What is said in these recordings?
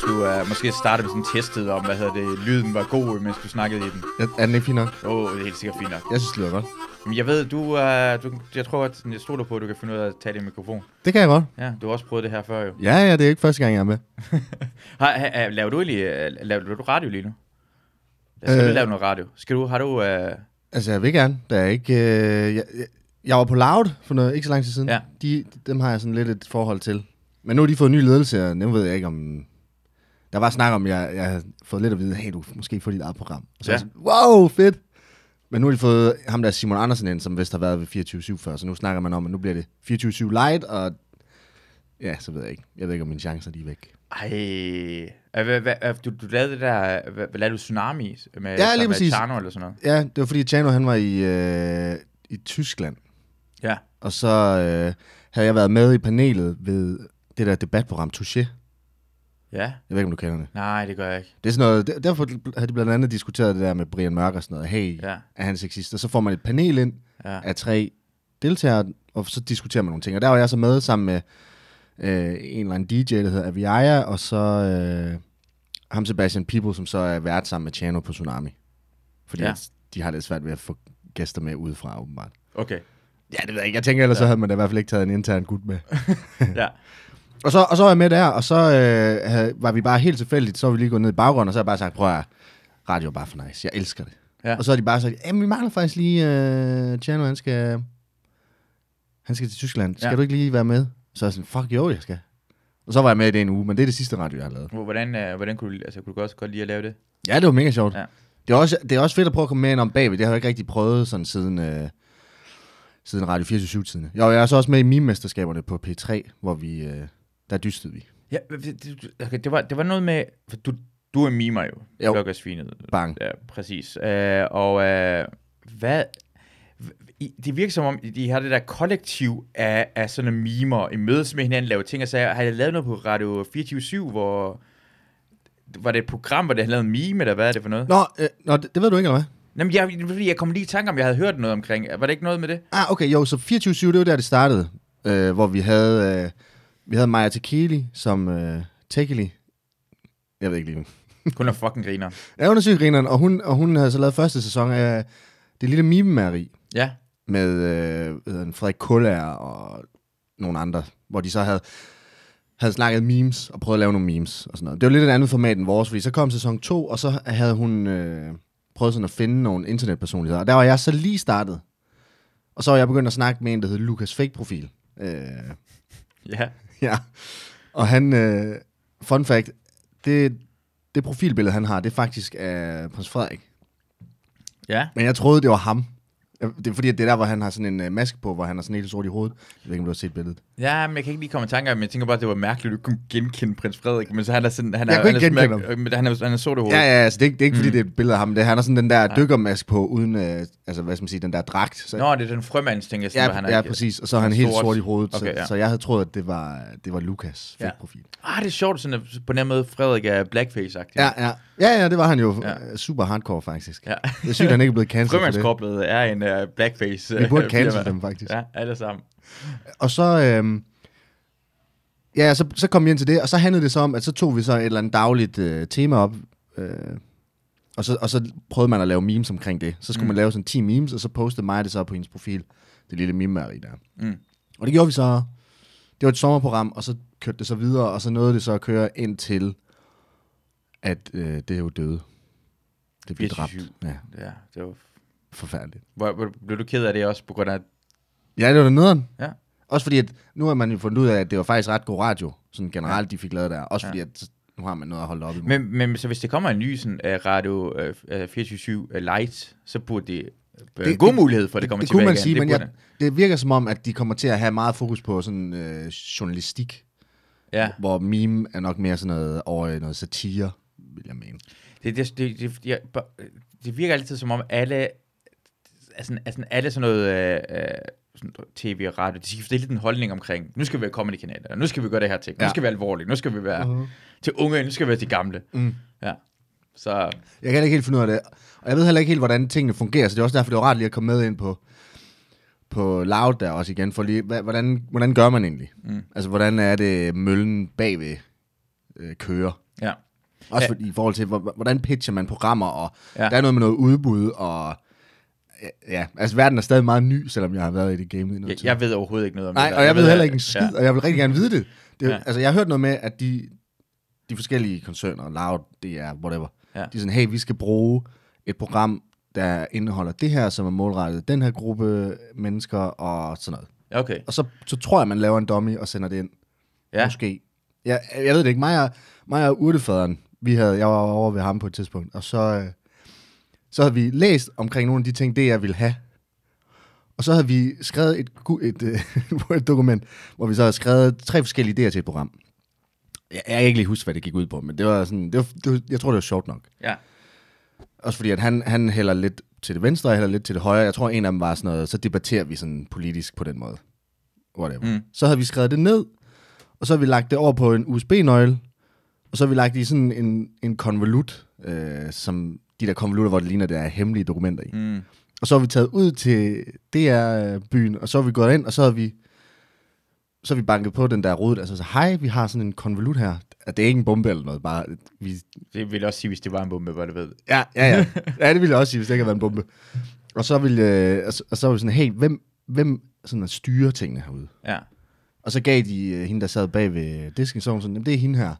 skulle uh, måske starte med sådan en testet om, hvad hedder det, lyden var god, mens du snakkede i den. Er, er den ikke fin nok? Åh, oh, det er helt sikkert fint nok. Jeg synes, det lyder godt. Men jeg ved, du, uh, du jeg tror, at jeg stoler på, at du kan finde ud af at tage din mikrofon. Det kan jeg godt. Ja, du har også prøvet det her før jo. Ja, ja, det er ikke første gang, jeg er med. Har, har, laver du egentlig, uh, laver du radio lige nu? Jeg skal øh, Øh. lave noget radio. Skal du, har du, uh, Altså, jeg vil gerne. Der er ikke... Øh, jeg, jeg, jeg var på Loud for noget, ikke så lang tid siden. Ja. De, dem har jeg sådan lidt et forhold til. Men nu har de fået ny ledelse, og nu ved jeg ikke om... Der var snak om, at jeg, jeg havde fået lidt at vide, hey, du måske få dit eget program. Og så Ja. ja. sådan, wow, fedt! Men nu har de fået ham der Simon Andersen ind, som vist har været ved 24-7 før, så nu snakker man om, at nu bliver det 24-7 light, og ja, så ved jeg ikke. Jeg ved ikke, om mine chancer de er væk. ej, du, du lavede det der, hvad, lavede du, Tsunami med, Ja, lige med. Chano eller sådan noget? Ja, det var fordi Chano, han var i, øh, i Tyskland, Ja, og så øh, havde jeg været med i panelet ved det der debatprogram Touché. Ja. Jeg ved ikke, om du kender det. Nej, det gør jeg ikke. Det er sådan noget, der- derfor har de blandt andet diskuteret det der med Brian Mørk og sådan noget. Hey, Ja, er han sexist? Og så får man et panel ind ja. af tre deltagere, og så diskuterer man nogle ting. Og der var jeg så med sammen med øh, en eller anden DJ, der hedder Aviaya, og så øh, ham Sebastian People, som så er vært sammen med Chano på Tsunami. Fordi ja. de har lidt svært ved at få gæster med udefra, åbenbart. Okay. Ja, det ved jeg ikke. Jeg tænker, ellers ja. så havde man da i hvert fald ikke taget en intern gut med. Ja. Og så, og så var jeg med der, og så øh, havde, var vi bare helt tilfældigt, så var vi lige gået ned i baggrunden, og så har jeg bare sagt, prøv at høre, radio er bare for nice, jeg elsker det. Ja. Og så har de bare sagt, jamen vi mangler faktisk lige, øh, Tjano, han skal, han skal til Tyskland, skal Ja. du ikke lige være med? Så er jeg sådan, fuck jo, jeg skal. Og så var jeg med i det en uge, men det er det sidste radio, jeg har lavet. Hvor- Hvordan, uh, hvordan kunne du, altså, kunne du godt, godt lide at lave det? Ja, det var mega sjovt. Ja. Det, er også, det er også fedt at prøve at komme med ind om bagved, det har jeg ikke rigtig prøvet sådan siden, øh, siden Radio 24-tiden. Jo, jeg er så også med i meme-mesterskaberne på P3, hvor vi, øh, der dystede vi. Ja, det, okay, det, var, det var noget med, for du, du er mimer jo, Jo. bloggersvinet. Bang. Ja, præcis. Uh, og uh, hvad, i- det virker som om, de har det der kollektiv af, af sådan nogle mimer, i mødes med hinanden, laver ting og sager. Har jeg lavet noget på Radio 24 hvor var det et program, hvor det havde lavet en meme, eller hvad er det for noget? Nå, øh, nå det, det ved du ikke, eller hvad? Jamen, jeg, fordi jeg kom lige i tanke om, jeg havde hørt noget omkring. Var det ikke noget med det? Ah, okay, jo, så 24-7, det var der, det startede, øh, hvor vi havde, øh, vi havde Maja Tequili som øh, Tequili. Jeg ved ikke lige. Kun er fucking griner. Ja, hun er syg grineren, og hun, og hun havde så lavet første sæson af det lille mimemæreri Ja, med øh, Frederik Kuller og nogle andre, hvor de så havde, havde snakket memes og prøvet at lave nogle memes og sådan noget. Det var lidt et andet format end vores, fordi så kom sæson 2, og så havde hun øh, prøvet sådan at finde nogle internetpersonligheder, og der var jeg så lige startet. Og så var jeg begyndt at snakke med en, der hed Lukas Fake Profil. Øh, ja. ja. Og han, øh, fun fact, det, det profilbillede, han har, det er faktisk af prins Frederik. Ja, Men jeg troede, det var ham. Det er fordi, at det er der, hvor han har sådan en uh, maske på, hvor han har sådan helt sort i hovedet. Jeg ved ikke, om du har set billedet. Ja, men jeg kan ikke lige komme i tanke om, men jeg tænker bare, at det var mærkeligt, at du kunne genkende prins Frederik, men så han er sådan, han er, Jeg kunne han ikke er, genkende men han er, han er sort i Ja, hovedet. ja, altså det er ikke, det er ikke fordi, Mm. det er et billede af ham. Det, han har sådan den der dykkermaske på, uden, uh, altså hvad skal man sige, den der dragt. Så, Nå, det er den frømands, tænker jeg, sådan, ja, han er ja, præcis. Og så er han han er helt sort. sort i hovedet. Okay, så, ja. så jeg havde troet, at det var, det var Lukas Ja. ja. profil. Ah, det er sjovt, sådan at på den måde, Frederik er blackface-agtig. Ja, ja. Ja, ja, det var han jo Ja. ja. super hardcore, faktisk. ja. Det er sygt, at han ikke er blevet cancelled. Frømandskorplet er en uh, blackface. Vi burde uh, cancel dem, faktisk. Ja, alle sammen. Og så, øhm, ja, så, så kom vi ind til det, og så handlede det så om, at så tog vi så et eller andet dagligt øh, tema op, øh, og, så, og så prøvede man at lave memes omkring det. Så skulle mm. man lave sådan 10 memes, og så postede mig det så på hendes profil, det lille meme der. Mm. Og det gjorde vi så, det var et sommerprogram, og så kørte det så videre, og så nåede det så at køre ind til, at øh, det er jo døde. Det blev dræbt. 24. Ja, Ja, det var... forfærdeligt. Hvor, hvor, blev du ked af det også, på grund af... Ja, det var da nederen. Ja. Også fordi, at nu har man jo fundet ud af, at det var faktisk ret god radio, sådan generelt, ja. de fik lavet der. Også Ja. fordi, at nu har man noget at holde op imod. Men, men så hvis det kommer en ny sådan, uh, Radio uh, 24 uh, Light, så burde det en Det- god det- mulighed for, at det, kommer det tilbage kunne man igen. sige, det men burde jeg, det virker som om, at de kommer til at have meget fokus på sådan øh, journalistik, det. Ja, hvor meme er nok mere sådan noget over i noget satire, vil jeg mene. det, det, det, det, jeg, det virker altid som om alle, altså, altså alle sådan noget øh, øh, sådan tv og radio, de skal stille en holdning omkring, nu skal vi være comedy-kanaler, nu skal vi gøre det her ting, nu Ja. skal vi være alvorlige, nu skal vi være Uh-huh. til unge, nu skal vi være til gamle. Mm. Ja. Så Jeg kan ikke helt finde ud af det. Og jeg ved heller ikke helt, hvordan tingene fungerer, så det er også derfor, det var rart lige at komme med ind på, på Loud der også igen, for lige, hvordan, hvordan gør man egentlig? Mm. Altså, hvordan er det, møllen bagved øh, kører? Ja. Også Ja. fordi, i forhold til, hvor- hvordan pitcher man programmer, og Ja. ja. der er noget med noget udbud, og ja, altså verden er stadig meget ny, selvom jeg har været i det game i noget Jeg, tid. jeg ved overhovedet ikke noget om Nej, det der. og jeg ved heller ikke en skid, ja. og jeg vil rigtig gerne vide det. det Ja. ja. Altså, jeg har hørt noget med, at de, de forskellige koncerner, Loud, DR, whatever, Ja. ja. de er sådan, hey, vi skal bruge et program, der indeholder det her, som er målrettet den her gruppe mennesker, og sådan noget. Ja, okay. Og så, så tror jeg, man laver en dummy og sender det ind. Ja. Måske. Jeg, jeg ved det ikke. Mig og, mig og urtefaderen, vi havde, jeg var over ved ham på et tidspunkt, og så, øh, så havde vi læst omkring nogle af de ting, det jeg ville have. Og så havde vi skrevet et, et, øh, et dokument, hvor vi så havde skrevet tre forskellige idéer til et program. Jeg, jeg kan ikke lige huske, hvad det gik ud på, men det var sådan, det var, det var, jeg tror, det var sjovt nok. Ja. Også fordi, at han, han hælder lidt til det venstre, og hælder lidt til det højre. Jeg tror, en af dem var sådan noget, så debatterer vi sådan politisk på den måde. Whatever. Mm. Så havde vi skrevet det ned, og så har vi lagt det over på en USB-nøgle, og så har vi lagt i sådan en, en konvolut, øh, som de der konvolutter, hvor det ligner, der er hemmelige dokumenter i. Mm. Og så har vi taget ud til DR-byen, og så har vi gået ind, og så har vi så har vi banket på den der rode, altså så, hej, vi har sådan en konvolut her. Og det er ikke en bombe eller noget, bare, vi, Det vil jeg også sige, hvis det var en bombe, hvor det ved. Ja, ja, ja. ja, det ville jeg også sige, hvis det ikke havde været en bombe. Og så ville, øh, og så, og så var vi sådan, hey, hvem, hvem sådan at styre tingene herude? Ja. Og så gav de øh, hende, der sad bag ved disken, så var sådan, "Jamen, det er hende her,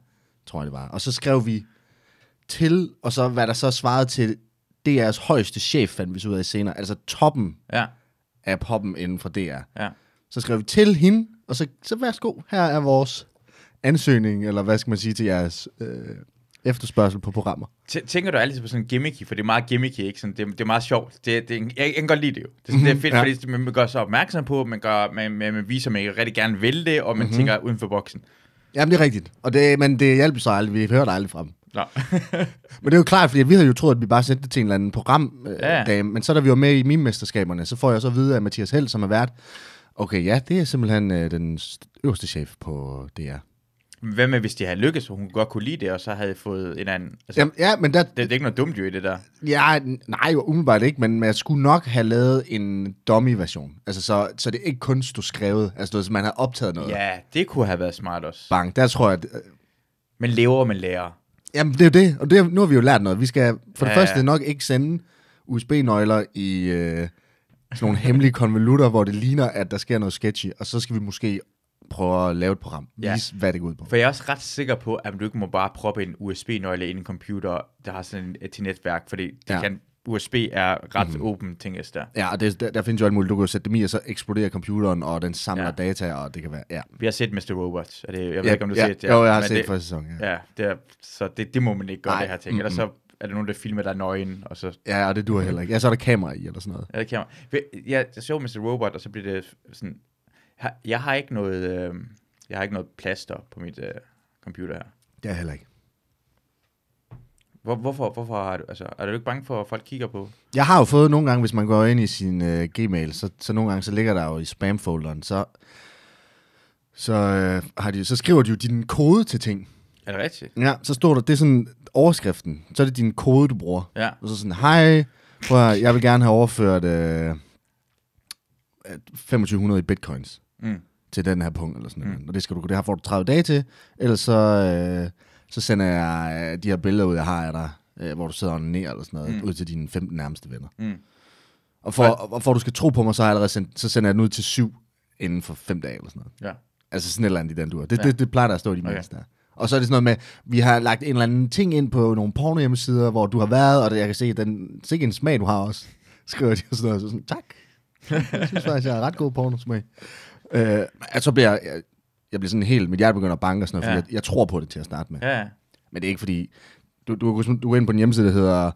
tror jeg det var. Og så skrev vi til, og så hvad der så svarede til DR's højeste chef, fandt vi så ud af senere, altså toppen Ja. af poppen inden for DR. Ja. Så skrev vi til hende, og så, så værsgo, her er vores ansøgning, eller hvad skal man sige til jeres øh, efterspørgsel på programmer. T- tænker du altid på sådan en gimmicky, for det er meget gimmicky, ikke? Sådan, det, det er meget sjovt. Det, det, jeg, jeg kan godt lide det jo. Det, er sådan, det er fedt, Ja. fordi man gør sig opmærksom på, man, gør, man, man, man viser, at man rigtig gerne vil det, og man mm-hmm. tænker uden for boksen. Jamen, det er rigtigt. Og det, men det hjalp så aldrig. Vi hørte aldrig fra dem. Nå. Men det er jo klart, fordi vi havde jo troet, at vi bare sendte det til en eller anden programdame. Ja. Øh, dame. men så da vi var med i meme-mesterskaberne, så får jeg så at vide af Mathias Held, som er vært, okay, ja, det er simpelthen øh, den st- øverste chef på DR. Hvad med, hvis de havde lykkes, og hun godt kunne lide det, og så havde fået en anden... Altså, Jamen, ja, men der, det, det, er ikke noget dumt jo i det der. ja, nej, jo, umiddelbart ikke, men jeg skulle nok have lavet en dummy-version. Altså, så, så det ikke kun stod skrevet. Altså, var, man har optaget noget. Ja, det kunne have været smart også. Bang, der tror jeg, at, øh, Men lever, man lærer. Jamen, det er jo det, og det, nu har vi jo lært noget. Vi skal for det Ja, første nok ikke sende USB-nøgler i øh, sådan nogle hemmelige konvolutter, hvor det ligner, at der sker noget sketchy, og så skal vi måske prøve at lave et program. Ja. Vise, hvad det går ud på. For jeg er også ret sikker på, at du ikke må bare proppe en USB-nøgle ind i en computer, der har sådan en, til netværk, fordi det Ja. kan, USB er ret mm-hmm. åben, tænkes der. Ja, og det, der, der findes jo alt muligt. Du kan sætte dem i, og så eksploderer computeren, og den samler Ja. ja. data, og det kan være... Ja, Vi har set Mr. Robot. Er det, jeg ved ja, ikke, om du ja, har set det. Jo, jeg har set det, første sæson, ja. Ja, det er, så det, det må man ikke gøre, Nej, det her ting. Ellers så er der nogen, der filmer dig nøgen, og så Ja, og det duer heller ikke. Ja, så er der kamera i, eller sådan noget. Ja, det kan man. Ved- Jeg, jeg så Mr. Robot, og så blev det sådan... Jeg, har ikke noget... Øh, jeg har ikke noget plaster på mit øh, computer her. Det er heller ikke. Hvor, hvorfor, hvorfor har du... Altså, er du ikke bange for, at folk kigger på? Jeg har jo fået nogle gange, hvis man går ind i sin øh, Gmail, så, så nogle gange, så ligger der jo i spamfolderen, så, så, øh, har de, så skriver de jo din kode til ting. Er det rigtigt? Ja, så står der, det er sådan overskriften, så er det din kode, du bruger. Ja. Og så sådan, hej, prøv at, høre, jeg vil gerne have overført øh, 2500 i bitcoins Mm. til den her punkt, eller sådan Mm. noget. Og det, skal du, det her får du 30 dage til, ellers så, øh, så sender jeg øh, de her billeder ud, jeg har af dig, øh, hvor du sidder og ned eller sådan noget, Mm. mm. ud til dine 15 nærmeste venner. Mm. Og for, og for at du skal tro på mig, så har jeg allerede sendt, så sender jeg den ud til syv inden for fem dage eller sådan noget. Ja. Altså sådan et eller andet i den dur. Det, Ja. det, det plejer der at stå i de Okay. okay. der. Og så er det sådan noget med, vi har lagt en eller anden ting ind på nogle porno hjemmesider, hvor du har været, og jeg kan se, at den, sikke en smag, du har også, skriver de og sådan noget. Så sådan, tak. Jeg synes faktisk, jeg har ret god pornosmag. Øh, altså, så bliver jeg, jeg, jeg bliver sådan helt, mit hjerte begynder at banke og sådan noget, Ja. fordi jeg, jeg, tror på det til at starte med. Ja. Men det er ikke fordi, du, du, du, du går ind på en hjemmeside, der hedder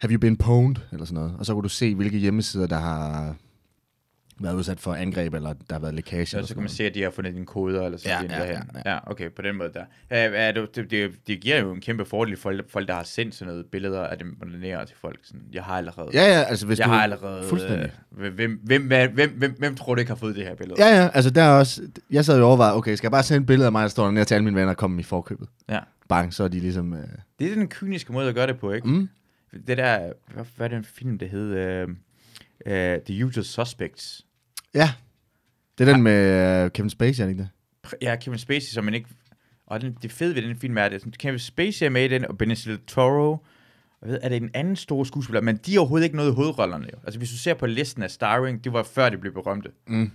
Have you been pwned? Eller sådan noget. Og så kan du se, hvilke hjemmesider, der har været udsat for angreb, eller der har været lækage. Så, eller så sådan kan man se, at de har fundet dine koder, eller sådan Ja, ja, derhen. ja, ja, okay, på den måde der. Ja, er det, det, det, giver jo en kæmpe fordel for folk, folk, der har sendt sådan noget billeder af dem onanere til folk. Sådan, jeg har allerede... Ja, ja, altså hvis jeg du... har allerede... Fuldstændig. Øh, hvem, hvem, hvem, hvem, hvem, hvem tror du ikke har fået det her billede? Ja, ja, altså der er også... Jeg sad jo overvejet, okay, skal jeg bare sende et billede af mig, der står dernede til alle mine venner og komme i forkøbet? ja. Bang, så er de ligesom... Øh, Det er den kyniske måde at gøre det på, ikke? mm, Det der, hvad, hvad er den film, det hed? Uh, uh, The Usual Suspects. Ja, det er den med øh, Kevin Spacey, er ikke det? Ja, Kevin Spacey, som man ikke... Og den, det fede ved den film er, at Kevin Spacey er med i den, og Benicio del Toro, jeg ved, er det en anden stor skuespiller, men de er overhovedet ikke noget i hovedrollerne. Jo. Altså hvis du ser på listen af starring, det var før det blev berømte. Mm.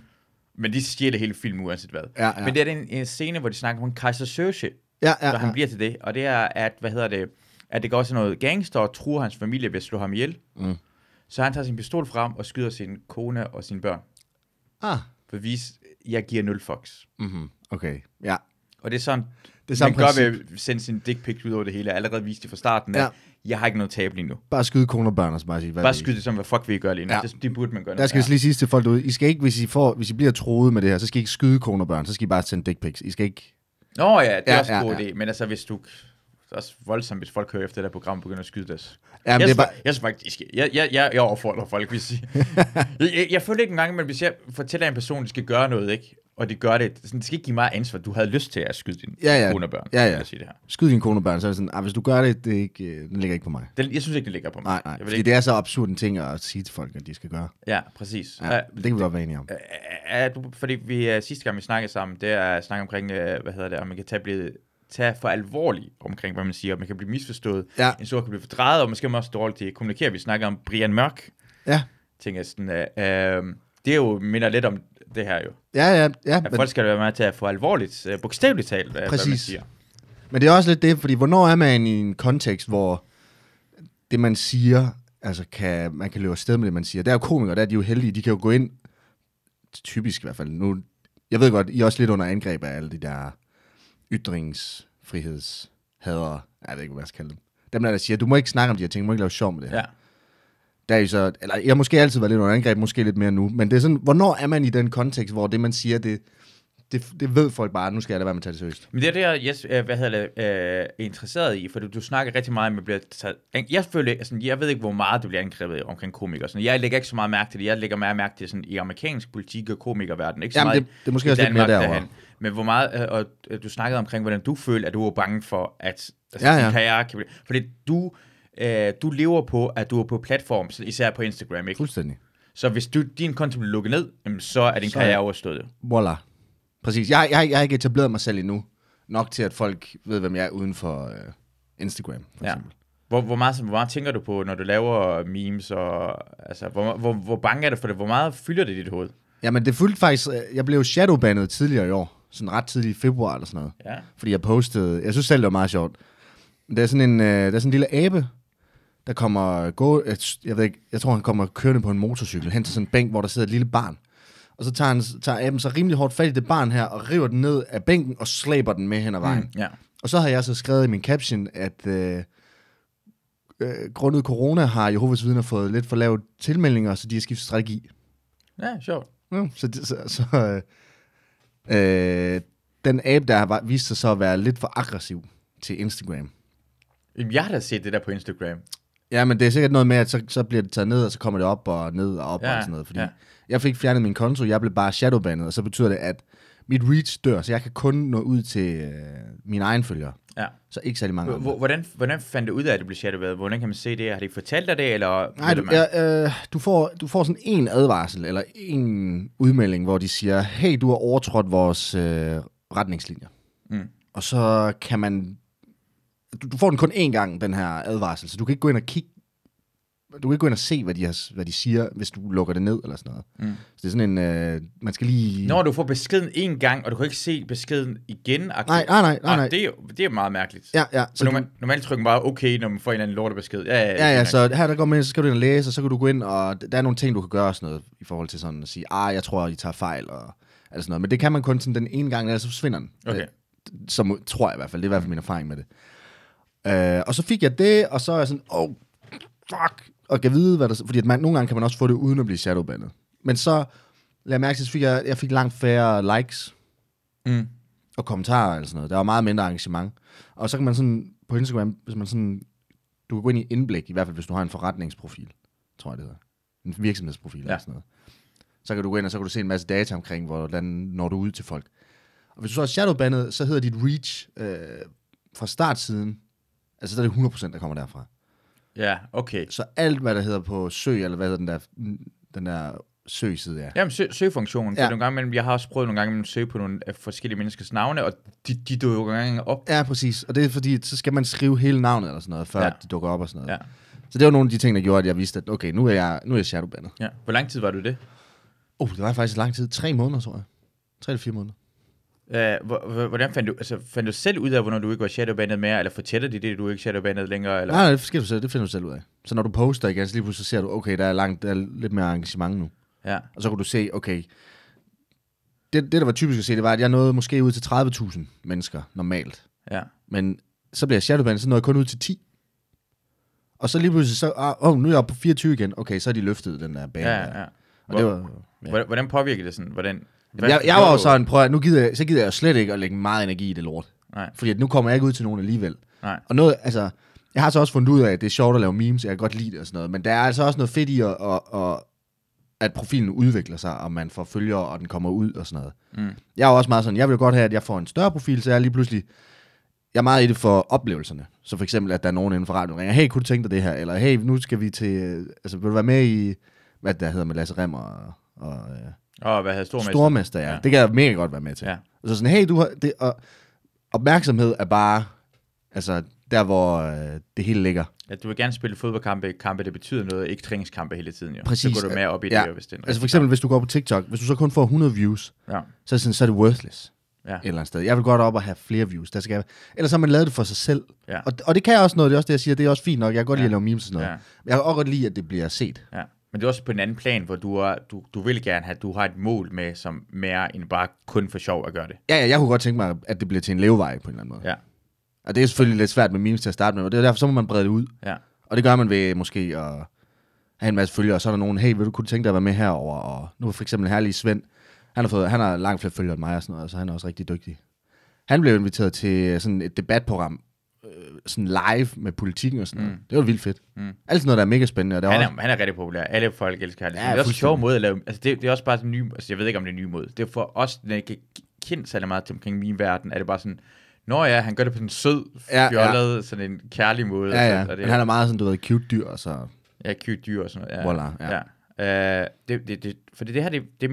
Men de stjæler hele filmen uanset hvad. Ja, ja. Men det er en, en scene, hvor de snakker om Kaiser Söze, Ja, ja, ja, så han ja. bliver til det. Og det er, at, hvad hedder det, at det går også noget gangster og truer hans familie ved at slå ham ihjel. Mm. Så han tager sin pistol frem og skyder sin kone og sine børn. Ah, For at vise, jeg giver nul fucks. mm-hmm. okay. Ja. Og det er sådan, Det er man samme gør princip. ved at sende sin dick pic ud over det hele. Jeg har allerede vist det fra starten. Ja. Ja. Jeg har ikke noget tab lige nu. Bare skyde kone og børn og så bare sige, hvad Bare skyde det som, hvad fuck vi gør lige nu. Ja. Ja. Det, det, burde man gøre. Der skal ja. jeg lige sige til folk derude, I skal ikke, hvis I, får, hvis I bliver troet med det her, så skal I ikke skyde kone og børn, så skal I bare sende dick pics. I skal ikke... Nå ja, det er Ja, ja, også en ja, god ja. idé. Men altså, hvis du... Det er også voldsomt, hvis folk hører efter det her program og begynder at skyde deres. Ja, jeg, men det er bare... jeg synes faktisk, jeg, jeg, jeg, jeg overfordrer folk, hvis jeg, jeg, jeg, jeg føler ikke engang, men hvis jeg fortæller en person, at de skal gøre noget, ikke? og de gør det, sådan, det skal ikke give mig ansvar. Du havde lyst til at skyde din Ja, ja. kone og børn. Ja, ja. Jeg sige det her. Skyd din kone og børn, så er det sådan, ah, hvis du gør det, det er ikke, øh, den ligger ikke på mig. Det, jeg synes ikke, det ligger på mig. Nej, nej, Jeg fordi ikke, det er så absurd en ting at sige til folk, at de skal gøre. Ja, præcis. Ja, Ja, det kan vi godt være enige om. er, er du, fordi vi uh, sidste gang, vi snakkede sammen, det er at snakke omkring, uh, hvad hedder det, om man kan tage, blive, tage for alvorligt omkring, hvad man siger, og man kan blive misforstået, Ja, en stor kan blive fordrejet, og måske også dårligt til at kommunikere. Vi snakker om Brian Mørk, ja, tænker jeg sådan, uh, uh, det er jo, minder lidt om det her jo. ja, ja, ja At men, folk skal være med til at få alvorligt, uh, bogstaveligt talt, uh, hvad man Præcis. siger. men det er også lidt det, fordi hvornår er man i en kontekst, hvor det, man siger, altså kan, man kan løbe afsted med det, man siger. Der er jo komikere, der er de jo heldige, de kan jo gå ind, typisk i hvert fald, nu, jeg ved godt, I er også lidt under angreb af alle de der ytringsfrihedshader, jeg ved ikke, hvad jeg skal kalde dem. Dem der, der siger, du må ikke snakke om de her ting, du må ikke lave sjov med det her. Ja. Der er I så, eller jeg har måske altid været lidt under angreb, måske lidt mere nu, men det er sådan, hvornår er man i den kontekst, hvor det, man siger, det, det, det ved folk bare, nu skal jeg lade være med at tage det seriøst. Men det er det, jeg yes, øh, hvad hedder det, øh, er interesseret i, for du, du snakker rigtig meget om, at bliver taget, jeg føler, altså, jeg ved ikke, hvor meget du bliver angrebet omkring komikere. Sådan, jeg lægger ikke så meget mærke til det. Jeg lægger mere mærke til sådan, i amerikansk politik og komikerverden. Ikke så Jamen, meget det, det er måske også lidt mere Danmark derovre. Men hvor meget, øh, og du snakkede omkring, hvordan du følte, at du var bange for, at altså, Ja, ja, din karriere kan blive... Fordi du, øh, du lever på, at du er på platform, især på Instagram, ikke? Fuldstændig. Så hvis du, din konto bliver lukket ned, så er din Så er- karriere overstået. jo. Præcis. Jeg, jeg, jeg har ikke etableret mig selv endnu. Nok til, at folk ved, hvem jeg er uden for øh, Instagram, for Ja. eksempel. Hvor, hvor, meget, hvor meget tænker du på, når du laver memes, og altså, hvor, hvor, hvor bange er du for det? Hvor meget fylder det i dit hoved? Jamen, det fulgte faktisk... øh, Jeg blev shadowbandet tidligere i år. Sådan ret tidligt i februar eller sådan noget. Ja. Fordi jeg postede... Jeg synes selv, det var meget sjovt. Der er sådan en, øh, der er sådan en lille abe, der kommer gå... Jeg, jeg ved ikke... Jeg tror, han kommer kørende på en motorcykel hen til sådan en bænk, hvor der sidder et lille barn. Og så tager, han, tager aben så rimelig hårdt fat i det barn her, og river den ned af bænken, og slæber den med hen ad vejen. Mm, ja. Og så har jeg så skrevet i min caption, at øh, øh, grundet corona har Jehovas vidner fået lidt for lavt tilmeldinger, så de har skiftet strategi. Ja, sjovt. Ja, så så, så øh, øh, den app, der har vist sig så at være lidt for aggressiv til Instagram. Jamen, jeg har da set det der på Instagram. Ja, men det er sikkert noget med, at så, så bliver det taget ned, og så kommer det op og ned og op Ja, og sådan noget. Fordi ja. jeg fik fjernet min konto, jeg blev bare shadowbandet, og så betyder det, at mit reach dør, så jeg kan kun nå ud til øh, mine egne følgere. Ja. Så ikke særlig mange hvor- Hvordan, hvordan fandt du ud af, at det blev shadowet? Hvordan kan man se det? Har de fortalt dig det, eller? Nej, du, ja, øh, du, får, du får sådan en advarsel, eller en udmelding, hvor de siger, hey, du har overtrådt vores øh, retningslinjer. Mm. Og så kan man... Du, du får den kun én gang, den her advarsel, så du kan ikke gå ind og kigge... Du kan ikke gå ind og se, hvad de, har, hvad de siger, hvis du lukker det ned, eller sådan noget. Mm. Så det er sådan en... Øh, man skal lige... Når du får beskeden en gang, og du kan ikke se beskeden igen. Nej, nej, nej, nej, nej. Ah, det, er det er meget mærkeligt. Ja, ja. Så Så du, normalt, trykker man bare okay, når man får en eller anden lortebesked. Ja, ja, ja, ja, så her der går med, så skal du ind og læse, og så kan du gå ind, og der er nogle ting, du kan gøre sådan noget, i forhold til sådan at sige, ah, jeg tror, I tager fejl, og altså sådan noget. Men det kan man kun sådan den ene gang, ellers så forsvinder den. Okay. Øh, Som tror jeg i hvert fald. Det er i hvert fald min erfaring med det. Øh, og så fik jeg det, og så er jeg sådan, oh, fuck. Og kan vide, hvad der... Fordi at man, nogle gange kan man også få det, uden at blive shadowbandet. Men så, lad mærke til, så fik jeg, jeg fik langt færre likes Mm. og kommentarer eller sådan noget. Der var meget mindre engagement. Og så kan man sådan, på Instagram, hvis man sådan, du kan gå ind i indblik, i hvert fald hvis du har en forretningsprofil, tror jeg det hedder. En virksomhedsprofil. Ja. eller sådan noget. Så kan du gå ind, og så kan du se en masse data omkring, hvordan når du ud til folk. Og hvis du så er shadowbandet, så hedder dit reach øh, fra startsiden, altså der er det 100%, der kommer derfra. Ja, okay. Så alt, hvad der hedder på søg, eller hvad hedder den der, den der søgside, ja. Jamen, sø- søgefunktionen. Ja. nogle gange, imellem- jeg har også prøvet nogle gange at søge på nogle øh, forskellige menneskers navne, og de, de dukker jo gange op. Ja, præcis. Og det er fordi, så skal man skrive hele navnet eller sådan noget, før ja. de dukker op og sådan noget. Ja. Så det var nogle af de ting, der gjorde, at jeg vidste, at okay, nu er jeg, nu er jeg shadowbandet. ja. Hvor lang tid var du det? Oh, det var faktisk lang tid. Tre måneder, tror jeg. Tre eller fire måneder. Hvor, hvor- hvordan fandt du, altså, fandt du selv ud af, hvornår du ikke var shadowbandet mere, eller fortæller de det, du ikke shadowbandet længere? Eller? Nej, det sker du selv. Det finder du selv ud af. Så når du poster igen, så lige pludselig ser du, okay, der er, langt, der er lidt mere engagement nu. Ja, Og så kan du se, okay, det, det der var typisk at se, det var, at jeg nåede måske ud til 30.000 mennesker normalt. ja. Men så bliver jeg shadowbandet, så nåede jeg kun ud til 10. Og så lige pludselig, så, ah, oh, nu er jeg oppe på 24 igen. Okay, så er de løftet den der bane. Ja, der. ja. Og det var, Hvordan, hvordan påvirker det sådan? Hvordan, hvad jeg, jeg var jo sådan, prøv at, nu gider jeg, så gider jeg slet ikke at lægge meget energi i det lort. Nej, Fordi at nu kommer jeg ikke ud til nogen alligevel. nej. Og noget, altså, jeg har så også fundet ud af, at det er sjovt at lave memes, jeg kan godt lide det og sådan noget, men der er altså også noget fedt i, at, at, at, at profilen udvikler sig, og man får følgere, og den kommer ud og sådan noget. Mm. Jeg er også meget sådan, jeg vil godt have, at jeg får en større profil, så jeg lige pludselig, jeg er meget i det for oplevelserne. Så for eksempel, at der er nogen inden for radioen, der ringer, hey, kunne du tænke dig det her? Eller hey, nu skal vi til, øh, altså vil du være med i, hvad der hedder med Lasse Remmer og, og øh, Og hvad havde stormester? Stormester, ja. Ja. ja. Det kan jeg mega godt være med til. Ja. Og så sådan, hey, du har... Det, og opmærksomhed er bare... Altså, der hvor øh, det hele ligger. At du vil gerne spille fodboldkampe, kampe, det betyder noget, ikke træningskampe hele tiden, jo. Præcis. Så går du mere op i det, Ja. hvis det er Altså for eksempel, hvis du går på TikTok, hvis du så kun får 100 views, kamp. Ja, så er, det sådan, så er det worthless ja, et eller andet sted. Jeg vil godt op og have flere views. Der skal, ellers har man lavet det for sig selv. ja. Og, og det kan jeg også noget, det er også det, jeg siger, det er også fint nok. Jeg kan godt Ja. lide at lave memes og sådan noget. ja. Men jeg kan også godt lide, at det bliver set. Ja, men det er også på en anden plan, hvor du, er, du, du vil gerne have, at du har et mål med, som mere end bare kun for sjov at gøre det. Ja, ja, jeg kunne godt tænke mig, at det bliver til en levevej på en eller anden måde. Ja, Og det er selvfølgelig lidt svært med memes til at starte med, og det er derfor, så må man brede det ud. ja, Og det gør man ved måske at have en masse følgere, og så er der nogen, hey, vil du kunne tænke dig at være med herover og nu er for eksempel herlige Svend, han har, fået, han har langt flere følgere end mig og sådan noget, så han er også rigtig dygtig. Han blev inviteret til sådan et debatprogram, sådan live med politikken og sådan noget. Mm. Det var vildt fedt. Mm. Alt sådan noget, der er mega spændende. Og det er han også, er, han er rigtig populær. Alle folk elsker ham. Ja, det er også en sjov måde at lave... Altså, det, det er også bare sådan en ny... Altså, jeg ved ikke, om det er en ny måde. Det er for os, den ikke kendt særlig meget til omkring min verden, er det bare sådan... Nå ja, han gør det på sådan en sød, Ja, ja. fjollet, ja, sådan en kærlig måde. ja, ja, altså, og men det, han er meget sådan, du ved, cute dyr, og så... Ja, cute dyr og sådan noget. Ja. Voilà, ja. ja. Uh, det, det, det, fordi det her, det, det,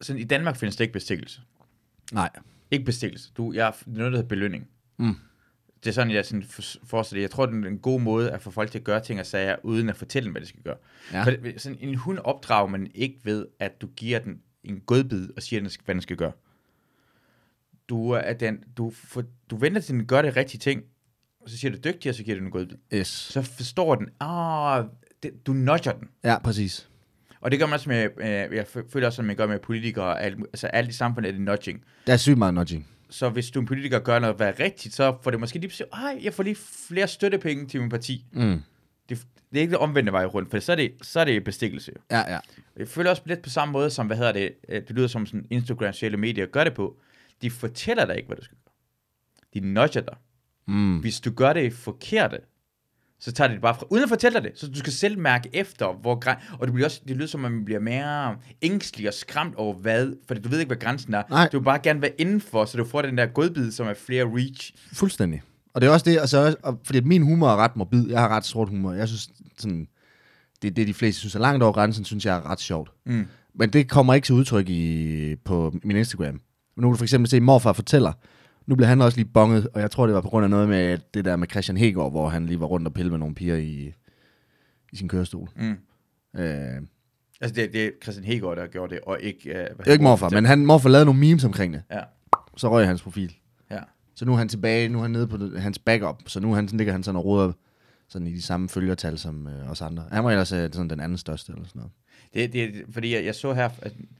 sådan, i Danmark findes det ikke bestikkelse. Nej. Ikke bestikkelse. Du, jeg, det er noget, der hedder belønning. Mm. Det er sådan, jeg sådan for, forestiller det. Jeg tror, det er en god måde at få folk til at gøre ting og sager, uden at fortælle dem, hvad de skal gøre. Ja. For det- sådan en hund opdrager man ikke ved, at du giver den en godbid og siger, hvad den skal gøre. Du, er den, du, for, du venter til, den gør det rigtige ting, og så siger du dygtig, og så giver du den en godbid. Yes. Så forstår den, ah, det, du nudger den. Ja, præcis. Og det gør man også med, øh, jeg føler også, at man gør med politikere, alt, altså alt i samfundet er det nudging. Der er sygt meget nudging. Så hvis du en politiker gør noget, hvad rigtigt, så får det måske lige pludselig, ej, jeg får lige flere støttepenge til min parti. Mm. Det, det er ikke det omvendte vej rundt, for så er det, så er det bestikkelse. Ja, ja. Jeg føler også lidt på samme måde som, hvad hedder det, øh, det lyder som sådan Instagram, sociale medier gør det på. De fortæller dig ikke, hvad du skal gøre. De nudger dig. Mm. Hvis du gør det forkerte, så tager de det bare fra, uden at fortælle dig det. Så du skal selv mærke efter, hvor græn... Og det, bliver også, det lyder som, at man bliver mere ængstelig og skræmt over hvad, for du ved ikke, hvad grænsen er. Nej. Du vil bare gerne være indenfor, så du får den der godbid, som er flere reach. Fuldstændig. Og det er også det, altså, og, fordi min humor er ret morbid. Jeg har ret sort humor. Jeg synes, sådan, det, det de fleste synes er langt over grænsen, synes jeg er ret sjovt. Mm. Men det kommer ikke til udtryk i, på min Instagram. Nu kan du for eksempel se, morfar fortæller, nu blev han også lige bonget, og jeg tror, det var på grund af noget med det der med Christian Hegård, hvor han lige var rundt og pille med nogle piger i, i sin kørestol. Mm. Øh, Altså, det, det er Christian Hegård, der gjort det, og ikke... Uh, hvad det ikke morfar, men han, morfar lavede nogle memes omkring det. Ja, Så røg hans profil. ja. Så nu er han tilbage, nu er han nede på hans backup, så nu han, sådan ligger han sådan og roder sådan i de samme følgertal som øh, os andre. Han var ellers øh, sådan den anden største eller sådan noget. Det, det, fordi jeg, jeg så her,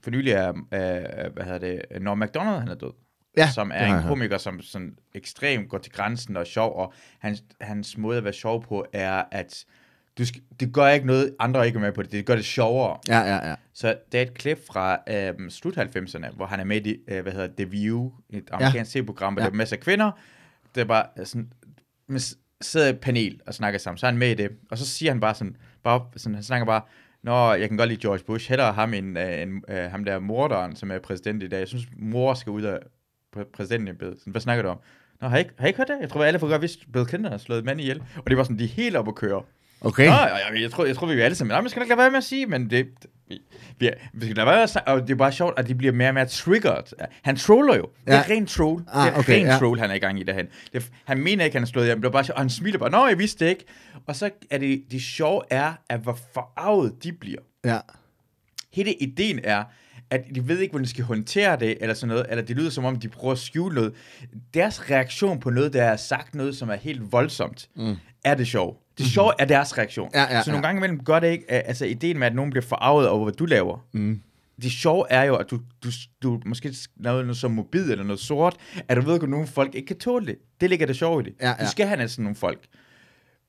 for nylig er, uh, hvad hedder det, Norm MacDonald, han er død. Ja, som er en komiker, som sådan ekstremt går til grænsen og er sjov, og hans, hans måde at være sjov på er, at du skal, det gør ikke noget, andre ikke er med på det, det gør det sjovere. Ja, ja, ja. Så det er et klip fra øhm, slut 90'erne, hvor han er med i, øh, hvad hedder The View, et amerikansk ja. program hvor Ja. der er masser af kvinder, det er bare sådan, sidder i et panel og snakker sammen, så er han med i det, og så siger han bare sådan, bare sådan han snakker bare, Nå, jeg kan godt lide George Bush, hellere ham end, øh, end øh, ham der morderen, som er præsident i dag. Jeg synes, mor skal ud af præ- præsidentembedet. Sådan, Hvad snakker du om? Nå, har I, ikke, har I ikke hørt det? Jeg tror, alle folk godt vidste, Bill Clinton har slået mand ihjel. Og det var sådan, de er helt oppe at køre. Okay. Nå, jeg, jeg, tror, jeg tror, vi er alle sammen... Nej, man skal da ikke lade være med at sige, men det... Vi, vi, er- vi skal lade være med at snakke, og det er bare sjovt, at de bliver mere og mere triggered. Han troller jo. Det er Ja. ren troll. Ah, det er okay, ren ja. troll, han er i gang i derhen. Det, er- han mener ikke, han er slået hjem. Det var bare sjovt, og han smiler bare, Nå, jeg vidste det ikke. Og så er det, det sjove er, at hvor forarvet de bliver. Ja. Hele ideen er, at de ved ikke, hvordan de skal håndtere det, eller sådan noget, eller det lyder som om, de prøver at skjule noget. Deres reaktion på noget, der er sagt noget, som er helt voldsomt, mm. er det sjov. Det sjove er deres reaktion. Mhm. Ja, ja, så nogle ja. gange imellem gør det ikke, altså ideen med, at nogen bliver forarvet over, hvad du laver. Mm. Det sjove er jo, at du, du, du måske lavede noget så mobil eller noget sort, at du ved, at nogle folk ikke kan tåle det. Det ligger det sjove i det. Ja, ja. Du skal have næsten nogle folk.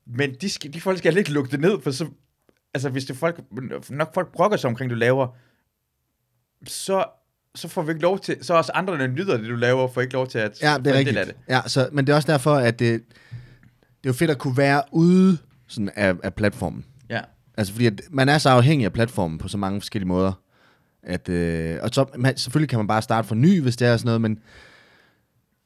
Men de, skal, de folk skal ikke lukke det ned, for så, altså hvis det folk, nok folk brokker sig omkring, du laver, så, så får vi ikke lov til, så også andre, der nyder det, du laver, får ikke lov til at Ja, det er rigtigt. del af det. Ja, så, men det er også derfor, at det, det er jo fedt at kunne være ude sådan af, af platformen. Ja. Altså fordi at man er så afhængig af platformen på så mange forskellige måder. At, øh, og så, man, selvfølgelig kan man bare starte fra ny, hvis det er sådan noget, men,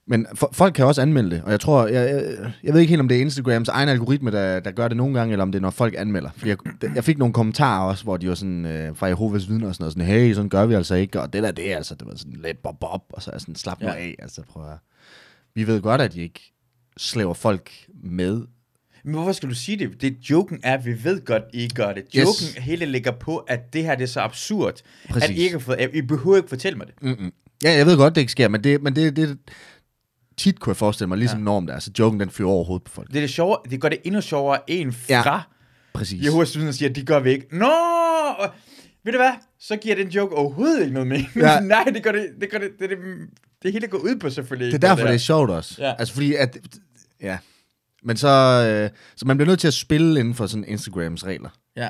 men for, folk kan også anmelde det. Og jeg tror, jeg, jeg, jeg ved ikke helt, om det er Instagrams egen algoritme, der, der gør det nogle gange, eller om det er, når folk anmelder. Fordi jeg, jeg fik nogle kommentarer også, hvor de var sådan, øh, fra Jehovas vidner og sådan noget, sådan, hey, sådan gør vi altså ikke, og det der, det er altså, det var sådan lidt bob bob, og så er sådan, slap nu Ja. af, altså prøv at, Vi ved godt, at de ikke slæver folk med Men hvorfor skal du sige det? det joken er, at vi ved godt, I ikke gør det. Yes. Joken hele ligger på, at det her det er så absurd, Præcis. at I ikke har fået, I behøver ikke fortælle mig det. Mm-mm. Ja, jeg ved godt, det ikke sker, men det, men det, det tit kunne jeg forestille mig, ligesom ja. norm der, så joken den fyrer over hovedet på folk. Det er det sjove, det gør det endnu sjovere, en Ja. fra Præcis. Jehovas vidner siger, at de gør vi ikke. Nå! Ved du hvad? Så giver den joke overhovedet ikke noget mening. Ja. Nej, det gør det, det, gør det, det, det, det hele går ud på selvfølgelig. Det er derfor, der. det er sjovt også. Ja. Altså fordi, at... Ja. Men så... Øh, så man bliver nødt til at spille inden for sådan Instagrams regler. Ja.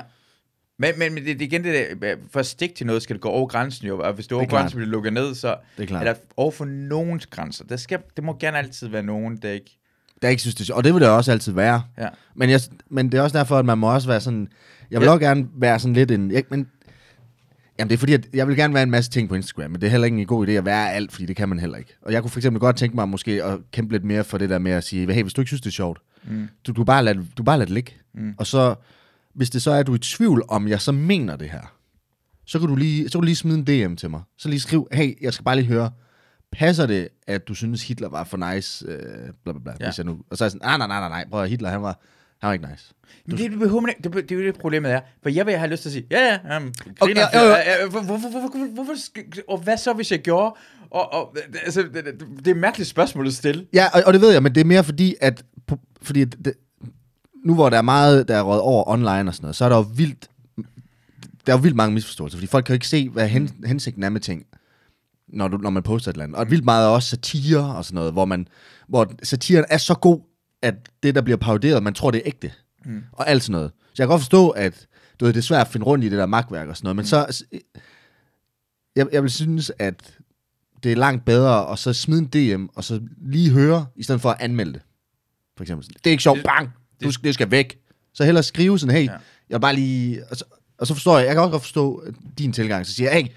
Men, men, men det, det er igen det der, for at stikke til noget, skal det gå over grænsen jo, og hvis det er over er grænsen bliver lukket ned, så Det er klart. er der over for nogens grænser. Der skal, det må gerne altid være nogen, der ikke... Der ikke synes, det. Og det vil det også altid være. Ja. Men, jeg, men det er også derfor, at man må også være sådan... Jeg vil Ja. også gerne være sådan lidt en... Jeg, men, jamen det er fordi, at jeg vil gerne være en masse ting på Instagram, men det er heller ikke en god idé at være alt, fordi det kan man heller ikke. Og jeg kunne for eksempel godt tænke mig måske at kæmpe lidt mere for det der med at sige, hey, hvis du ikke synes, det er sjovt, Mm. du, du, bare lad, du bare lad det ligge. Mm. Og så, hvis det så er, at du er i tvivl om, jeg så mener det her, så kan du lige, så kan du lige smide en DM til mig. Så lige skriv, hey, jeg skal bare lige høre, passer det, at du synes, Hitler var for nice, øh, bla bla bla, Ja. ja. hvis jeg nu, og så er jeg sådan, nej, nej, nej, nej, nej, prøv at Hitler, han var, han var ikke nice. Men det, det, behøver man ikke, det, det er jo det, problemet er. For jeg vil have lyst til at sige, ja, ja, um, Okay, ja, ja, hvor- hvorfor, hvorfor, hvorfor, hvorfor, og hvad så, hvis jeg gjorde? Og, og altså, det, det, er et mærkeligt spørgsmål at stille. Ja, og, og det ved jeg, men det er mere fordi, at, fordi at det, nu hvor der er meget, der er røget over online og sådan noget, så er der jo vildt, der er jo vildt mange misforståelser, fordi folk kan jo ikke se, hvad hen, hensigten er med ting, når, du, når man poster et eller andet. Og vildt meget er også satire og sådan noget, hvor, man, hvor satiren er så god, at det, der bliver paroderet, man tror, det er ægte. Mm. Og alt sådan noget. Så jeg kan godt forstå, at du ved, det er svært at finde rundt i det der magtværk og sådan noget, men så, jeg, jeg vil synes, at det er langt bedre at så smide en DM, og så lige høre, i stedet for at anmelde det. For eksempel det er ikke sjovt, bang, du, det skal væk. Så hellere skrive sådan, hey, Ja. jeg bare lige, og så, og så forstår jeg, jeg kan også godt forstå din tilgang, så siger jeg, hey,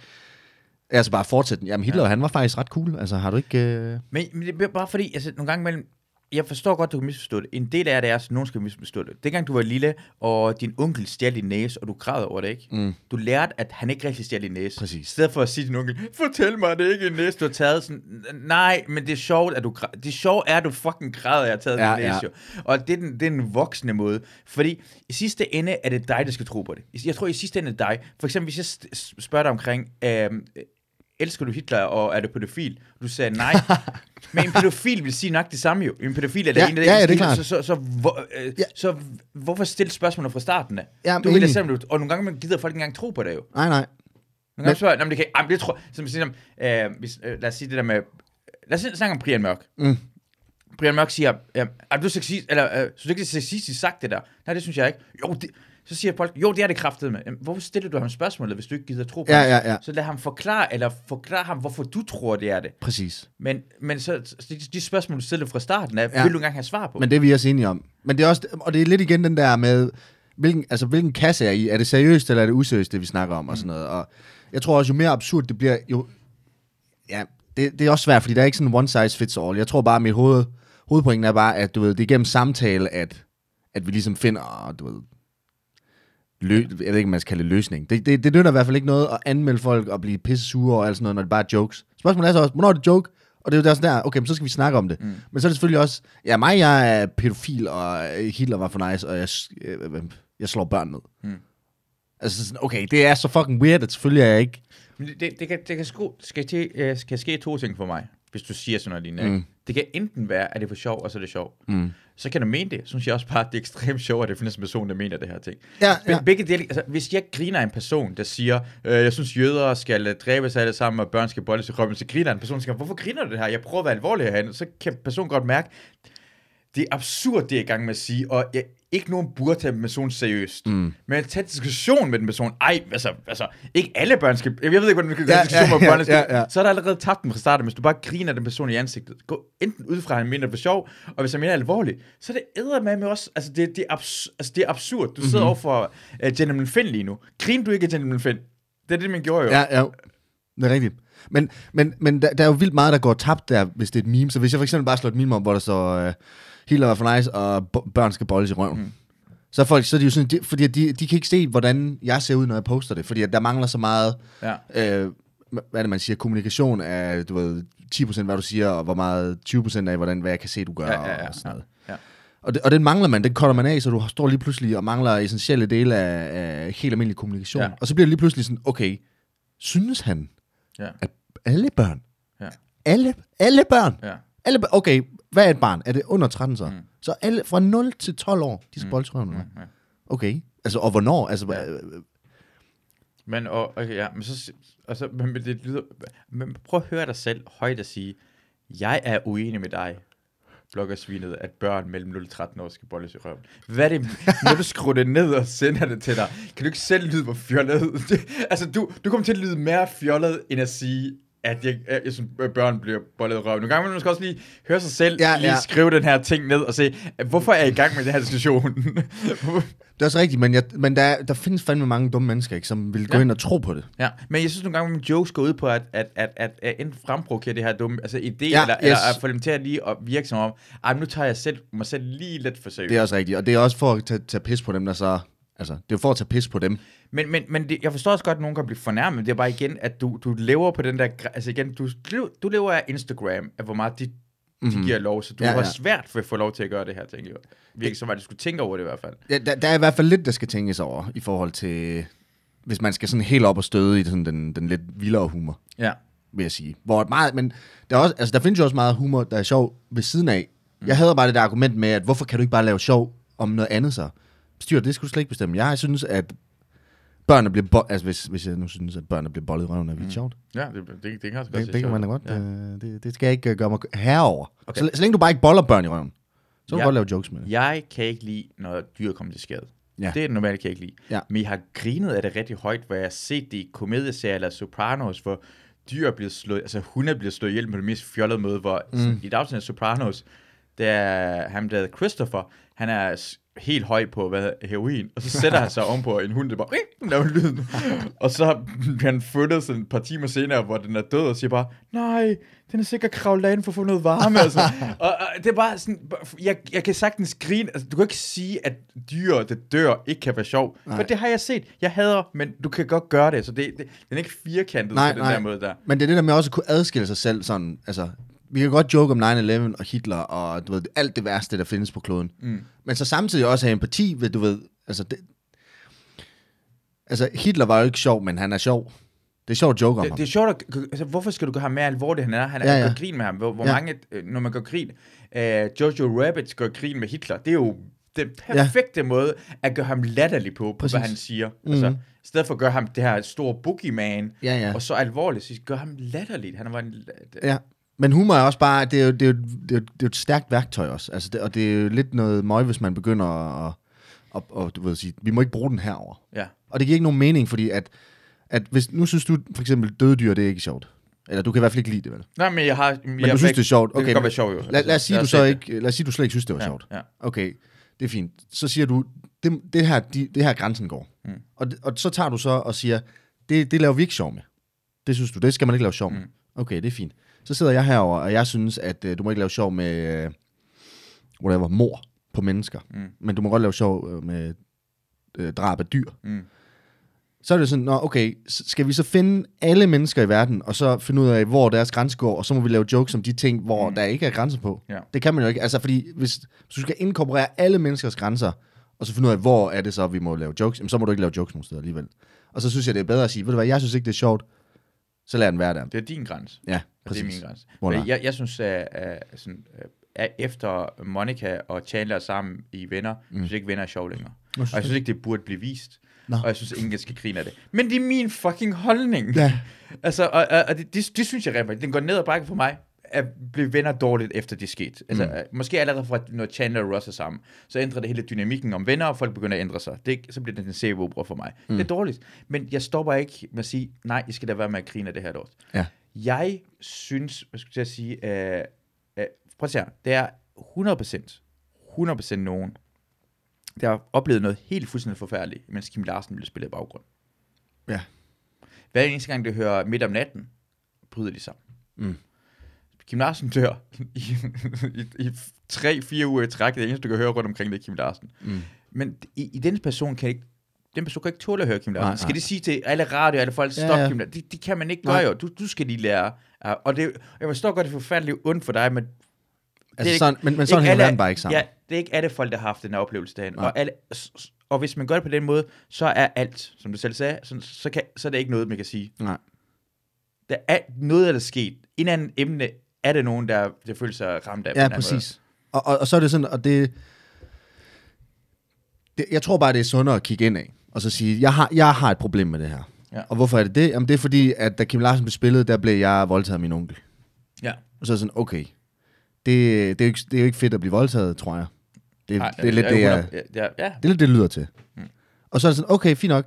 jeg skal bare fortsætte den. Jamen Hitler, ja. han var faktisk ret cool, altså har du ikke... Øh... Men, men det er bare fordi, altså nogle gange imellem, jeg forstår godt, du kan misforstå det. En del af det er, at nogen skal misforstå det. Dengang du var lille, og din onkel stjal din næse, og du græd over det, ikke? Mm. Du lærte, at han ikke rigtig stjal din næse. Præcis. I stedet for at sige til din onkel, fortæl mig, at det ikke er en næse, du har taget. Sådan, nej, men det er sjovt, at du græd. Det sjove er, at du fucking græder, at jeg har taget Ja, din næse. ja. Jo. Og det er, den, det er den voksne måde. Fordi i sidste ende er det dig, der skal tro på det. Jeg tror, i sidste ende er det dig. For eksempel, hvis jeg spørger dig omkring, øhm, elsker du Hitler, og er du pædofil? Du sagde nej. Men en pædofil vil sige nok det samme jo. En pædofil er Ja, en, der ja, ja, det er klart. Så, så, så, hvor, øh, Ja. så hvorfor stille spørgsmålet fra starten af? Ja, du vil eksempel, og nogle gange man gider folk ikke engang tro på det jo. Nej, nej. Nogle gange spørger, jeg, "Nå, men det kan, jamen, det tror, som jeg siger, øh, hvis, øh, lad os sige det der med, lad os snakke om Brian Mørk. Mm. Brian Mørk siger, øh, er du sexist, eller øh, synes du ikke, det er sexistisk sagt det der? Nej, det synes jeg ikke. Jo, det, så siger folk, jo, det er det kraftet med. Hvorfor stiller du ham spørgsmålet, hvis du ikke gider tro på Ja, det? ja, ja. Så lad ham forklare, eller forklare ham, hvorfor du tror, det er det. Præcis. Men, men så, de, de spørgsmål, du stiller fra starten af, Ja. vil du engang have svar på. Men det er vi også enige om. Men det er også, og det er lidt igen den der med, hvilken, altså, hvilken kasse er I? Er det seriøst, eller er det useriøst, det vi snakker om, og sådan noget. Og jeg tror også, jo mere absurd det bliver, jo... Ja, det, det er også svært, fordi der er ikke sådan one size fits all. Jeg tror bare, at mit hoved, hovedpointen er bare, at du ved, det er gennem samtale, at, at vi ligesom finder, du ved, lø- jeg ved ikke, om man skal kalde det løsning. Det, det, det nytter i hvert fald ikke noget at anmelde folk og blive pisse sure og alt sådan noget, når det bare er jokes. Spørgsmålet er så også, hvornår er det joke? Og det er jo der sådan der, okay, men så skal vi snakke om det. Mm. Men så er det selvfølgelig også, ja, mig, jeg er pædofil, og Hitler var for nice, og jeg, øh, jeg slår børn ned. Mm. Altså sådan, okay, det er så fucking weird, at selvfølgelig er jeg ikke... Men det, det, det, kan, det kan, sko, skal, til, øh, skal ske to ting for mig, hvis du siger sådan noget lignende. Mm. Det kan enten være, at det er for sjov, og så er det sjov. Mm. Så kan du mene det. Så synes jeg også bare, at det er ekstremt sjovt, at det findes en person, der mener det her ting. Ja, ja. Begge dele, altså, hvis jeg griner en person, der siger, øh, jeg synes, jøder skal øh, dræbes alle sammen, og børn skal boldes i røven, så griner en person, der siger, hvorfor griner du det her? Jeg prøver at være alvorlig herhen. Så kan personen godt mærke, det er absurd, det er i gang med at sige, og jeg, ikke nogen burde tage den person seriøst. Mm. Men at tage diskussion med den person, ej, altså, altså, ikke alle børn skal, jeg ved ikke, hvordan du kan ja, diskussion ja, med børn, ja, ja, ja. så er der allerede tabt den fra starten, hvis du bare griner den person i ansigtet. Gå enten ud fra, at han mener det for sjov, og hvis han mener alvorligt, så er det æder med med også, altså det, det, er, abs- altså, det er absurd. Du sidder mm-hmm. over for uh, Gentleman Finn lige nu. Griner du ikke af Gentleman Finn? Det er det, man gjorde jo. Ja, ja. Det er rigtigt. Men, men, men der, der er jo vildt meget, der går tabt der, hvis det er et meme. Så hvis jeg for eksempel bare slår et meme om, hvor der så uh, Hitler var for nice, og børn skal bolles i røven. Mm. Så, folk, så er de jo sådan, de, fordi de, de kan ikke se, hvordan jeg ser ud, når jeg poster det, fordi der mangler så meget, ja. øh, hvad er det, man siger, kommunikation af, du ved, 10% hvad du siger, og hvor meget 20% af, hvordan, hvad jeg kan se, du gør, ja, ja, ja, og sådan noget. Ja. Og, det, og den mangler man, den cutter man af, så du står lige pludselig og mangler essentielle dele af, af helt almindelig kommunikation. Ja. Og så bliver det lige pludselig sådan, okay, synes han, ja. at alle børn, ja. alle, alle børn, ja. alle, okay, hvad er et barn? Er det under 13 så? Mm. Så alle fra 0 til 12 år, de skal mm. mm. mm. Okay. Altså, og hvornår? Altså, ja. Men, og, okay, ja, men så, altså, men det lyder, men prøv at høre dig selv højt at sige, jeg er uenig med dig, bloggersvinet, at børn mellem 0 og 13 år skal bolles i røven. Hvad er det, når du skruer det ned og sender det til dig, kan du ikke selv lyde, hvor fjollet? Det, altså, du, du kommer til at lyde mere fjollet, end at sige, at jeg, jeg, jeg synes, at børn bliver bollet røv. Nogle gange man måske også lige høre sig selv, ja, lige ja. skrive den her ting ned og se, hvorfor er jeg i gang med den her diskussion? det er også rigtigt, men, jeg, men der, der findes fandme mange dumme mennesker, ikke, som vil gå ja. ind og tro på det. Ja, men jeg synes nogle gange, at jokes går ud på, at, at, at, at, at enten fremprovokere det her dumme altså idé, ja, eller, yes. eller at få dem til at lige at virke som om, ej, nu tager jeg selv, mig selv lige lidt for seriøst. Det er også rigtigt, og det er også for at tage, tage pis på dem, der så Altså, det er jo for at tage pis på dem. Men, men, men det, jeg forstår også godt, at nogen kan blive fornærmet. Det er bare igen, at du, du lever på den der... Altså igen, du, du lever af Instagram, af hvor meget de, de mm-hmm. giver lov, så du ja, har ja. svært for at få lov til at gøre det her, tænker jeg. Virkelig så meget, du skulle tænke over det i hvert fald. Ja, der, der er i hvert fald lidt, der skal tænkes over, i forhold til... Hvis man skal sådan helt op og støde i sådan den, den lidt vildere humor. Ja. Vil jeg sige. Hvor meget, men der, er også, altså, der findes jo også meget humor, der er sjov ved siden af. Mm. Jeg havde bare det der argument med, at hvorfor kan du ikke bare lave sjov om noget andet så? Styr, det skulle du slet ikke bestemme. Jeg synes, at børnene bliver bo- altså hvis, hvis jeg nu synes, at børnene bliver bollet i røven, er vildt mm. sjovt. Ja, det, det, det kan også godt det, det kan man da godt. Ja. Øh, det, det, skal jeg ikke gøre mig herover. Okay. Så, så, længe du bare ikke boller børn i røven, så kan du godt lave jokes med det. Jeg kan ikke lide, når dyr kommer til skade. Ja. Det er det normalt, kan jeg ikke lide. Ja. Men jeg har grinet af det rigtig højt, hvor jeg har set det i komedieserier eller Sopranos, hvor dyr er blevet slået, altså hunde er blevet slået ihjel på det mest fjollede måde, hvor mm. i et afsnit af Sopranos, der er ham der Christopher, han er helt høj på hvad, heroin, og så sætter han sig ovenpå en hund, der bare laver lyden. og så bliver han fundet sådan et par timer senere, hvor den er død, og siger bare, nej, den er sikkert kravlet ind for at få noget varme. altså. og, og, det er bare sådan, jeg, jeg kan sagtens grine, altså, du kan ikke sige, at dyr, der dør, ikke kan være sjov. Nej. For det har jeg set. Jeg hader, men du kan godt gøre det, så det, det den er ikke firkantet nej, på den nej. der måde der. Men det er det der med også at kunne adskille sig selv sådan, altså, vi kan godt joke om 9-11 og Hitler og du ved, alt det værste, der findes på kloden. Mm. Men så samtidig også have empati ved, du ved, altså, det, altså Hitler var jo ikke sjov, men han er sjov. Det er sjovt at joke om det, ham. Det er sjovt, at, altså, hvorfor skal du gøre ham mere alvorligt, han er? Han er ja, ja. grin med ham. Hvor, hvor ja. mange, øh, når man går grin, uh, Jojo Rabbit går grin med Hitler, det er jo den perfekte ja. måde at gøre ham latterlig på, på Præcis. hvad han siger. Mm. Altså, i stedet for at gøre ham det her store boogeyman, ja, ja. og så alvorligt, så gør ham latterligt. Han var en... Ja. Men humor er også bare, det er jo, det er jo, det er jo, det er et stærkt værktøj også. Altså det, og det er jo lidt noget møg, hvis man begynder at, at, at, at du ved, sige, vi må ikke bruge den herover. Ja. Og det giver ikke nogen mening, fordi at, at hvis, nu synes du for eksempel, døde dyr, det er ikke sjovt. Eller du kan i hvert fald ikke lide det, vel? Nej, men jeg har... Jeg men du synes, det er sjovt? Okay, det kan være sjovt, jo. Lad, lad, os sige, du så ikke, lad os sige, du slet ikke synes, det var ja, sjovt. Ja. Okay, det er fint. Så siger du, det, det, her, de, det her grænsen går. Mm. Og, og så tager du så og siger, det, det laver vi ikke sjov med. Det synes du, det skal man ikke lave sjov med. Mm. Okay, det er fint. Så sidder jeg herover og jeg synes, at øh, du må ikke lave sjov med, øh, whatever, mor på mennesker. Mm. Men du må godt lave sjov øh, med øh, drab af dyr. Mm. Så er det sådan, nå okay, skal vi så finde alle mennesker i verden, og så finde ud af, hvor deres grænse går, og så må vi lave jokes om de ting, hvor mm. der ikke er grænser på. Ja. Det kan man jo ikke. Altså, fordi hvis, hvis du skal inkorporere alle menneskers grænser, og så finde ud af, hvor er det så, vi må lave jokes, jamen, så må du ikke lave jokes nogen steder alligevel. Og så synes jeg, det er bedre at sige, ved du hvad, jeg synes ikke, det er sjovt, så lad den være der. Det er din grænse. Ja, Og det præcis. er min grænse. Voilà. Fordi Jeg, jeg synes, at, at, sådan, at efter Monica og Chandler er sammen i Venner, mm. synes jeg ikke, Venner er sjov længere. Og jeg synes ikke, det burde blive vist. Nå. Og jeg synes, ingen skal grine af det. Men det er min fucking holdning. Ja. Altså, og, og, og det, det, det, synes jeg rent faktisk, den går ned og bakke for mig, at blive venner dårligt, efter det skete. Altså, mm. måske allerede fra, når Chandler og Ross er sammen, så ændrer det hele dynamikken om venner, og folk begynder at ændre sig. Det, så bliver det en sæbeopera for mig. Mm. Det er dårligt. Men jeg stopper ikke med at sige, nej, I skal da være med at grine af det her lort. Ja. Jeg synes, hvad skulle jeg sige, uh, uh, prøv at se her, det er 100%, 100% nogen, der har oplevet noget helt fuldstændig forfærdeligt, mens Kim Larsen blev spillet i baggrund. Ja. Hver eneste gang, du hører midt om natten, bryder de sammen. Mm. Kim Larsen dør i, i, i tre-fire uger i træk. Det eneste, du kan høre rundt omkring, det er Kim Larsen. Mm. Men i, i den person kan ikke den person kan ikke tåle at høre Kim Larsen. Nej, Skal nej. de sige til alle radio, alle folk, Ja, stop ja. Kim Larsen? Det, det kan man ikke Nej. gøre jo. Du, du skal lige lære. Ja, og det, jeg forstår godt, det er forfærdeligt ondt for dig, men Altså, ikke- sådan, men, men sådan hænger verden bare ikke sammen. Ja, det er ikke alle folk, der har haft den oplevelse derhen. Og, alle, og hvis man gør det på den måde, så er alt, som du selv sagde, så, så, kan, så er det ikke noget, man kan sige. Nej. Der er noget, der er sket. En anden emne er det nogen, der, der føler sig ramt af. Ja, præcis. Og, og, og så er det sådan, og det, det... Jeg tror bare, det er sundere at kigge ind af, og så sige, jeg har, jeg har et problem med det her. Ja. Og hvorfor er det det? Jamen, det er fordi, at da Kim Larsen blev spillet, der blev jeg voldtaget af min onkel. Ja. Og så er det sådan, okay, det, det, er jo ikke, det er jo ikke fedt at blive voldtaget, tror jeg. Det, Nej, det er lidt det, jeg, Ja, ja, ja. det er lidt det, lyder til. Mm. Og så er det sådan, okay, fint nok.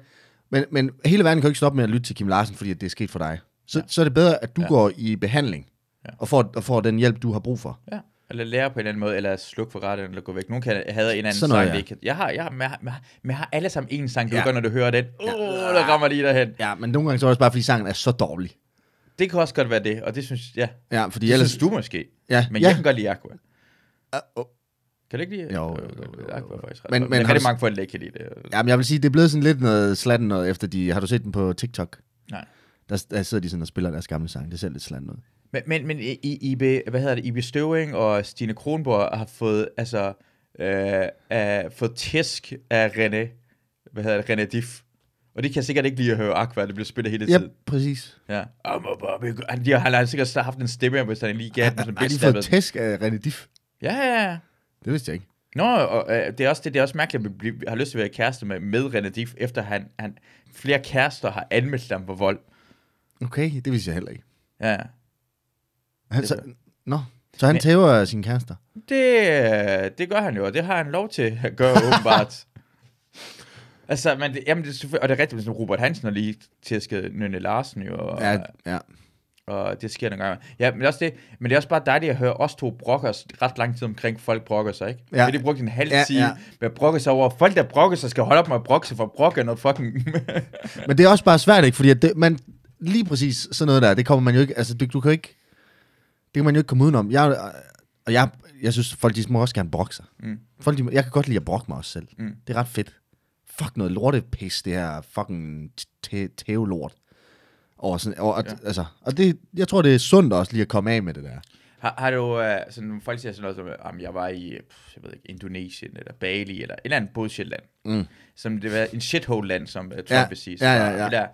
Men, men hele verden kan jo ikke stoppe med at lytte til Kim Larsen, fordi det er sket for dig. Så, ja. så er det bedre, at du ja. går i behandling, Ja. ja. og, får, og får den hjælp, du har brug for. Ja, eller lære på en eller anden måde, eller slukke for radioen, eller gå væk. Nogen kan have en anden Sådan sang, noget, ja. ikke kan. Jeg har, jeg, har, jeg, har, jeg har- jeg alle sammen en sang, du Ja. gør, når du hører den. Åh, oh, der rammer lige derhen. Ja, men nogle gange så er det også bare, fordi sangen er så dårlig. Det kan også godt være det, og det synes ja, Ja, fordi det ellers... synes du måske. ja, Men ja. jeg kan godt lide Aqua. Uh, oh. Kan du ikke lide Jo, jo, jo, jo, Aqua faktisk? Men- Men, men men har rigtig du- mange folk, der ikke kan lide det. Jamen, jeg vil sige, det er blevet sådan lidt noget slatten noget, efter de... Har du set den på TikTok? Nej. Der, der sidder de sådan og spiller deres gamle sang. Det ser lidt slatten ud. Men, men, men I- I- Ibe, hvad hedder det, Ibe Støvring og Stine Kronborg har fået, altså, øh, øh, fået tæsk af René, hvad hedder det, René Diff. Og de kan sikkert ikke lide at høre Aqua, det bliver spillet hele Ja, tiden. præcis. Ja. A Bobby. Han, de har, han har sikkert haft en stemme, hvis han lige gav den Har de fået tæsk af René Diff? Ja, ja, ja. Det vidste jeg ikke. Nå, og, øh, det, er også, det, det er også mærkeligt, at vi har lyst til at være kæreste med, med René Diff, efter han, han, flere kærester har anmeldt ham for vold. Okay, det vidste jeg heller ikke. Ja, Det så, nå, så han Men- tæver sine kærester. Det, øh, det gør han jo, og det har han lov til at gøre, åbenbart. altså, men det, jamen, det er og det er rigtigt, som Robert Hansen har lige tæsket Nynne Larsen jo, og, Ja, ja. og det sker nogle gange. Ja, men det, er også det, men det er også bare dejligt at høre os to brokke os ret lang tid omkring, folk brokker sig, ikke? Ja. Vi har brugt en halv Ja, time ja. med at brokke sig over, folk der brokker sig skal holde op med at brokke sig, for at brokke er noget fucking... Men det er også bare svært, ikke? Fordi at det, man, lige præcis sådan noget der, det kommer man jo ikke, altså du, du kan ikke, det kan man jo ikke komme udenom. Jeg, og jeg, jeg synes, folk de må også gerne brokke sig. Mm. Folk, de, jeg kan godt lide at brokke mig også selv. Mm. Det er ret fedt. Fuck noget lortepis, det her fucking tævelort. Og, sådan, og, Ja. altså, og det, jeg tror, det er sundt også lige at komme af med det der. Har, har du, uh, sådan, folk siger sådan noget som, om jeg var i, pff, jeg ved ikke, Indonesien, eller Bali, eller et eller andet bullshit-land. Mm. Som det var en shithole-land, som uh, Trump Ja, vil sige. ja, ja, Så ja. det Der,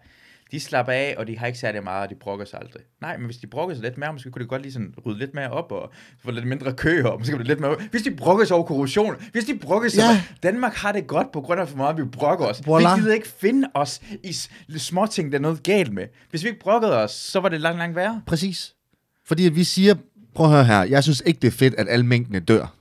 de slapper af, og de har ikke særlig meget, og de brokker sig aldrig. Nej, men hvis de brokker sig lidt mere, måske kunne de godt lige sådan rydde lidt mere op, og få lidt mindre kø, og måske det lidt mere... Hvis de brokker sig over korruption, hvis de brokker sig... Ja. Danmark har det godt på grund af, hvor meget vi brokker os. Voilà. Vi gider ikke finde os i små ting, der er noget galt med. Hvis vi ikke brokkede os, så var det langt, langt værre. Præcis. Fordi at vi siger, prøv at høre her, jeg synes ikke, det er fedt, at alle mængdene dør.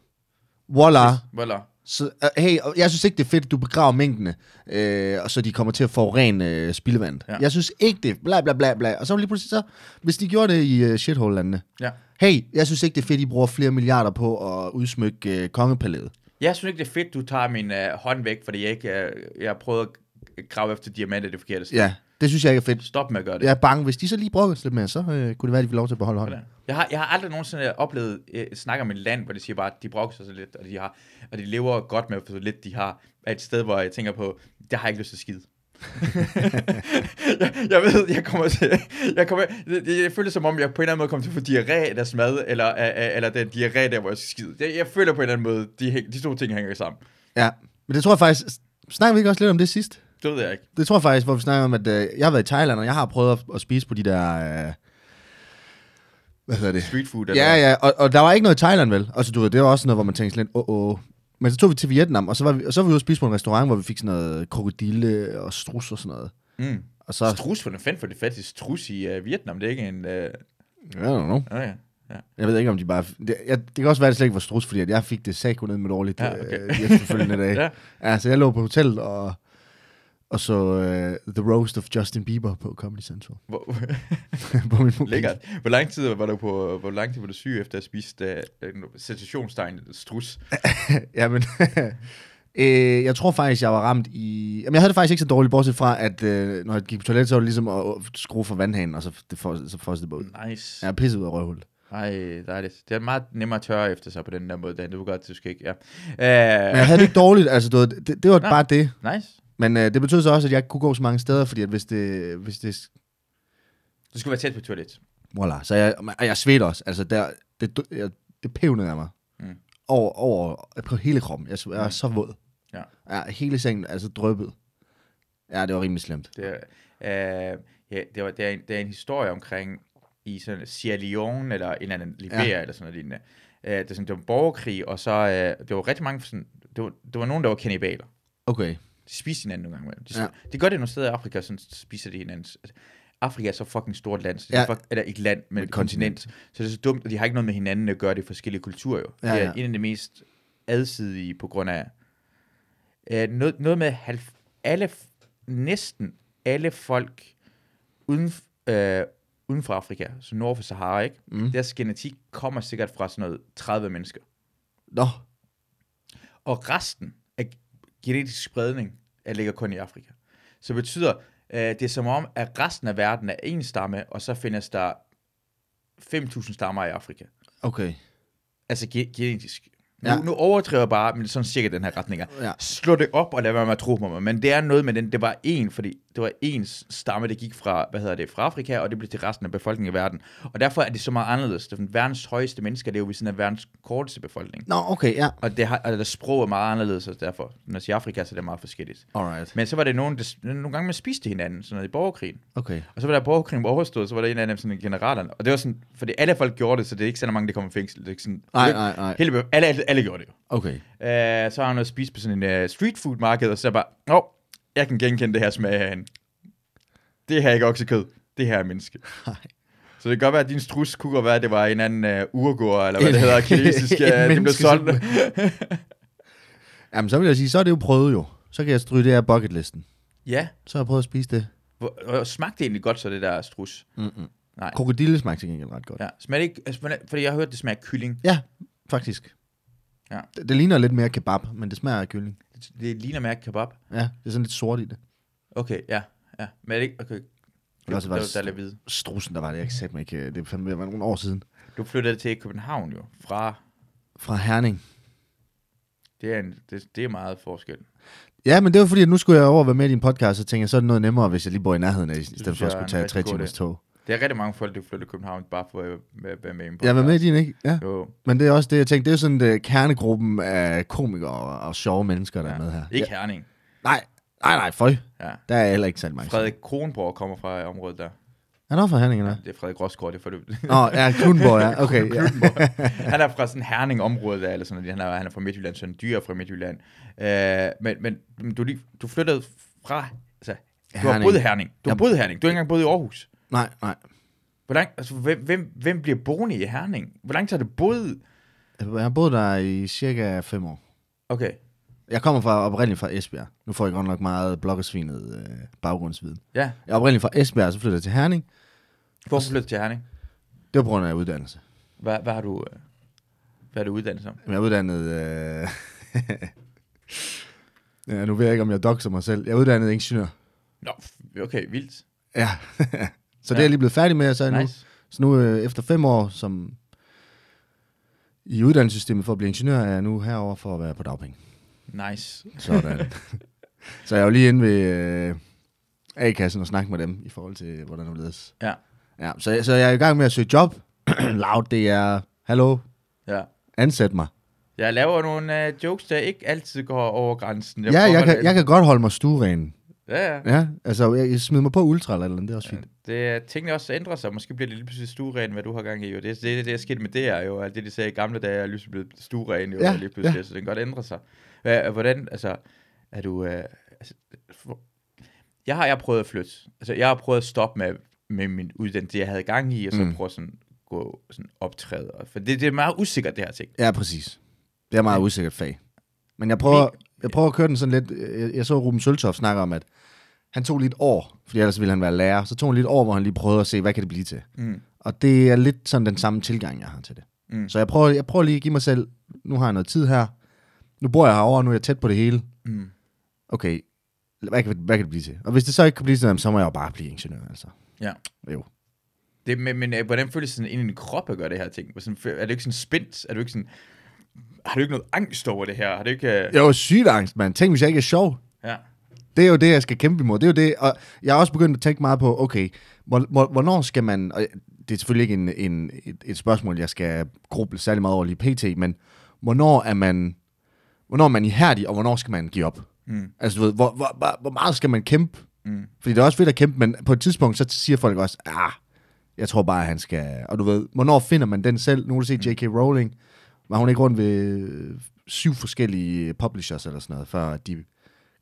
Voila. Voilà. Så, uh, hey, jeg synes ikke, det er fedt, at du begraver mængdene, øh, og så de kommer til at forurene øh, spildevandet. Ja. Jeg synes ikke det, bla bla bla bla. Og så lige pludselig så, hvis de gjorde det i uh, shithole-landene. Ja. Hey, jeg synes ikke, det er fedt, at I bruger flere milliarder på at udsmykke uh, kongepalæet. Jeg synes ikke, det er fedt, du tager min øh, hånd væk, fordi jeg ikke øh, jeg prøvet at grave efter diamanter det forkerte sted. Ja, det synes jeg ikke er fedt. Stop med at gøre det. Jeg er bange, hvis de så lige brokker sig lidt mere, så øh, kunne det være, at de får lov til at beholde hånden. Jeg har, jeg har aldrig nogensinde oplevet øh, snak om et land, hvor de siger bare, at de brokker sig så lidt, og de, har, og de lever godt med, for så lidt de har. er et sted, hvor jeg tænker på, det har jeg ikke lyst til at skide. jeg, jeg ved, jeg kommer til, jeg, kommer, jeg, jeg føler som om, jeg på en eller anden måde kommer til at få diarré af deres mad, eller, øh, eller den diarré der, hvor jeg skal skide. Jeg, jeg føler på en eller anden måde, de, de to ting hænger sammen. Ja, men det tror jeg faktisk... Snakker vi ikke også lidt om det sidst? Det ved jeg ikke. Det tror jeg faktisk, hvor vi snakker om, at øh, jeg har været i Thailand, og jeg har prøvet at, at spise på de der... Øh, hvad hedder det? Street food, eller Ja, ja, og, og der var ikke noget i Thailand, vel? Altså, du ved, det var også noget, hvor man tænkte sådan lidt, åh, oh, oh. Men så tog vi til Vietnam, og så var vi, og så var vi ude og spise på en restaurant, hvor vi fik sådan noget krokodille og strus og sådan noget. Mm. Og så... Strus, for den fandt for det fattigste strus i uh, Vietnam, det er ikke en... Uh... I don't know. Oh, ja. Jeg ved ikke, om de bare... Det, jeg, det kan også være, at det slet ikke var strus, fordi at jeg fik det sag ned med dårligt Ja, ja, okay. okay. øh, de efterfølgende dage. ja. så jeg lå på hotellet og, og så uh, The Roast of Justin Bieber på Comedy Central. Hvor, på min mobil. lækkert. Hvor lang tid var du på, hvor lang tid var du syg efter at have spist uh, en sensationstegn strus? Jamen, øh, jeg tror faktisk, jeg var ramt i... Jamen, jeg havde det faktisk ikke så dårligt, bortset fra, at øh, når jeg gik på toilettet, så var det ligesom at skrue for vandhanen, og så, det for, så fossede det ud. Nice. Jeg er pisset ud af røvhullet. Ej, dejligt. Det er meget nemmere at tørre efter sig på den der måde, Dan. Du ved godt, du skal ikke... Ja. Men jeg havde det ikke dårligt, altså du det, det var Nej. bare det. Nice. Men øh, det betød så også, at jeg ikke kunne gå så mange steder, fordi at hvis det... Hvis det Du skal være tæt på toilet. voilà, så jeg, og jeg svedte også. Altså, der, det, jeg, det pævnede af mig. Mm. Over, over, på hele kroppen. Jeg, jeg er Mm. så våd. Ja. ja. Hele sengen, altså drøbet. Ja, det var rimelig slemt. Det øh, ja, det, var, det, er en, det er en historie omkring i sådan Sierra Leone, eller en eller anden Liberia, ja. eller sådan noget lignende. Øh, det, er sådan, det var en borgerkrig, og så øh, det var rigtig mange sådan, det var, det var nogen, der var kannibaler. Okay. De spiste hinanden nogle gange. De, Ja. ja. de gør det nogle steder i Afrika, sådan spiser de hinanden. Afrika er så fucking stort land, så det Ja. er fuck, eller ikke land, men et kontinent. Så det er så dumt, og de har ikke noget med hinanden at gøre, det er forskellige kulturer jo. Ja, det er ja. en af de mest adsidige på grund af øh, noget, noget med halv, alle, næsten alle folk uden, øh, uden for Afrika, så nord for Sahara, ikke? Mm. Deres genetik kommer sikkert fra sådan noget 30 mennesker. Nå, Og resten af genetisk spredning er ligger kun i Afrika. Så det betyder, øh, det er som om, at resten af verden er en stamme, og så findes der 5.000 stammer i Afrika. okay. Altså ge- genetisk. Nu, Ja. nu overdriver jeg bare, men sådan cirka den her retning. Ja. Slå det op og lad være med at tro på mig. Men det er noget med den, det var en, fordi det var en stamme, der gik fra, hvad hedder det, fra Afrika, og det blev til resten af befolkningen i verden. Og derfor er det så meget anderledes. Det er verdens højeste mennesker, det er jo ved siden af verdens korteste befolkning. Nå, okay, ja. Og det har, altså, sprog er meget anderledes, og derfor, når jeg siger Afrika, så er det meget forskelligt. Alright. Men så var det nogen, der, nogle gange man spiste hinanden, sådan noget i borgerkrigen. Okay. Og så var der borgerkrigen overstået, så var der en af dem sådan generalerne. Og det var sådan, fordi alle folk gjorde det, så det er ikke så mange, der kom i fængsel. Det er ikke sådan, Nej, nej, nej. Hele, alle, alle, alle gjorde det jo. Okay. Uh, så har han noget spist på sådan en uh, street food marked, og så bare, åh, jeg kan genkende det her smag herinde. Det her er ikke oksekød, det her er menneske. Nej. Så det kan godt være, at din strus kunne godt være, at det var en anden uh, eller hvad det hedder, kinesisk. Uh, det blev solgt. Jamen, så vil jeg sige, så er det jo prøvet jo. Så kan jeg stryge det her bucketlisten. ja, Så har jeg prøvet at spise det. Hvor, smagte det egentlig godt, så det der strus? Mm-mm. Nej. Krokodille smagte til gengæld ret godt. Ja, smager det ikke, altså, fordi jeg har hørt, det smager kylling. Ja, faktisk. Ja. Det, det ligner lidt mere kebab, men det smager af kylling. Det, ligner mere kebab. Ja, det er sådan lidt sort i det. Okay, ja, ja. Men er det ikke, okay. Det, også der, var der, der er hvide. Strussen, der var det, jeg sagde mig ikke. Det fandme det var nogle år siden. Du flyttede til København jo, fra, Fra Herning. det er, en, det, det er meget forskel. Ja, men det var fordi, at nu skulle jeg over og være med i din podcast, så tænkte jeg, så er det noget nemmere, hvis jeg lige bor i nærheden i stedet for at skulle tage tre timers tog. Det er rigtig mange folk, der flytter til København, bare for at være, med i en podcast. Jeg var med i din, ikke? Ja. Jo, Men det er også det, jeg tænkte, det er jo sådan det, kernegruppen af komikere og, og sjove mennesker, der ja. er med her. Ikke Ja. Herning. Nej, nej, nej, føj. Ja. Der er heller ikke særlig mange. Frederik Kronborg kommer fra området der. Han er fra Herning, eller? Det er Frederik Rosgaard, det for det. Nå, ja, Knudborg, ja. Okay, ja. han er fra sådan Herning-området der, eller sådan noget. Han er, han er fra Midtjylland, sådan dyr er fra Midtjylland. Øh, men, men du, du flyttede fra, altså, du har Herning. boet i Herning. Du har boet Herning. Du har ikke engang boet i Aarhus. Nej, nej. Hvor lang, altså, hvem, hvem, bliver boende i Herning? Hvor lang tid har du boet? Jeg har boet der i cirka fem år. Okay, Jeg kommer fra, oprindeligt fra Esbjerg. Nu får jeg godt nok meget bloggersvinet øh, baggrundsviden. ja. Jeg er oprindeligt fra Esbjerg, så flyttede jeg til Herning. Hvorfor flyttede du til Herning? Det var på grund af uddannelse. Hvad, hvad har du, øh, hvad er du uddannet som? Jeg er uddannet... Øh... ja, nu ved jeg ikke, om jeg dokser mig selv. Jeg er uddannet ingeniør. Nå, okay, vildt. Ja. så det Ja. er jeg lige blevet færdig med, så, nu, Nice. så nu øh, efter fem år som i uddannelsessystemet for at blive ingeniør, er jeg nu herover for at være på dagpenge. Nice. Sådan. så jeg er jo lige inde ved øh, A-kassen og snakke med dem i forhold til, hvordan det ledes. Ja. Ja, så, jeg- så jeg er i gang med at søge job. Loud, det er, hallo, Ja. ansæt mig. Jeg laver nogle uh, jokes, der ikke altid går over grænsen. Jeg ja, jeg kan, det- jeg kan godt holde mig stueren. Ja, ja. Ja, altså, jeg, jeg smider mig på ultra eller andet, det er også fint. Det er tingene også ændrer sig. Måske bliver det lige pludselig stueren, hvad du har gang i. Jo. Det, det, det, det er sket med det her jo. Alt det, de sagde i gamle dage, er lige blevet stueren jo Ja, lige pludselig. ja. Så det kan godt ændre sig. Hvad, hvordan, altså, er du... Uh, altså, for, jeg har jeg har prøvet at flytte. Altså, jeg har prøvet at stoppe med, med min uddannelse, jeg havde gang i, og så Mm. prøve sådan gå sådan optræde. For det, det er meget usikkert, det her ting. Ja, præcis. Det er meget usikkert fag. Men jeg prøver, jeg prøver at køre den sådan lidt... Jeg, jeg så Ruben Søltoft snakke om, at han tog lige et år, fordi ellers ville han være lærer. Så tog han lige et år, hvor han lige prøvede at se, hvad kan det blive til. Mm. Og det er lidt sådan den samme tilgang, jeg har til det. Mm. Så jeg prøver, jeg prøver lige at give mig selv... Nu har jeg noget tid her. Nu bor jeg herovre, nu er jeg tæt på det hele. Mm. Okay, hvad kan, hvad kan det blive til? Og hvis det så ikke kan blive til, så må jeg jo bare blive ingeniør, altså. Ja. Jo. Det, men, men øh, hvordan føles det sådan ind i din krop at gøre det her ting? Er det ikke sådan spændt? Er du ikke sådan... Har du ikke noget angst over det her? Har du ikke... øh, Jeg var sygt angst, mand. Tænk, hvis jeg ikke er sjov. Det er jo det, jeg skal kæmpe imod. Det er jo det, og jeg har også begyndt at tænke meget på, okay, hvor, hvor, hvornår skal man, og det er selvfølgelig ikke en, en, et, et spørgsmål, jeg skal gruble særlig meget over lige pt, men hvornår er man, hvornår er man ihærdig, og hvornår skal man give op? Mm. Altså, du ved, hvor, hvor, hvor, hvor meget skal man kæmpe? Mm. Fordi det er også fedt at kæmpe, men på et tidspunkt, så siger folk også, ah, jeg tror bare, han skal... Og du ved, hvornår finder man den selv? Nu har du set J.K. Rowling. Var hun ikke rundt ved syv forskellige publishers eller sådan noget, før de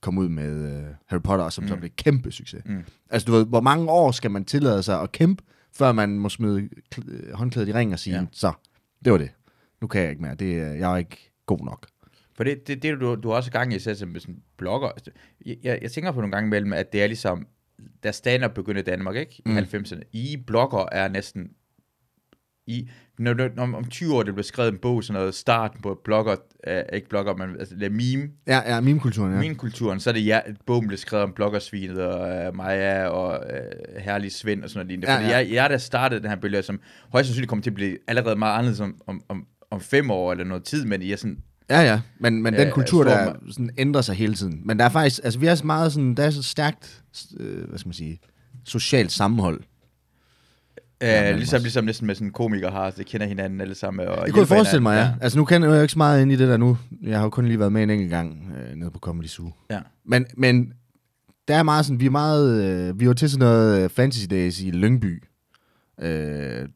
kom ud med øh, Harry Potter, som mm. så blev kæmpe succes. Mm. Altså, du ved, hvor mange år skal man tillade sig at kæmpe, før man må smide øh, håndklædet i ring og sige, ja. Så, det var det. Nu kan jeg ikke mere. Det, jeg er ikke god nok. For det, det, det du, du har også gang i, selv som sådan blogger. Altså, Jeg, jeg, jeg tænker på nogle gange imellem, at det er ligesom, da stand-up begyndte i Danmark, ikke? I mm. 90'erne. I blogger er næsten... I, når, når, om 20 år, det blev skrevet en bog, sådan noget, starten på blogger, øh, ikke blogger, men altså, det er meme, Ja, ja, meme-kulturen, ja. ja. min kulturen, så er det ja, bogen blev skrevet om bloggersvinet og uh, Maja og uh, Herlig Svend og sådan noget lignende. Ja, Fordi ja. Jeg, jeg der startede den her bølge, som højst sandsynligt kommer til at blive allerede meget anderledes om, om, om, om fem år eller noget tid, men I er sådan, Ja, ja, men, men den Øh, kultur, der sådan, ændrer sig hele tiden. Men der er faktisk, altså vi er så meget sådan, der er så stærkt, øh, hvad skal man sige, socialt sammenhold. Ja, Ja, øh, ligesom, ligesom næsten med sådan komikere har, det kender hinanden alle sammen. Og Det kunne jeg forestille mig, ja. hinanden. Altså nu kender jeg jo ikke så meget ind i det der nu. Jeg har jo kun lige været med en enkelt gang øh, nede på Comedy Zoo. Ja. Men, men der er meget sådan, vi er meget, øh, vi var til sådan noget øh, Fantasy Days i Lyngby. Øh,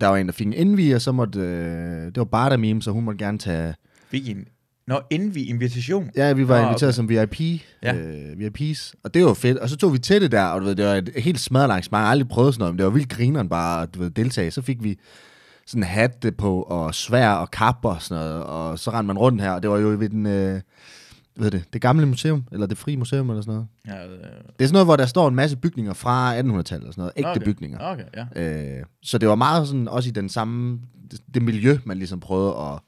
der var en, der fik en indvig, og så måtte, øh, det var Barda Meme, så hun måtte gerne tage, Fik en... Nå, inden vi invitation. ja, vi var Nå, inviteret okay. som VIP, Ja. øh, VIPs, og det var fedt. Og så tog vi til det der, og du ved, det var et helt smadret arrangement. Jeg har aldrig prøvet sådan noget, men det var vildt grineren bare at du ved, deltage. Så fik vi sådan en hat på, og svær og kapper og sådan noget, og så rendte man rundt her, og det var jo ved den, øh, hedder det, det gamle museum, eller det frie museum, eller sådan noget. Ja, øh, Det er sådan noget, hvor der står en masse bygninger fra 1800-tallet, og sådan noget, ægte okay. bygninger. Okay, ja. Øh, så det var meget sådan, også i den samme, det, det miljø, man ligesom prøvede at,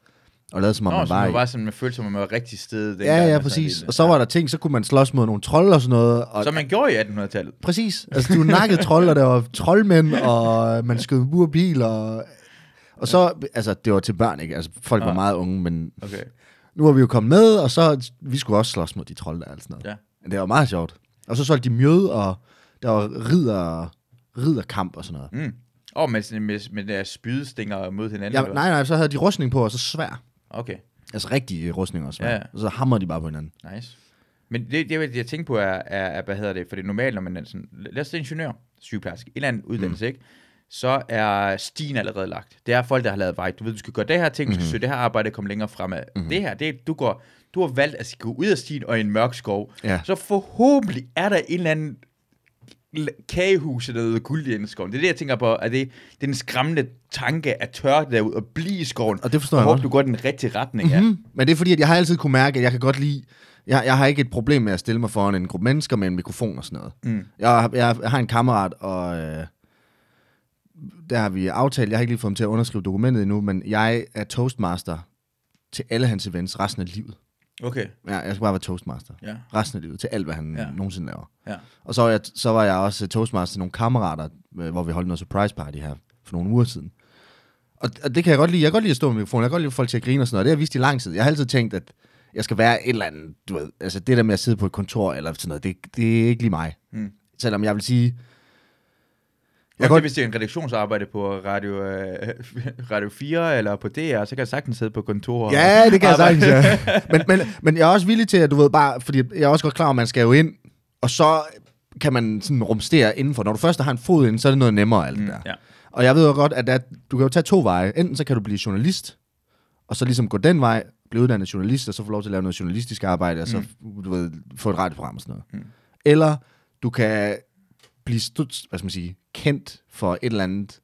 at lade som om Nå, man var i. var sådan, man følte, som man var rigtig sted. Ja, ja, og sådan præcis. Og så var der ting, så kunne man slås mod nogle trolde og sådan noget. Og, Som man gjorde i 1800-tallet. Præcis. Altså, du nakkede trold, og der var troldmænd, og man skød burbil, og... Og så, altså, det var til børn, ikke? Altså, folk var Ah. meget unge, men Okay. nu var vi jo kommet med, og så, vi skulle også slås mod de trolde der, og sådan noget. Ja. Men det var meget sjovt. Og så solgte de mjød, og der var ridder, ridderkamp og sådan noget. Mm. Og med, med, med der spydestinger mod hinanden. Ja, nej, nej, så havde de rustning på, og så svær. Okay, Altså rigtige rustninger og svær. Ja. Og så hammer de bare på hinanden. nice. Men det, det, jeg tænker på, er, er, er, hvad hedder det, for det er normalt, når man er sådan, lad os ingeniør, sygeplejerske, en eller anden uddannelse, mm. ikke? Så er stien allerede lagt. Det er folk, der har lavet vej. Du ved, du skal gøre det her ting, du skal Mhm. søge det her arbejde, komme længere fremad. Mm-hmm. Det her, det du går, du har valgt at gå ud af stien og i en mørk skov. Ja. Så forhåbentlig er der en eller anden l- kagehus eller noget guld i den skov. Det er det, jeg tænker på, at det, det er den skræmmende tanke at tørre derud og blive i skoven. Og det forstår og jeg håbe, godt. du går den rigtige retning. Ja. Mm. Men det er fordi, at jeg har altid kunne mærke, at jeg kan godt lide... Jeg, jeg har ikke et problem med at stille mig foran en gruppe mennesker med en mikrofon og sådan noget. Mm. Jeg, har- jeg, jeg har en kammerat, og øh, der har vi aftalt, jeg har ikke lige fået ham til at underskrive dokumentet endnu, men jeg er toastmaster til alle hans events resten af livet. Okay, Ja, jeg skal bare være toastmaster. ja. Resten af livet, til alt, hvad han Ja. nogensinde laver. Ja. Og så var, jeg, så var jeg også toastmaster til nogle kammerater, øh, hvor vi holdt noget surprise party her for nogle uger siden. Og, og det kan jeg godt lide. Jeg kan godt lide at stå med mikrofonen. Jeg kan godt lide folk til at grine og sådan noget. Det har jeg vist i lang tid. Jeg har altid tænkt, at jeg skal være et eller andet, du ved, altså det der med at sidde på et kontor eller sådan noget, det, det er ikke lige mig. Mm. Selvom jeg vil sige, Jeg Jeg godt, hvis det er en redaktionsarbejde på Radio, øh, Radio 4 eller på DR, så kan jeg sagtens sidde på kontor. Ja, det kan jeg arbejde. sagtens, ja. men, men, men jeg er også villig til, at du ved bare, fordi jeg er også godt klar, at man skal jo ind, og så kan man sådan rumstere indenfor. Når du først har en fod ind, så er det noget nemmere alt det Mm, der. ja. Og jeg ved jo godt, at der, du kan jo tage to veje. Enten så kan du blive journalist, og så ligesom gå den vej, blive uddannet journalist, og så få lov til at lave noget journalistisk arbejde, og så du ved, få et radioprogram og sådan noget. Mm. Eller du kan blive stut, hvad skal man sige, kendt for et eller andet,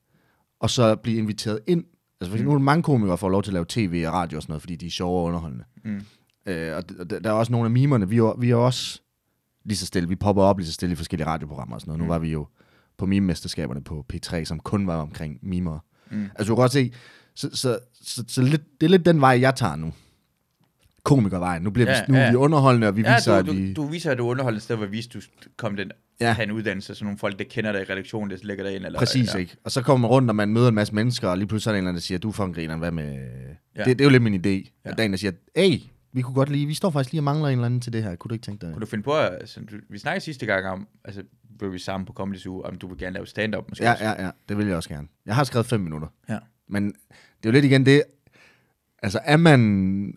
og så blive inviteret ind. Altså, for mm. nu er der mange komikere, der får lov til at lave tv og radio og sådan noget, fordi de er sjove og underholdende. Mm. Øh, og d- og d- der er også nogle af mimerne, vi er, vi er også lige så stille, vi popper op lige så stille i forskellige radioprogrammer og sådan noget. Nu Mm. var vi jo på mime-mesterskaberne på P3, som kun var omkring mimer. Mm. Altså, du kan godt se, så, så, så, så lidt, det er lidt den vej, jeg tager nu. Komikervejen. Nu, bliver Ja, vi, nu ja. vi underholdende, og vi Ja, viser, du, at vi... du, du viser, at du underholder et sted, hvor hvis du kom den Ja. have en uddannelse, så nogle folk, der kender dig i redaktionen, der lægger dig ind. Eller, Præcis, ja. ikke? Og så kommer man rundt, og man møder en masse mennesker, og lige pludselig er der en eller anden, der siger, du er fucking griner, hvad med... Ja. Det, det, er jo lidt min idé. Ja. At der er en, der siger, hey, vi kunne godt lige, vi står faktisk lige og mangler en eller anden til det her. Kunne du ikke tænke dig? Kunne du finde på, at, altså, du, vi snakkede sidste gang om, altså, hvor vi sammen på Comedy Zoo, om du vil gerne lave stand-up måske. Ja, også. ja, ja, det vil jeg også gerne. Jeg har skrevet fem minutter. Ja. Men det er jo lidt igen det, altså er man,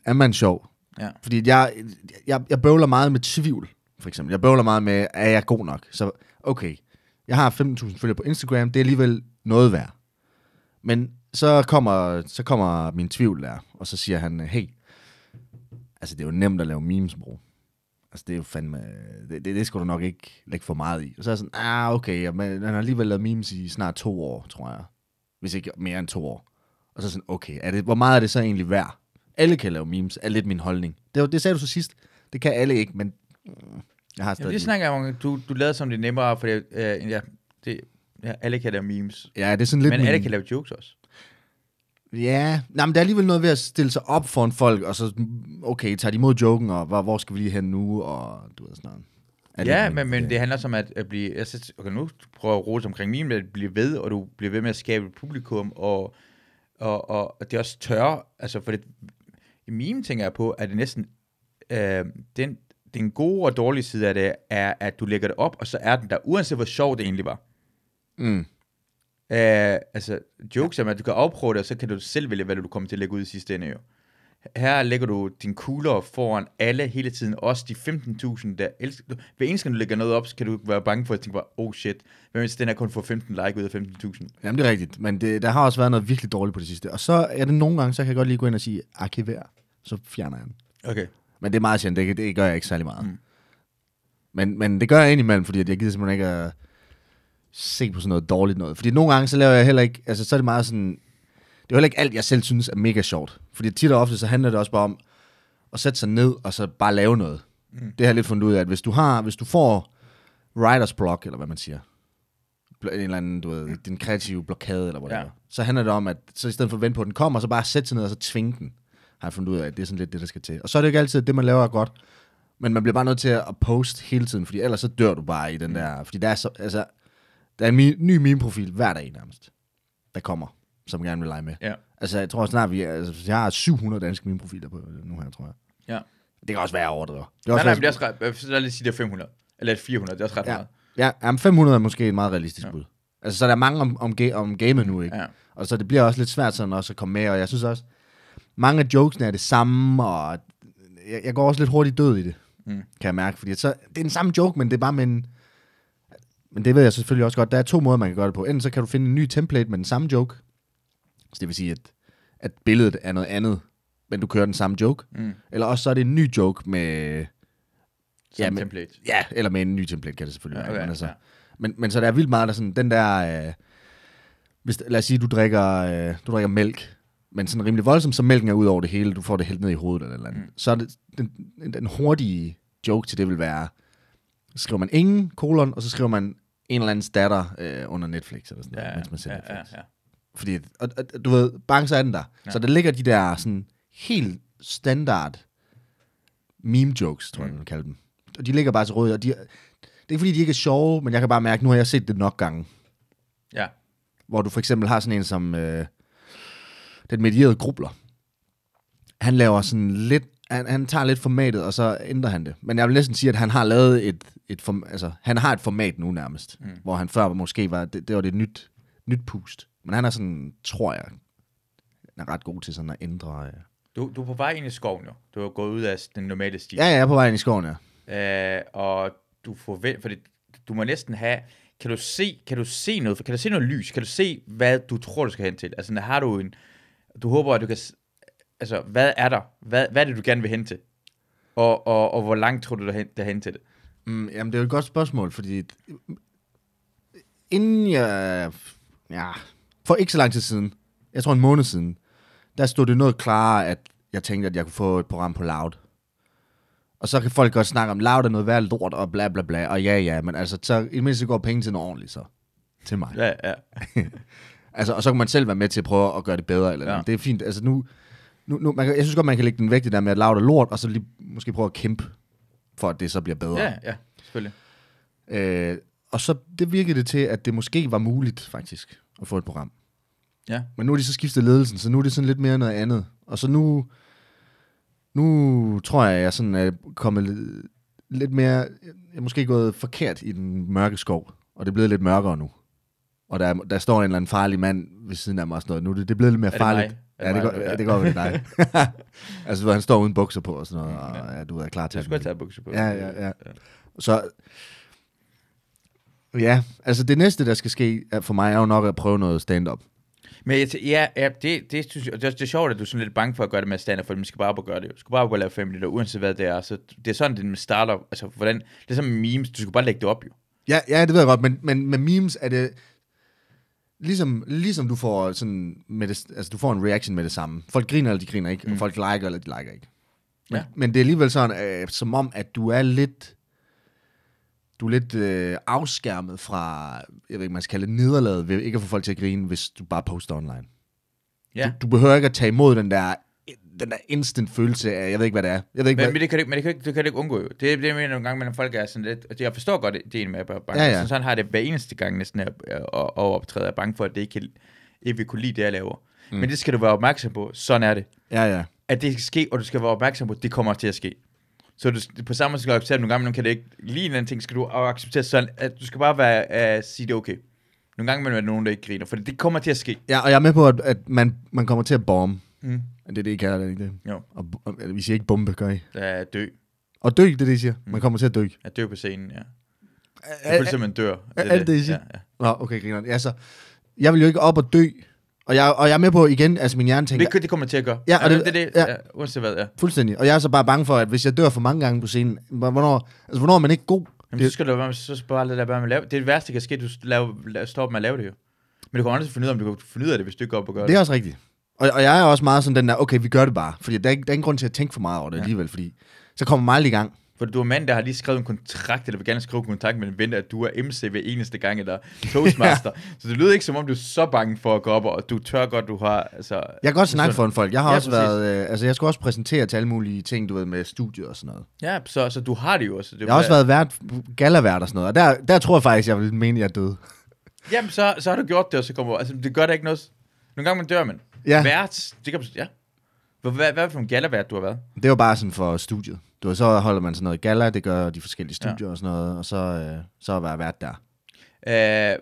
er man sjov? Ja. Fordi jeg, jeg, jeg bøvler meget med tvivl, for eksempel. Jeg bøvler meget med, er jeg god nok? Så okay, jeg har 15.000 følgere på Instagram, det er alligevel noget værd. Men så kommer, så kommer min tvivl der, og så siger han, hey, altså det er jo nemt at lave memes, bro. Altså det er jo fandme, det, det, det skal du nok ikke lægge for meget i. Og så er jeg sådan, ah okay, men han har alligevel lavet memes i snart to år, tror jeg. Hvis ikke mere end to år. Og så sådan, okay, er det, hvor meget er det så egentlig værd? Alle kan lave memes, er lidt min holdning. Det, det sagde du så sidst. Det kan alle ikke, men jeg har stadig... det snakker jeg om, du, du lavede som det er nemmere, for øh, ja, det, ja, alle kan lave memes. ja, det er sådan lidt Men min... alle kan lave jokes også. Ja, nej, men der er alligevel noget ved at stille sig op for en folk, og så, okay, tager de imod joken, og hvor, hvor skal vi lige hen nu, og du ved sådan noget. Ja, men, men det handler som at, at blive... Jeg synes, okay, nu prøver jeg at rose omkring meme, at blive ved, og du bliver ved med at skabe et publikum, og, og, og, og det er også tørre, altså for det, i meme tænker jeg på, at det næsten, øh, den, den gode og dårlige side af det, er, at du lægger det op, og så er den der, uanset hvor sjov det egentlig var. Mm. Øh, altså, jokes er, at du kan afprøve det, og så kan du selv vælge, hvad du kommer til at lægge ud i sidste ende, jo. Her lægger du din kugler foran alle hele tiden, også de 15.000, der elsker... du- Hver eneste gang du lægger noget op, så kan du være bange for at tænke bare, oh shit, hvad hvis den her kun får 15 like ud af 15.000? Jamen, det er rigtigt, men det, der har også været noget virkelig dårligt på det sidste. Og så er det nogle gange, så kan jeg godt lige gå ind og sige, arkiver, så fjerner jeg den. Okay. Men det er meget sjældent, det, det gør jeg ikke særlig meget. Mm. Mm. Men, men det gør jeg indimellem, fordi jeg gider simpelthen ikke at se på sådan noget dårligt noget. Fordi nogle gange, så laver jeg heller ikke, altså så er det meget sådan, det er heller ikke alt, jeg selv synes er mega sjovt. Fordi tit og ofte, så handler det også bare om at sætte sig ned, og så bare lave noget. Mm. Det har jeg lidt fundet ud af, at hvis du har, hvis du får writer's block, eller hvad man siger, en eller anden, du ved, din kreative blokade, eller Ja. ja. så handler det om, at så i stedet for at vente på, at den kommer, så bare sætte sig ned og så tvinge den, har jeg fundet ud af, at det er sådan lidt det, der skal til. Og så er det jo ikke altid, at det, man laver, er godt. Men man bliver bare nødt til at poste hele tiden, fordi ellers så dør du bare i den der... Fordi der er, så, altså, der er en mi- ny meme-profil hver dag nærmest, der kommer, som gerne vil lege med. Ja. Altså, jeg tror snart, vi er, altså, jeg har 700 danske meme-profiler på nu her, tror jeg. Ja. Det kan også være, jeg overdriver. Det er Nej, også nej, være- men det er også ret... øh, Så lad os sige, det er 500. Eller 400, det er også ret Ja. meget. Ja, jamen 500 er måske et meget realistisk Ja. bud. Altså, så er der mange om, om, om gamet nu, ikke? Ja. Og så det bliver også lidt svært sådan også at komme med, og jeg synes også, mange af jokesene er det samme, og jeg, jeg går også lidt hurtigt død i det, Mm. kan jeg mærke. Fordi så, det er den samme joke, men det er bare med en... Men det ved jeg selvfølgelig også godt. Der er to måder, man kan gøre det på. Enten så kan du finde en ny template med den samme joke. Så det vil sige, at, at billedet er noget andet, men du kører den samme joke. Mm. Eller også så er det en ny joke med... Som Ja, men- template. Ja, eller med en ny template kan det selvfølgelig Ja, være. okay, men, altså, ja. men, men så der er vildt meget, der sådan, den der, øh, hvis, lad os sige, du drikker, øh, du drikker mælk, men sådan rimelig voldsomt, så mælken er ud over det hele, du får det helt ned i hovedet eller, eller andet. Mm. Så er det, den, den hurtige joke til det vil være, så skriver man ingen kolon, og så skriver man en eller anden datter øh, under Netflix, eller sådan noget, Ja, mens man ser ja, Netflix. ja, ja. Fordi, og, og, du ved, bange så er den der. Ja. Så der ligger de der sådan helt standard meme jokes, tror jeg, Mm. man vil kalde dem. Og de ligger bare til råd, og de, det er ikke fordi, de ikke er sjove, men jeg kan bare mærke, nu har jeg set det nok gange. Ja. Hvor du for eksempel har sådan en som øh, den medierede grubler. Han laver sådan lidt han, han tager lidt formatet, og så ændrer han det. Men jeg vil næsten sige, at han har lavet et, et form, altså, han har et format nu nærmest, mm. hvor han før måske var, det, det var det nyt, nyt pust. Men han er sådan, tror jeg, han er ret god til sådan at ændre. Ja, Du, du er på vej ind i skoven jo. Du er gået ud af den normale stil. ja, jeg er på vej ind i skoven, ja. Øh, og du forventer, fordi du må næsten have, kan du se, kan du se noget, kan du se noget lys? Kan du se, hvad du tror, du skal hen til? Altså, har du en, du håber, at du kan, altså, hvad er der? Hvad, hvad er det, du gerne vil hen til? Og, og, og hvor langt tror du, du hen, til det? Mm, jamen, det er jo et godt spørgsmål, fordi inden jeg, ja, for ikke så lang tid siden, jeg tror en måned siden, der stod det noget klarere, at jeg tænkte, at jeg kunne få et program på Loud. Og så kan folk godt snakke om, Loud er noget værd lort, og bla bla bla, og ja ja, men altså, så i det mindste går penge til noget ordentligt, så. Til mig. Ja, ja. Altså, og så kan man selv være med til at prøve at gøre det bedre. Eller Ja. ja. Det er fint. Altså nu, nu, nu man kan, jeg synes godt, man kan lægge den væk, det der med at lave det lort, og så lige måske prøve at kæmpe for, at det så bliver bedre. Ja, ja, selvfølgelig. Øh, og så det virkede det til, at det måske var muligt faktisk at få et program. Ja. Men nu er de så skiftet ledelsen, så nu er det sådan lidt mere noget andet. Og så nu, nu tror jeg, jeg sådan er kommet li- lidt mere, jeg er måske gået forkert i den mørke skov, og det er blevet lidt mørkere nu. Og der, er- der står en eller anden farlig mand ved siden af mig og sådan noget. Nu det, det er blevet lidt mere Er farligt. mig? Ja, det går, du ja, det går vel dig. altså, hvor han står uden bukser på og sådan noget, og ja, du er klar til Du at... skulle have taget bukser på. Ja, ja, ja. Så, ja, altså det næste, der skal ske for mig, er jo nok at prøve noget stand-up. Men jeg, ja, ja det, det, synes jeg, det, er- det er sjovt, at du er sådan lidt bange for at gøre det med stand for man skal bare op og gøre det. Du skal bare op og lave fem minutter, uanset hvad det er. Så det er sådan, det med starter. Altså, hvordan, det er som memes, du skal bare lægge det op jo. Ja, ja, det ved jeg godt, men, men med memes er det... Ligesom, ligesom du får sådan med det, altså du får en reaction med det samme. Folk griner eller de griner ikke, mm. og folk liker eller de liker ikke. Men, Ja. men det er alligevel sådan, øh, som om, at du er lidt... Du er lidt øh, afskærmet fra, jeg ved ikke, man skal kalde det nederlaget, ved ikke at få folk til at grine, hvis du bare poster online. Ja. Du, du behøver ikke at tage imod den der, den der instant følelse af, jeg ved ikke, hvad det er. Jeg ved ikke, Men, hvad, men, det kan du, ikke- men det kan, det kan du ikke undgå jo. Det er det, jeg mener nogle gange, når folk er sådan lidt... altså, Jeg forstår godt det med at være bange. Ja, ja. Så sådan har det hver eneste gang næsten at, at, at optræde. Er bange for, at det ikke, kan, ikke vil kunne lide det, jeg laver. Mm. Men det skal du være opmærksom på. Sådan er det. ja, ja. At det skal ske, og du skal være opmærksom på, at det kommer til at ske. Så du, på samme måde skal du acceptere, nogle gange nogle kan det ikke lide en anden ting, skal du acceptere sådan, at du skal bare være, uh, sige det okay. Nogle gange vil der være nogen, der ikke griner, for det kommer til at ske. Ja, og jeg er med på, at, at man, man kommer til at bombe. Mm. Det er det, I kalder det, ikke det? Jo, Og, og, eller, vi siger ikke bombe, gør I? er dø. Og dø, det er det, I siger. Man kommer til at dø. At dø på scenen, ja. Det Er- fuldstændig, man dør. er- er det det, I siger? Ja, ja. Nå, okay, griner. Ja, så, jeg vil jo ikke op og dø. Og jeg, og jeg er med på igen, altså min hjerne tænker, Det, det kommer det til at gøre. Ja, og det, det- det, det, ja. ja. uanset hvad, ja. fuldstændig. Og jeg er så bare bange for, at hvis jeg dør for mange gange på scenen, hvornår, altså, hvornår er man ikke god? Jamen, Det- så skal du være så skal bare lade være med at lave. Det er det værste, der kan ske, du laver, stopper med at lave det jo. Men du kan aldrig finde ud af, om du kan finde ud af det, hvis du ikke går op og gør det. Det er også rigtigt. Og, og jeg er også meget sådan den der, okay, vi gør det bare. Fordi der er, ikke, der er ingen grund til at tænke for meget over det Ja. alligevel, fordi så kommer aldrig i gang. For du er mand, der har lige skrevet en kontrakt, eller vil gerne skrive en kontrakt med en ven, at du er MC hver eneste gang, eller Toastmaster. Så det lyder ikke som om, du er så bange for at gå op, og du tør godt, du har... Altså, Jeg kan godt snakke for en folk. Jeg har Ja, ja, også præcis. været, øh, altså jeg skulle også præsentere til alle mulige ting, du ved, med studiet og sådan noget. Ja, så, så du har det jo også. Det er Jeg har også været vært, galavært og sådan noget, og der, der tror jeg faktisk, jeg vil mene, at jeg er død. Jamen, så, så har du gjort det, og så kommer... Altså, det gør da ikke noget. Nogle gange man dør, man. Ja. Vært, det kan ja. Hvad, hvad, hvad for en gallavært, du har været? Det var bare sådan for studiet. Du så holder man sådan noget gala, det gør de forskellige studier ja. og sådan noget, og så, øh, så var jeg vært der. Øh,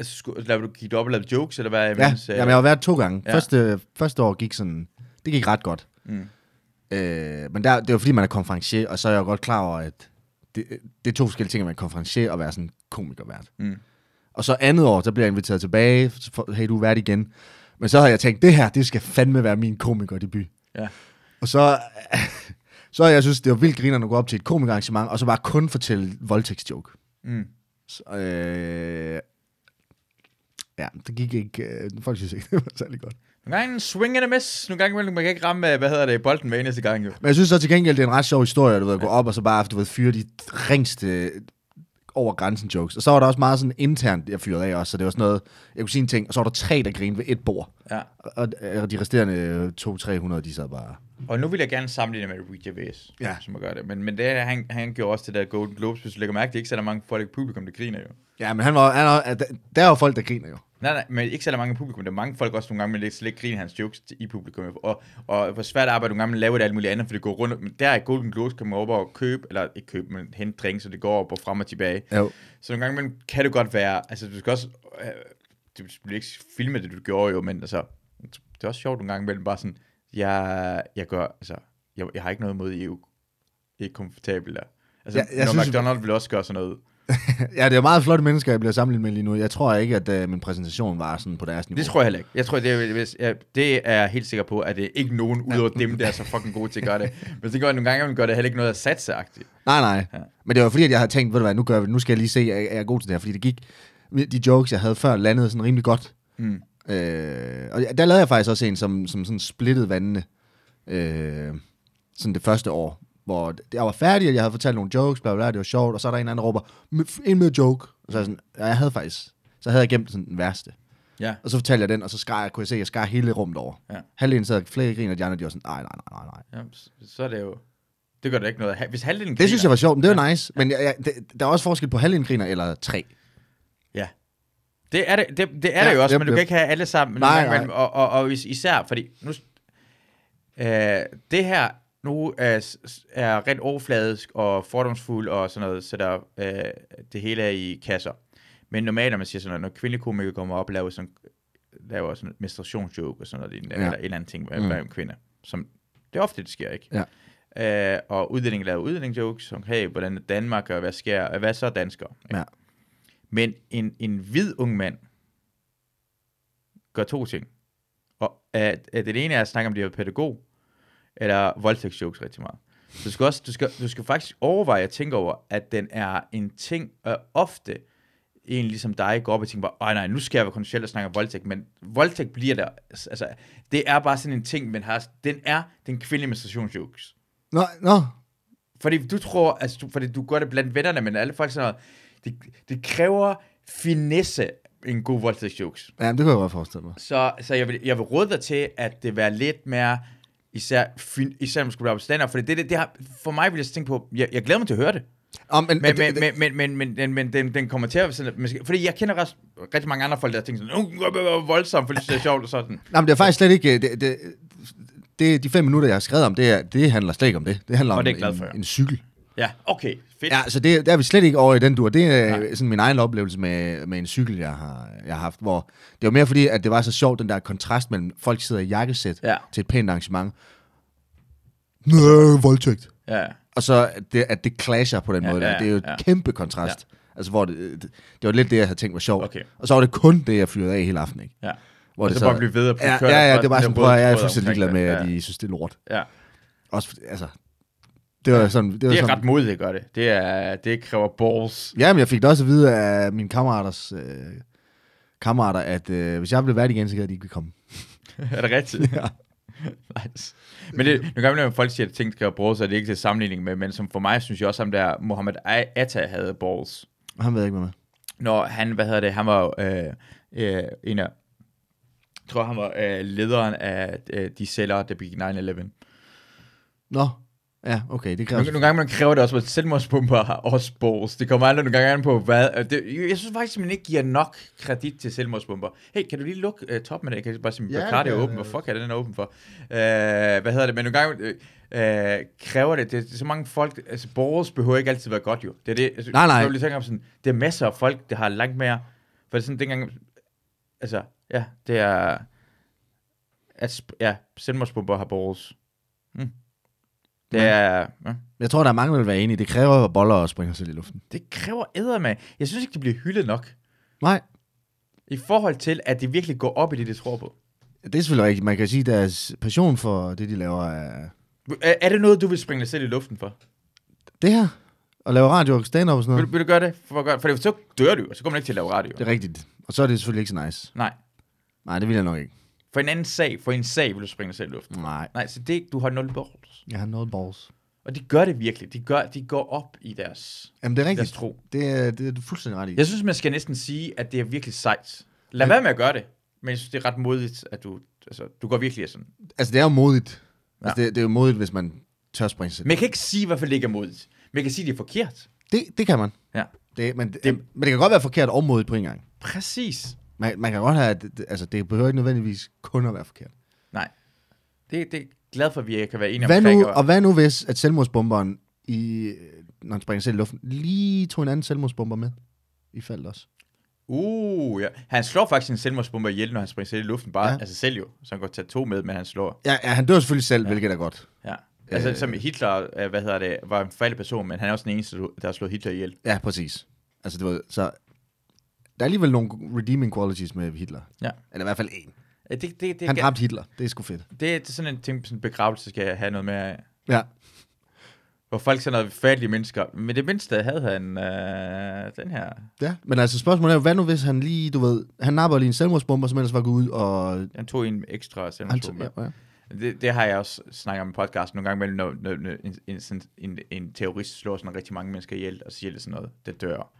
altså, skulle, lavede du, gik du op og lavede jokes, eller hvad? Ja, Mens, øh, jamen, jeg var vært to gange. ja. Første, første år gik sådan, det gik ret godt. Mm. Øh, men der, det var fordi, man er konferencier, og så er jeg jo godt klar over, at det, det er to forskellige ting, at være konferencier og være sådan komikervært. Mm. Og så andet år, så bliver jeg inviteret tilbage, så får- hey, du er vært igen. Men så har jeg tænkt, det her, det skal fandme være min komikerdebut. Ja. Og så, så har jeg synes, det var vildt grinerende at gå op til et komikerarrangement, og så bare kun fortælle voldtægtsjoke. Mm. Så, øh, ja, det gik ikke, øh, folk synes ikke, det var særlig godt. Nogle gange en swing and a miss. Nogle gange man kan ikke ramme, øh, hvad hedder det, bolden hver eneste gang, jo. Men jeg synes så til gengæld, det er en ret sjov historie, du ved, at gå op og så bare, du ved, fyre de ringste over grænsen jokes. Og så var der også meget sådan internt, jeg fyrede af også, så det var sådan noget, jeg kunne sige en ting, og så var der tre, der grinede ved et bord. Ja. Og, og de resterende 200-300, de sad bare... Og nu vil jeg gerne sammenligne med Ricky Gervais, Ja. som at gøre det. Men, men det, han, han gjorde også det der Golden Globes, hvis du lægger mærke, det er ikke så der mange folk i publikum, der griner jo. Ja, men han var, han var, der- er jo folk, der griner jo. Nej, nej, men ikke så mange i publikum. Der er mange folk også nogle gange, men det slet ikke grine hans jokes i publikum. Og, og hvor svært arbejde nogle gange med at lave det alt muligt andet, for det går rundt. Men der er Golden Globes, kan man over og købe, eller ikke købe, men hente drink, så det går op og frem og tilbage. Jo. Så nogle gange men kan det godt være, altså du skal også, øh, du vil ikke filme det, du gjorde jo, men altså, det er også sjovt nogle gange imellem, bare sådan, jeg, jeg gør, altså, jeg, jeg har ikke noget imod EU, ikke komfortabel der. Altså, ja, jeg når synes- McDonald's vil også gøre sådan noget. Ja, det er meget flotte mennesker, jeg bliver sammenlignet med lige nu. Jeg tror ikke, at uh, min præsentation var sådan på deres niveau. Det tror jeg heller ikke. Jeg tror, det er, det er jeg helt sikker på, at det er ikke nogen ud over dem, der er så fucking gode til at gøre det. Men det gør, nogle gange gør det heller ikke noget af satseagtigt. Nej, nej. Ja. Men det var fordi, at jeg havde tænkt, ved du hvad, nu, gør vi, nu skal jeg lige se, at jeg er god til det her. Fordi det gik, de jokes, jeg havde før, landede sådan rimelig godt. Mm. Øh, og der lavede jeg faktisk også en, som, som sådan splittede vandene. Øh, sådan det første år, hvor jeg var færdig, og jeg havde fortalt nogle jokes, bla, bla, det var sjovt, og så er der en anden, der råber, "M- en med joke. Og så er jeg sådan, ja, jeg havde faktisk, så havde jeg gemt sådan den værste. Ja. Og så fortalte jeg den, og så skar jeg, kunne jeg se, at jeg skar hele rummet over. Ja. Halvdelen sad flere griner, og de andre, de var sådan, nej, nej, nej, nej, nej. ja. så- er det jo... Det gør det ikke noget. Hvis halvdelen Det synes jeg var sjovt, men det var Ja. nice. Men jeg, jeg, det, der er også forskel på halvdelen griner eller tre. Ja. Det er det, det, det er Ja, det jo også, yep, men du yep. kan ikke have alle sammen. Nej, nej. Og, og, og is- især, fordi nu, øh, det her nu er, er rent overfladisk og fordomsfuld og sådan noget, så der øh, det hele er i kasser. Men normalt, når man siger sådan noget, når kvindelige komikere kommer op og laver sådan, laver sådan en menstruationsjoke og sådan noget, lignende, Ja. eller en eller anden ting Mm. mm. kvinder, som det er ofte, det sker, ikke? Ja. Øh, og udlændinge laver udlændinge-jokes, som, hey, hvordan er Danmark, og hvad sker, hvad så danskere? ikke? Ja. Men en, en hvid ung mand gør to ting. Og at, at det ene er at snakke om, at de er pædagog, eller voldtægtsjokes rigtig meget. Så du skal, også, du, skal, du skal faktisk overveje at tænke over, at den er en ting, og ofte en ligesom dig går op og tænker bare, "Ej, nej, nu skal jeg være kontroversiel og snakke om voldtægt, men voldtægt bliver der, altså, det er bare sådan en ting, man har, den er den kvindelige menstruationsjokes. Nå, nå. Fordi du tror, altså, du, fordi du gør det blandt vennerne, men alle folk sådan noget, det, det kræver finesse en god voldtægtsjokes. Ja, det kunne jeg godt forestille mig. Så, så jeg, vil, jeg vil råde dig til, at det være lidt mere, især, især man skulle være stand for det, det, det, har, for mig vil jeg tænke på, jeg, jeg glæder mig til at høre det, Om, men, men, men, det- men, men, men, men, men den, den kommer til at være sådan, fordi jeg kender ret, rigtig mange andre folk, der tænker sådan, jeg voldsomt, fordi det er sjovt og sådan. Nej, men det er faktisk slet ikke... Det, det, det, de fem minutter, jeg har skrevet om, det, er, det handler slet ikke om det. Det handler om det en, en cykel. Ja, okay, fedt. Ja, så det, der er vi slet ikke over i den dur. Det er Nej. sådan min egen oplevelse med, med en cykel, jeg har, jeg har haft, hvor det var mere fordi, at det var så sjovt, den der kontrast mellem folk sidder i jakkesæt Ja. til et pænt arrangement. Nå, voldtægt. Ja, Og så at det, at det clasher på den Ja, måde. ja, der. Det er jo et ja. kæmpe kontrast. Altså, hvor det, det, det var lidt det, jeg havde tænkt var sjovt. Okay. Og så var det kun det, jeg fyrede af hele aftenen. Ikke? ja. Hvor Og det så bare blive ved at ja, køre ja, ja, der- det var sådan, prøv at, jeg er fuldstændig ligeglad omkring med, at Ja. de synes, det er lort. Ja. Også, altså, det var sådan, det var Det er sådan, ret modigt, at gøre det. Det, er, det kræver balls. Ja, men jeg fik det også at vide af mine kammeraters øh, kammerater, at øh, hvis jeg blev vært igen, så gad de ikke komme. er det rigtigt? Ja. nice. Men det, nu gange, når folk siger, at ting skal bruges, så er det ikke til sammenligning med, men som for mig, synes jeg også, at der Mohammed Atta havde balls. Han ved ikke, hvad med. Når han, hvad hedder det, han var øh, øh, en af, jeg tror, han var øh, lederen af øh, de celler, der begik 9-11. Nå, ja, okay, det kræver... Nogle, nogle gange man kræver det også, at selvmordsbomber har også balls. Det kommer aldrig nogle gange an på, hvad... og Det, jeg synes faktisk, at man ikke giver nok kredit til selvmordsbomber. Hey, kan du lige lukke uh, toppen af det? Kan jeg bare sige, Ja, Bacardi er det- åben. Hvad fuck er den åben for? Uh, hvad hedder det? Men nogle gange uh, kræver det, det, det er så mange folk... Altså, balls behøver ikke altid være godt, jo. Det er det. Altså, Nej, nej. Jeg vil lige tænke om sådan, det er masser af folk, der har langt mere... For det er sådan, dengang... Altså, ja, det er... At, ja, selvmordsbomber har balls. Mm. Det er... Ja. Jeg tror, der er mange, der vil være enige. Det kræver boller og springer selv i luften. Det kræver æder med. Jeg synes ikke, det bliver hyldet nok. Nej, I forhold til, at de virkelig går op i det, de tror på. det er selvfølgelig rigtigt. Man kan sige, at deres passion for det, de laver, er Er, er det noget, du vil springe dig selv i luften for? det her. At lave radio og stand-up og sådan Vil, noget. vil du gøre det? For, at gøre, for så dør du, og så kommer du ikke til at lave radio. Det er rigtigt. Og så er det selvfølgelig ikke så nice. Nej. Nej, det vil jeg nok ikke. For en anden sag, for en sag vil du springe dig selv i luften. Nej, Nej, så det, du har nul balls. jeg har noget balls. Og de gør det virkelig. De, gør, de går op i deres, Jamen, det er deres rigtigt. tro. Det er, det er du fuldstændig ret i. Jeg synes, man skal næsten sige, at det er virkelig sejt. Lad være med at gøre det. Men jeg synes, det er ret modigt, at du... Altså, du går virkelig sådan. Altså, det er jo modigt. Ja. Altså, det, det er jo modigt, hvis man tør springe sig. Men jeg kan ikke sige, hvorfor det ikke er modigt. Men jeg kan sige, at det er forkert. Det, det kan man. Ja. Det Det, men, det, men det kan godt være forkert og modigt på en gang. Præcis. Man, man kan godt have, at det, altså det behøver ikke nødvendigvis kun at være forkert. Nej. Det, det er glad for, at vi kan være enige Hvad omkring. nu, og hvad nu hvis, at selvmordsbomberen, i, når han springer selv i luften, lige tog en anden selvmordsbomber med i faldt også? Uh, ja. Han slår faktisk en selvmordsbomber ihjel, når han springer selv i luften. Bare Ja. sig selv jo. Så han godt tage to med, men han slår. Ja, ja han dør selvfølgelig selv, ja. hvilket er godt. Ja. Altså, Øh. som Hitler, øh, hvad hedder det, var en fejl person, men han er også den eneste, der har slået Hitler ihjel. Ja, præcis. Altså, det var, så der er alligevel nogle redeeming qualities med Hitler. Ja. Eller i hvert fald en. Det, det, det, Han dræbte Hitler. Det er sgu fedt. det, det er sådan en ting, sådan en begravelse skal have noget med af. Ja. Hvor folk sådan noget fattige mennesker. Men det mindste havde han øh, den her. Ja, men altså spørgsmålet er, jo, hvad nu hvis han lige, du ved, han napper lige en selvmordsbomber, som ellers var gået ud, og... Han tog en ekstra selvmordsbomber. ja, ja. Det, det har jeg også snakket om i podcasten nogle gange mellem, når, når, når en, en, en, en terrorist slår sådan rigtig mange mennesker ihjel, og så siger det sådan noget, det dør.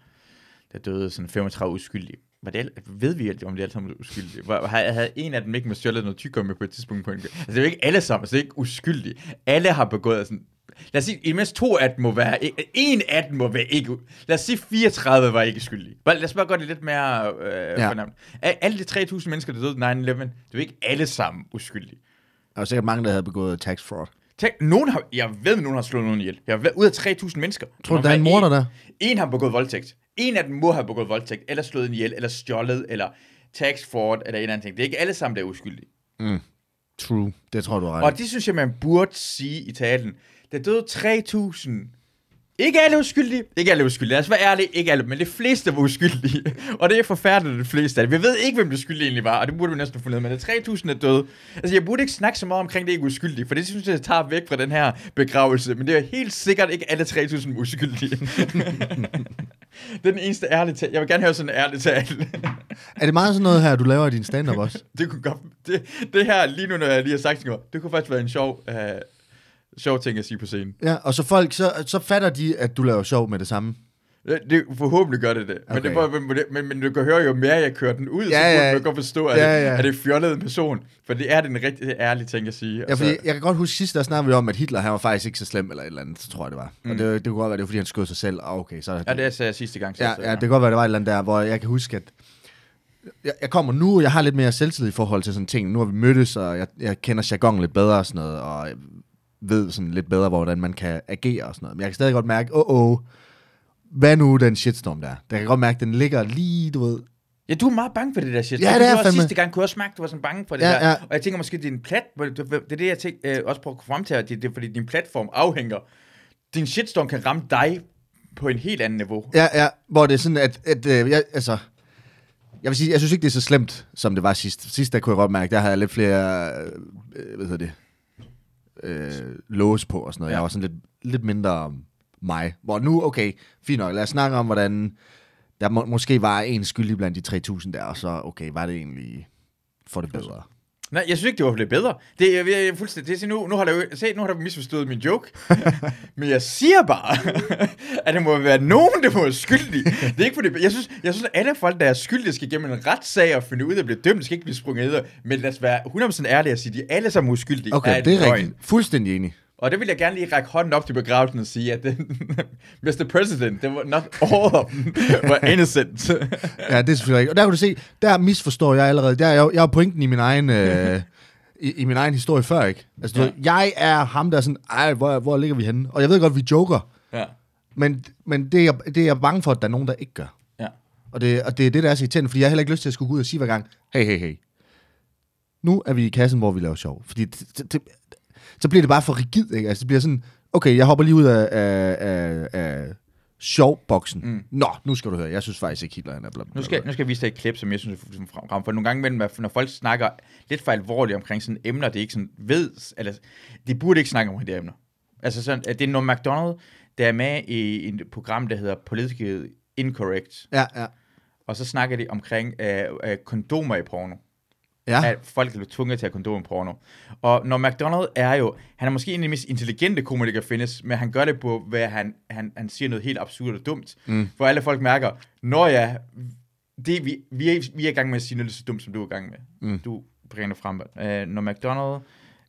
Der døde sådan 35 uskyldige. Var det, ved vi alt- om de alle sammen uskyldige? Var, havde, en af dem ikke med stjålet noget tykker med på et tidspunkt? På en, altså, det er jo ikke alle sammen, altså, det er ikke uskyldige. Alle har begået sådan... Lad os sige, i mindst to af dem må være... En af dem må være ikke... Lad os sige, 34 var ikke skyldige. Bare, lad os bare gøre det lidt mere øh, Ja. fornemt. Alle de 3.000 mennesker, der døde i 9-11, det er jo ikke alle sammen uskyldige. Der var sikkert mange, der havde begået tax fraud. Tænk, nogen har, jeg ved, at nogen har slået nogen ihjel. Jeg ved, ud af 3.000 mennesker. Tror du, der er en morder der? En har begået voldtægt. En af dem må have begået voldtægt, eller slået en ihjel, eller stjålet, eller tax fraud, eller en eller anden ting. Det er ikke alle sammen, der er uskyldige. True. Det tror du er ret. Og det synes jeg, man burde sige i talen. Der døde 3.000. Ikke alle uskyldige. Ikke alle uskyldige. Lad os være ærlige. Ikke alle, men de fleste var uskyldige. Og det er forfærdeligt, de fleste af det. Vi ved ikke, hvem det skyldige egentlig var, og det burde vi næsten ud af, Men der er 3.000 er døde. Altså, jeg burde ikke snakke så meget omkring det ikke uskyldige, for det synes jeg, det tager væk fra den her begravelse. Men det er helt sikkert ikke alle 3.000 uskyldige. det er den eneste ærlige tale. Jeg vil gerne høre sådan en ærlig tale. Er det meget sådan noget her, du laver i din stand-up også? det kunne godt... Det, det her, lige nu, når jeg lige har sagt det, det kunne faktisk være en sjov, uh, sjov ting at sige på scenen. Ja, og så folk, så, så fatter de, at du laver sjov med det samme. Det, det, forhåbentlig gør det det. Men, Okay. det, var- men, men, men du kan høre, jo mere jeg kører den ud, Ja, så ja. burde man godt forstå, at, Ja, det, ja. at det er fjollet en person. For det er den rigtig ærlige ting at sige. Ja, fordi jeg kan godt huske sidst, der snakkede vi om, at Hitler han var faktisk ikke så slem eller et eller andet, så tror jeg det var. Mm. Og det, det kunne godt være, det var, fordi han skød sig selv. Og okay, så ja, det sagde jeg sidste gang. så- Ja, så- ja, det kan godt være, det var et eller andet der, hvor jeg kan huske, at jeg, jeg kommer nu, og jeg har lidt mere selvtillid i forhold til sådan ting. Nu har vi mødtes, og jeg, jeg kender jargon lidt bedre og sådan noget, og ved sådan lidt bedre, hvordan man kan agere og sådan noget. Men jeg kan stadig godt mærke, åh, oh, oh, hvad nu den shitstorm der? Der kan godt mærke, den ligger lige, du ved. Ja, du er meget bange for det der shit. Ja, det er fandme. Sidste gang kunne jeg også mærke, du var sådan bange for det Ja, der. ja. Og jeg tænker måske, det er en plat... Det er det, jeg tænker, øh, også prøver at frem til, at det, det er fordi, din platform afhænger. Din shitstorm kan ramme dig på en helt anden niveau. Ja, ja, hvor det er sådan, at, at øh, jeg, altså, jeg vil sige, jeg synes ikke, det er så slemt, som det var sidst. Sidst, der kunne jeg godt mærke, der havde jeg lidt flere, øh, hvad hedder det, øh, lås på og sådan noget. Ja. Jeg var sådan lidt, lidt mindre mig. Hvor nu, okay, fint nok, lad os snakke om, hvordan der må, måske var en skyldig blandt de 3.000 der, og så, okay, var det egentlig for det bedre. Nej, jeg synes ikke, det var blevet bedre. Det er, jeg, er fuldstændig... Det er, nu, nu har du, se, nu har du misforstået min joke. Men jeg siger bare, at der må være nogen, der må være skyldige. Det er ikke fordi... Jeg synes, jeg synes at alle folk, der er skyldige, skal gennem en retssag og finde ud af at blive dømt. Det skal ikke blive sprunget ned. Men lad os være 100% ærlige og sige, at de alle sammen uskyldige. Okay, en det er rigtigt. Fuldstændig enig. Og det vil jeg gerne lige række hånden op til begravelsen og sige, at den, Mr. President, det var not all of them var innocent. Ja, det er selvfølgelig rigtigt. Og der kan du se, der misforstår jeg allerede. Der er jeg, jeg er pointen i min egen... Øh, i, i min egen historie før, ikke? Altså, Ja. jeg er ham, der er sådan, ej, hvor, hvor ligger vi henne? Og jeg ved godt, vi joker, ja. men, men det, er, jeg- det er jeg bange for, at der er nogen, der ikke gør. ja. Og det, og det er det, der er så irriterende, fordi jeg har heller ikke lyst til at skulle gå ud og sige hver gang, hey, hey, hey. Nu er vi i kassen, hvor vi laver sjov. Fordi det, det, det, så bliver det bare for rigid, ikke? Altså, det bliver sådan, okay, jeg hopper lige ud af, af, af, af sjovboksen. Mm. Nå, nu skal du høre, jeg synes faktisk ikke, Hitler han er blandt Nu skal, nu skal jeg vise dig et klip, som jeg synes er frem. For nogle gange imellem, når folk snakker lidt for alvorligt omkring sådan emner, det er ikke sådan ved, eller de burde ikke snakke om de emner. Altså sådan, at det er Norm MacDonald, der er med i et program, der hedder Politically Incorrect. Ja, ja. Og så snakker de omkring øh, øh, kondomer i porno. Ja, at folk bliver tvunget til at have kondom i porno. Og når McDonald er jo, han er måske en af de mest intelligente komikere, der findes, men han gør det på, hvad han, han, han siger noget helt absurd og dumt. Mm. For alle folk mærker, når jeg, det, vi, vi, er, vi er i gang med at sige noget så dumt, som du er i gang med. Mm. Du bringer frem. Uh, når McDonald,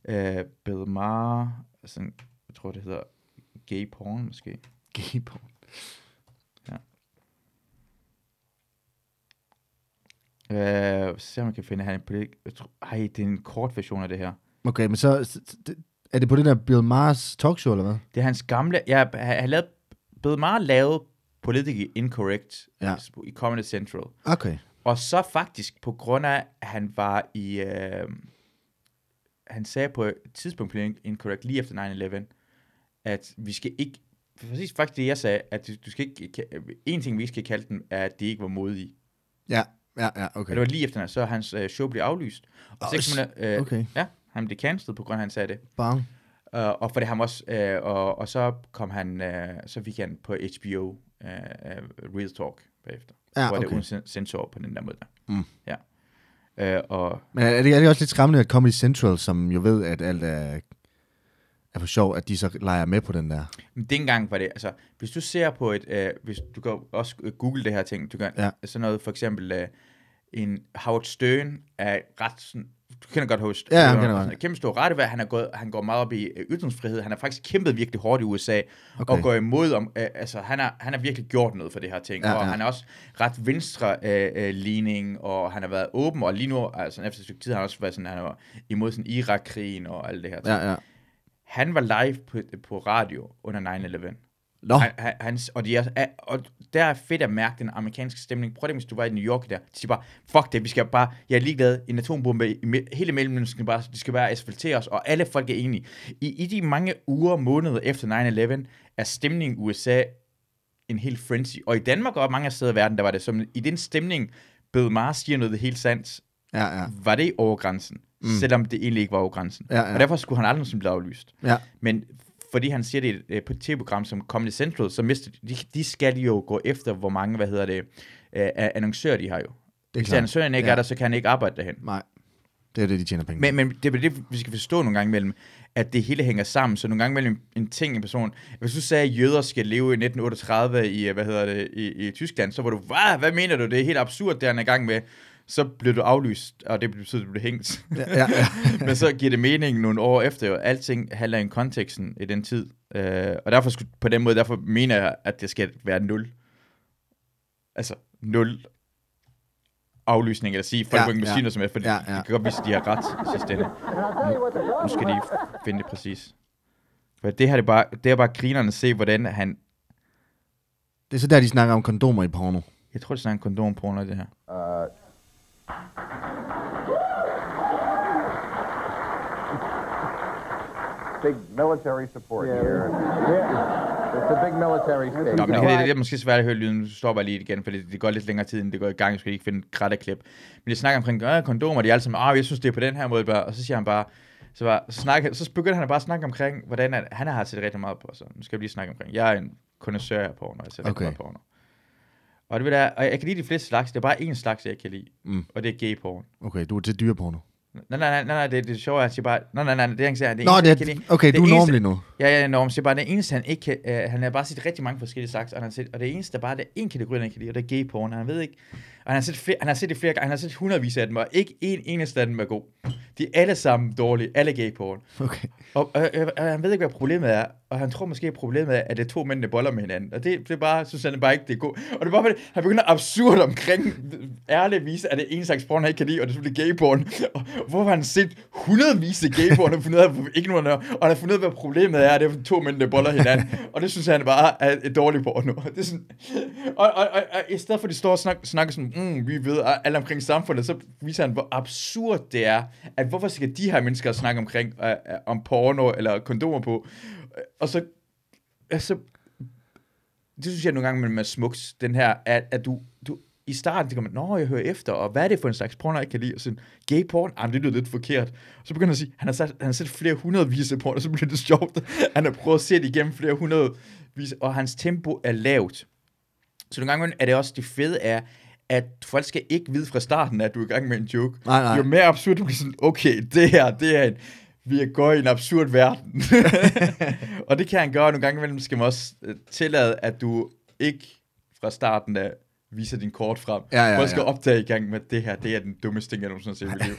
uh, Bill Maher, sådan, jeg tror det hedder gay porn måske. gay porn. Øh, se om man kan finde han på det. Jeg tror, ej, det er en kort version af det her. Okay, men så... Er det på det der Bill Maher's talkshow, eller hvad? Det er hans gamle... Jeg har lavet, blevet meget lavet Politically Incorrect Ja. i Comedy Central. Okay. Og så faktisk på grund af, at han var i... Øh, han sagde på et tidspunkt Incorrect, lige efter 9-11, at vi skal ikke... Præcis faktisk det, jeg sagde, at du, du skal ikke... En ting, vi ikke skal kalde dem, er, at de ikke var modige. Ja, ja, ja, Okay. Og det var lige efter, så hans øh, show blev aflyst. Og kan man, øh, okay. Ja, han blev cancelled på grund af, han sagde det. Bang. Uh, og for det ham også, uh, og, og så kom han, uh, så fik han på HBO uh, uh, Real Talk bagefter. Ja, hvor det okay. er uden censor på den der måde. Der. Mm. Ja. Uh, og Men er det, er det også lidt skræmmende, at Comedy Central, som jo ved, at alt er, er for sjov, at de så leger med på den der? men dengang var det, altså, hvis du ser på et, uh, hvis du kan også øh, google det her ting, du kan, Ja. sådan noget, for eksempel, uh, en Howard Stern er ret sådan, du kender godt Howard Stern. Ja, han kender er godt. kæmpe stor rettevær, han, er gået, han går meget op i øh, ytringsfrihed, han har faktisk kæmpet virkelig hårdt i USA, Okay. og går imod, om, øh, altså han har, han har virkelig gjort noget for det her ting, Ja, og ja. han er også ret venstre øh, øh, ligning, og han har været åben, og lige nu, altså efter et stykke tid, har han også været sådan, han var imod sådan Irak-krigen og alt det her ting. Ja, ja. Han var live på, på radio under 9-11. Nå, Han, han, hans, og, de er, og der er fedt at mærke den amerikanske stemning. Prøv det, hvis du var i New York der. De siger bare, fuck det, vi skal bare, jeg er ligeglad, en atombombe, i, me- hele Mellemøsten bare, de skal bare asfalteres, og alle folk er enige. I, I de mange uger, måneder efter 9-11, er stemningen i USA en helt frenzy. Og i Danmark og mange steder i verden, der var det som, i den stemning, Bill Maher siger noget helt sandt, ja, ja. var det over grænsen, mm. selvom det egentlig ikke var over grænsen. Ja, ja. Og derfor skulle han aldrig nogensinde blive aflyst. Ja, Men fordi han siger det øh, på et tv-program som Comedy Central, så mister de, de skal jo gå efter, hvor mange, hvad hedder det, øh, annoncører de har jo. det er Hvis annoncøren ikke Ja. er der, så kan han ikke arbejde derhen. Nej, det er det, de tjener penge. Men, men det er det, vi skal forstå nogle gange imellem, at det hele hænger sammen. Så nogle gange mellem en ting, en person... Hvis du sagde, at jøder skal leve i 1938 i, øh, hvad hedder det, i, i Tyskland, så var du, hvad, hvad mener du? Det er helt absurd, det han er i gang med. Så blev du aflyst, og det betyder, at du blev hængt. Ja, ja, ja. Men så giver det mening nogle år efter, og alting handler i konteksten i den tid. Øh, og derfor skulle, på den måde, derfor mener jeg, at det skal være nul. Altså, nul aflysning, eller sige, folk Ja, må ikke ja. sige noget som helst, for Ja, ja, det kan godt vise, at de har ret i sidste ende. Nu, nu skal de finde det præcis. For det her det er bare, det er bare grinerne at se, hvordan han, Det er så der, de snakker om kondomer i porno. jeg tror, det er sådan en kondomporno, det her. Big military support here. It's a big military state. Nå, men det, det, det er måske svært at høre lyden, nu stopper jeg lige igen, for det, det går lidt længere tid, end det går i gang, jeg skal ikke finde et kratterklip. Men de snakker omkring øh, kondomer, de er alle sammen, ah, jeg synes, det er på den her måde, bare, og så siger han bare, så, bare, så, snakke, så begynder han bare at snakke omkring, hvordan at, han har set rigtig meget på, så nu skal vi lige snakke omkring, jeg er en kondensør her på porno, jeg ser rigtig Okay. meget porno. Og det vil der, og jeg kan lide de fleste slags, det er bare én slags, jeg kan lide, Mm. og det er gay porn. Okay, du er til dyreporno. Nej, nej, nej, nej, det, det er sjovt, at jeg siger bare, nej, nej, nej, det er han siger, det Nå, eneste, det er, okay, det du er normlig nu. Ja, ja, enormt. Så bare det eneste, han ikke kan, øh, han har bare set rigtig mange forskellige slags, og, han set, og det eneste, der bare det er en kategori, han kan lide, og det er gay porn. Han ved ikke, og han har set, flere, han har set det flere gange, han har set hundredvis af dem, og ikke en eneste af dem er god. De er alle sammen dårlige, alle gay porn. Okay. Og, og, og, og han ved ikke, hvad problemet er, og han tror måske, at problemet er, at det er to mænd, der boller med hinanden. Og det, det er bare, synes han bare ikke, det er godt. Og det er bare, fordi han begynder absurd omkring, ærligt vise, at det er en slags porn, han ikke kan lide, og det er selvfølgelig gay porn. Og hvorfor har han set hundredvis af gay porn, og fundet af, ikke nogen, og han har fundet ud af, hvad problemet er, at det er to mænd, der boller hinanden. og det synes han bare er et dårligt porno. Det er sådan, og, og, og, og, i stedet for, at de står og snakker, snakker sådan, mm, vi ved alt omkring samfundet, så viser han, hvor absurd det er, at hvorfor skal de her mennesker snakke omkring, uh, om porno eller kondomer på, øh, og så, altså, det synes jeg nogle gange med, med smuks, den her, at, at du, du, i starten tænker man, nå, jeg hører efter, og hvad er det for en slags porno, jeg kan lide? Og sådan, gay porn, ah, det lyder lidt forkert. Og så begynder han at sige, han har, sat, han har set flere hundrede vise porno, og så bliver det sjovt. Han har prøvet at se det igennem flere hundrede vise, og hans tempo er lavt. Så nogle gange er det også det fede er, at folk skal ikke vide fra starten, at du er i gang med en joke. Nej, nej. Jo mere absurd du kan sådan, okay, det her, det er en, vi går i en absurd verden. og det kan han gøre, og nogle gange imellem skal man også øh, tillade, at du ikke fra starten af viser din kort frem. Ja, ja, Folk skal ja. opdage i gang med, at det her, det er den dummeste ting, jeg nogensinde har set i mit liv.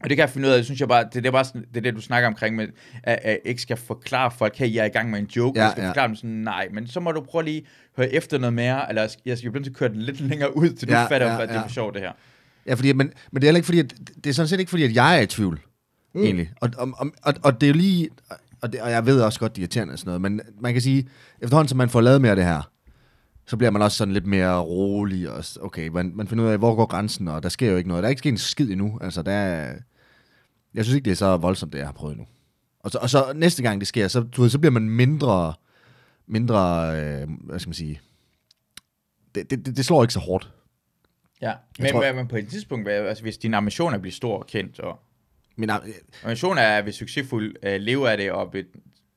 Og det kan jeg finde ud af, synes jeg bare, det, det er bare sådan, det er det, du snakker omkring med, at, at ikke skal forklare folk, hey, jeg er i gang med en joke, Ja, jeg skal ja. forklare dem sådan, nej, men så må du prøve lige at høre efter noget mere, eller jeg skal blive til at køre den lidt længere ud, til du Ja, ja, fatter, ja, at det er for sjovt, det her. Ja, fordi, men, men det er ikke fordi, at, det er sådan set ikke fordi, at jeg er i tvivl, mm. egentlig. Og, og, og, og, og det er jo lige, og, det, og jeg ved også godt, det er irriterende og sådan noget, men man kan sige, efterhånden som man får lavet mere af det her, så bliver man også sådan lidt mere rolig, og okay, man, man finder ud af, hvor går grænsen, og der sker jo ikke noget. Der er ikke sket en skid endnu, altså der er, jeg synes ikke, det er så voldsomt, det jeg har prøvet nu. Og så, og så næste gang det sker, så, du ved, så bliver man mindre, mindre, øh, hvad skal man sige, det, det, det, slår ikke så hårdt. Ja, men, tror- men på et tidspunkt, altså, hvis din ambition er at blive stor og kendt, og Men, øh, ambition er at være succesfuld, uh, leve af det, og be,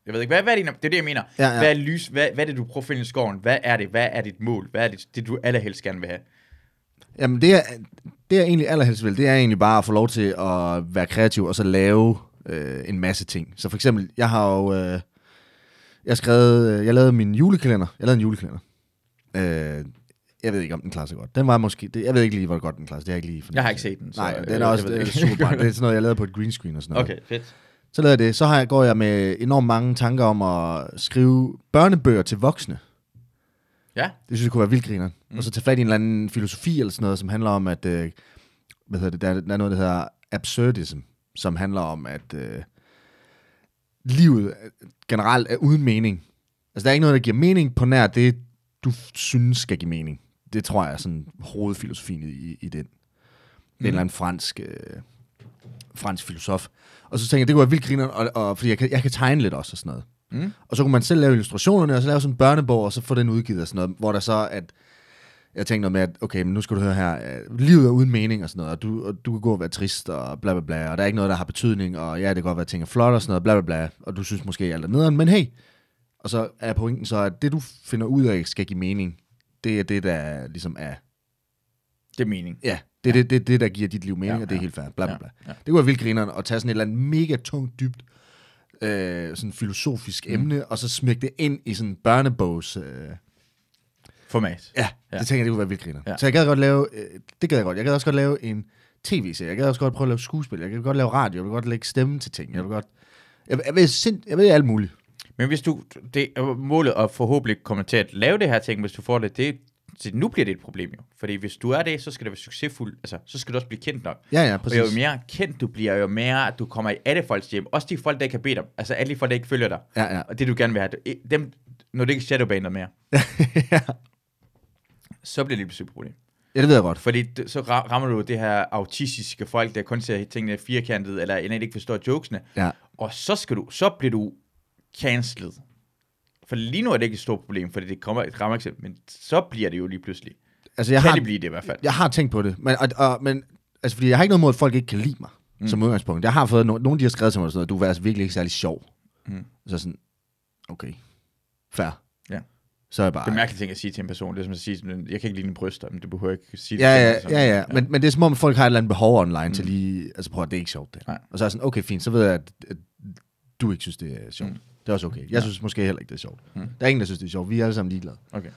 jeg ved ikke, hvad, hvad er din, det er det, jeg mener. Ja, ja. Hvad er lys, hvad, hvad er det, du prøver at finde i skoven? Hvad er det? Hvad er dit mål? Hvad er det, det du allerhelst gerne vil have? Jamen, det er, det jeg egentlig allerhelst vil, det er egentlig bare at få lov til at være kreativ, og så lave øh, en masse ting. Så for eksempel, jeg har jo, øh, jeg har skrevet, øh, jeg lavede min julekalender, jeg lavede en julekalender. Øh, jeg ved ikke, om den klarer sig godt. Den var måske, det, jeg ved ikke lige, hvor godt den klarer sig. Det har jeg ikke lige fornemme Jeg har ikke set den, så, Nej, den er også det er super bra. Det er sådan noget, jeg lavede på et green screen og sådan noget. Okay, fedt. Så lavede jeg det. Så har jeg, går jeg med enormt mange tanker om at skrive børnebøger til voksne. Ja, Det synes jeg kunne være vildt grineren. Mm. Og så tage fat i en eller anden filosofi eller sådan noget, som handler om, at øh, hvad hedder det, der, er- der er noget, der hedder absurdism, som handler om, at øh, livet øh, generelt er uden mening. Altså, der er ikke noget, der giver mening på nær det, du synes skal give mening. Det tror jeg er sådan hovedfilosofien i, i den. Er en eller anden fransk, øh, fransk filosof. Og så tænkte jeg, det kunne være vildt grineren, og, og, fordi jeg kan, jeg kan tegne lidt også og sådan noget. Mm. Og så kunne man selv lave illustrationerne, og så lave sådan en børnebog, og så få den udgivet og sådan noget, hvor der så, at jeg tænkte noget med, at okay, men nu skal du høre her, øh, livet er uden mening og sådan noget, og du, og du kan gå og være trist og bla bla bla, og der er ikke noget, der har betydning, og ja, det kan godt være, at ting er flot og sådan noget, bla bla bla, og du synes måske alt er nederen, men hey, og så er pointen så, at det du finder ud af skal give mening, det er det, der ligesom er, det er mening. ja, det er ja. det, det, det, der giver dit liv mening, Ja, og det er ja. helt fair, bla bla Ja, bla. ja. Det kunne være vildt grineren at tage sådan et eller andet mega tungt, dybt, øh, sådan filosofisk mm. emne, og så smække det ind i sådan børnebogs... Øh, Format. ja, ja, det tænker jeg, det kunne være vildt griner. Ja. Så jeg gad godt lave... Øh, det gad jeg godt. Jeg gad også godt lave en tv-serie. Jeg gad også godt prøve at lave skuespil. Jeg gad godt lave radio. Jeg vil godt lægge stemme til ting. Jeg vil godt... Jeg, vil- jeg, vil, sind, jeg vil alt muligt. Men hvis du, det er målet at forhåbentlig komme til at lave det her ting, hvis du får det, det så nu bliver det et problem jo. Fordi hvis du er det, så skal det være succesfuld, altså, så skal du også blive kendt nok. Ja, ja, Og præcis. jo mere kendt du bliver, jo mere at du kommer i alle folks hjem. Også de folk, der ikke har bedt dig. Altså alle de folk, der ikke følger dig. Ja, ja. Og det du gerne vil have. Dem, når det ikke er shadowbaner mere, ja. så bliver det pludselig et problem. ja, det ved jeg godt. Fordi så ra- rammer du det her autistiske folk, der kun ser tingene firkantet, eller end ikke forstår jokesene. Ja. Og så skal du, så bliver du cancelled. For lige nu er det ikke et stort problem, fordi det kommer et rammer eksempel, men så bliver det jo lige pludselig. Altså, jeg Kan har, det blive det i hvert fald? jeg har tænkt på det. Men, og, og, men altså, fordi jeg har ikke noget mod, at folk ikke kan lide mig. Mm. Som udgangspunkt. Jeg har fået no- nogle, de har skrevet til mig, sådan noget, du er altså virkelig ikke særlig sjov. Mm. Så sådan, okay, fair. Ja. Så er jeg bare... Det er mærkeligt ting at sige til en person. Det er som at sige, jeg kan ikke lide dine bryster, men du behøver ikke sige det. Ja, ja, sådan. ja, ja. Men, men det er som om, folk har et eller andet behov online mm. til lige... Altså prøv at det er ikke sjovt, det. Nej. Og så er jeg sådan, okay, fint, så ved jeg, at, at du ikke synes, det er sjovt. Mm. Det er også okay. Jeg Ja. synes måske heller ikke, det er sjovt. Mm. Der er ingen, der synes, det er sjovt. Vi er alle sammen ligeglade. Okay.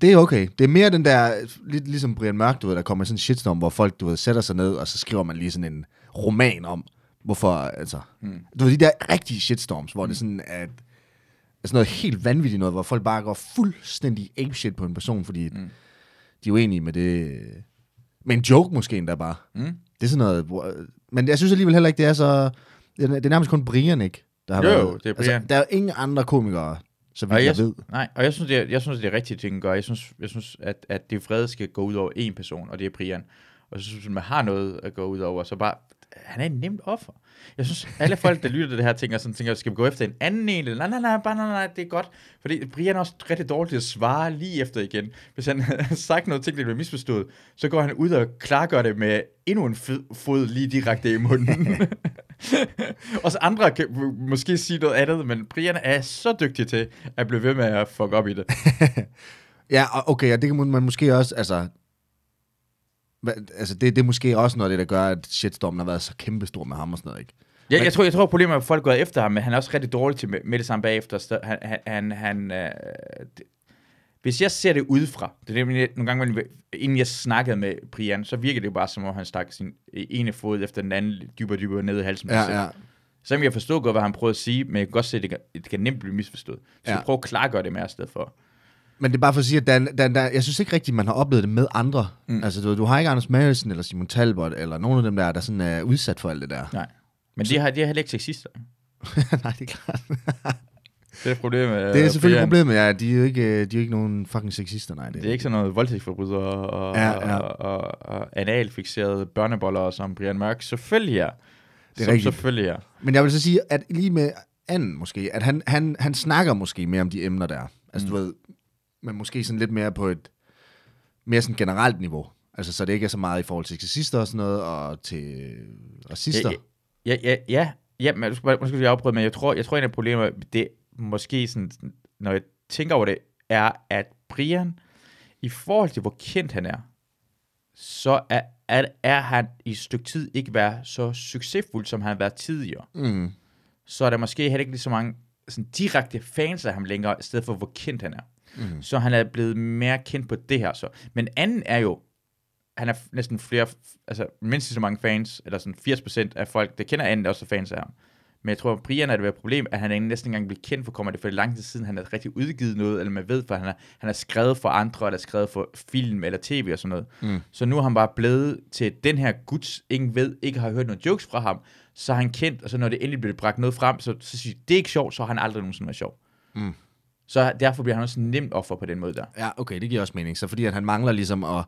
Det er okay. Det er mere den der, lidt ligesom Brian Mørk, du ved, der kommer sådan en shitstorm, hvor folk, du ved, sætter sig ned, og så skriver man lige sådan en roman om, hvorfor, altså, mm. du ved, de der rigtige shitstorms, hvor mm. det sådan at, er sådan noget helt vanvittigt noget, hvor folk bare går fuldstændig apeshit på en person, fordi mm. de er uenige med det, med en joke måske endda bare. Mm. Det er sådan noget, men jeg synes alligevel heller ikke, det er så, det er, det er nærmest kun Brian, ikke? Der har Jo, været, det er. Altså, der er ingen andre komikere, så Og jeg, jeg, ved. nej, og jeg synes, det er, jeg synes, det er rigtigt, ting gør. Jeg synes, jeg synes at, at det vrede skal gå ud over en person, og det er Brian. Og så synes man har noget at gå ud over, så bare, han er en nemt offer. Jeg synes, alle folk, der lytter til det her, tænker sådan, tænker, skal vi gå efter en anden en? Eller, nej, nej, nej, bare nej, nej, det er godt. Fordi Brian er også rigtig dårlig til at svare lige efter igen. Hvis han har sagt noget ting, der bliver misforstået, så går han ud og klargør det med endnu en fod lige direkte i munden. og så andre kan måske sige noget andet, men Brian er så dygtig til at blive ved med at fuck op i det. Ja, okay, og det kan man måske også, altså... Altså, det, det er måske også noget af det, der gør, at shitstormen har været så kæmpestor med ham og sådan noget, ikke? Jeg, jeg, tror, jeg tror, problemet er, at folk går efter ham, men han er også rigtig dårlig til med, med det samme bagefter. Han, han, han, han, øh, hvis jeg ser det udefra, det er nemlig nogle gange, inden jeg snakkede med Brian, så virker det jo bare som om, han stak sin ene fod efter den anden dybere og dybere ned i halsen. Ja, ja. Så kan jeg forstå godt, hvad han prøvede at sige, men jeg kan godt se, at det kan, det kan nemt blive misforstået. Så Ja. jeg prøver at klargøre det mere i stedet for. Men det er bare for at sige, at der, der, der, jeg synes ikke rigtigt, man har oplevet det med andre. Mm. Altså, du, du har ikke Anders Madsen eller Simon Talbot, eller nogen af dem der, der sådan er udsat for alt det der. Nej. Men de har, de har heller ikke sexister. Nej, det er klart. Det er problemet. Det er selvfølgelig problemet, ja. De er jo ikke, øh, de er jo ikke nogen fucking sexister, nej. Det er ikke sådan noget voldtægtsforbrydere og, Ja, ja, og, og, og analfixerede børneboller som Brian Mørk. Selvfølgelig er. Det er som rigtigt. Selvfølgelig er. Men jeg vil så sige, at lige med anden måske, at han, han, han snakker måske mere om de emner der. Altså, mm. du ved, men måske sådan lidt mere på et mere sådan generelt niveau. Altså, så det ikke er så meget i forhold til sexister og sådan noget, og til racister. Ja, ja, ja, ja, ja men du skal, måske jeg afbryde, men jeg tror, jeg tror, en af problemerne, det måske sådan, når jeg tænker over det, er, at Brian, i forhold til, hvor kendt han er, så er, er, er han i et stykke tid ikke været så succesfuld, som han har været tidligere. Mm. Så er der måske heller ikke lige så mange sådan direkte fans af ham længere, i stedet for, hvor kendt han er. Mm. Så han er blevet mere kendt på det her. Så. Men anden er jo, han er næsten flere, altså mindst så mange fans, eller sådan 80% af folk, der kender anden, er også fans af ham. Men jeg tror, at Brian er det et problem, at han er næsten ikke engang blevet kendt for, kommer det for lang tid siden, han har rigtig udgivet noget, eller man ved, for han har, han har skrevet for andre, eller skrevet for film eller tv og sådan noget. Mm. Så nu er han bare blevet til den her guds, ingen ved, ikke har hørt nogle jokes fra ham, så er han kendt, og så når det endelig bliver bragt noget frem, så, så siger de, det er ikke sjovt, så har han aldrig nogensinde været sjov. Mm. Så derfor bliver han også nemt offer på den måde der. Ja, okay, det giver også mening. Så fordi at han mangler ligesom at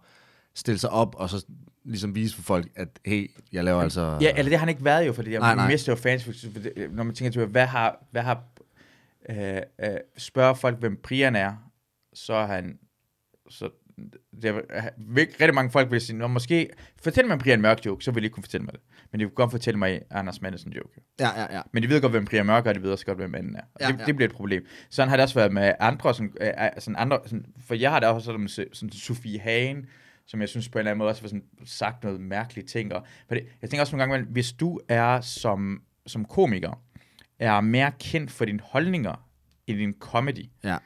stille sig op, og så ligesom vise for folk, at hey, jeg laver altså... Ja, eller det har han ikke været jo, fordi Nej, jeg nej. mister jo fans, for, det, når man tænker til, hvad har, hvad har øh, øh, spørger folk, hvem Brian er, så er han, så det er, rigtig mange folk vil sige, Nå, måske, fortæl mig en Brian Mørk joke, så vil de ikke kunne fortælle mig det. Men de vil godt fortælle mig Anders Madsen joke. ja, ja. ja. Men de ved godt, hvem Brian Mørk er, og de ved også godt, hvem anden er. Og Ja, det, ja. det bliver et problem. Sådan har det også været med andre, sådan, øh, øh, sådan andre sådan, for jeg har da også sådan, sådan, sådan Sofie Hagen, som jeg synes på en eller anden måde også har sådan, sagt noget mærkelige ting. Og, for det, jeg tænker også nogle gange, hvis du er som, som komiker, er mere kendt for dine holdninger i din comedy, ja.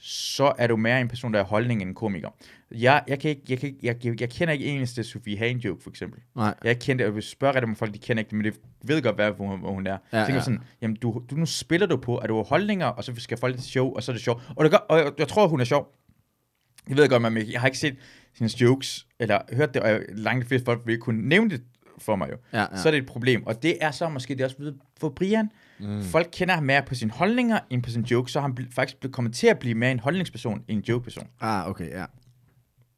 så er du mere en person, der er holdning end en komiker. Jeg, jeg, kan ikke, jeg, kan jeg, jeg, jeg kender ikke eneste Sofie Hagen joke, for eksempel. Nej. Jeg kender, jeg vil spørge rigtig mange folk, de kender ikke det, men de ved godt, hvad, hvor, hun, hvor hun er. Ja, jeg tænker ja. sådan, jamen du, du, nu spiller du på, at du har holdninger, og så skal folk til show, og så er det sjovt. Og, det gør, og jeg, jeg, tror, hun er sjov. Jeg ved godt, men jeg har ikke set hendes jokes, eller hørt det, og jeg, langt de fleste folk vil ikke kunne nævne det for mig jo. Ja, ja. Så er det et problem. Og det er så måske det er også ved for Brian. Mm. Folk kender ham mere på sine holdninger, end på sine jokes, så han faktisk blevet kommet til at blive mere en holdningsperson, end en jokeperson. Ah, okay, ja.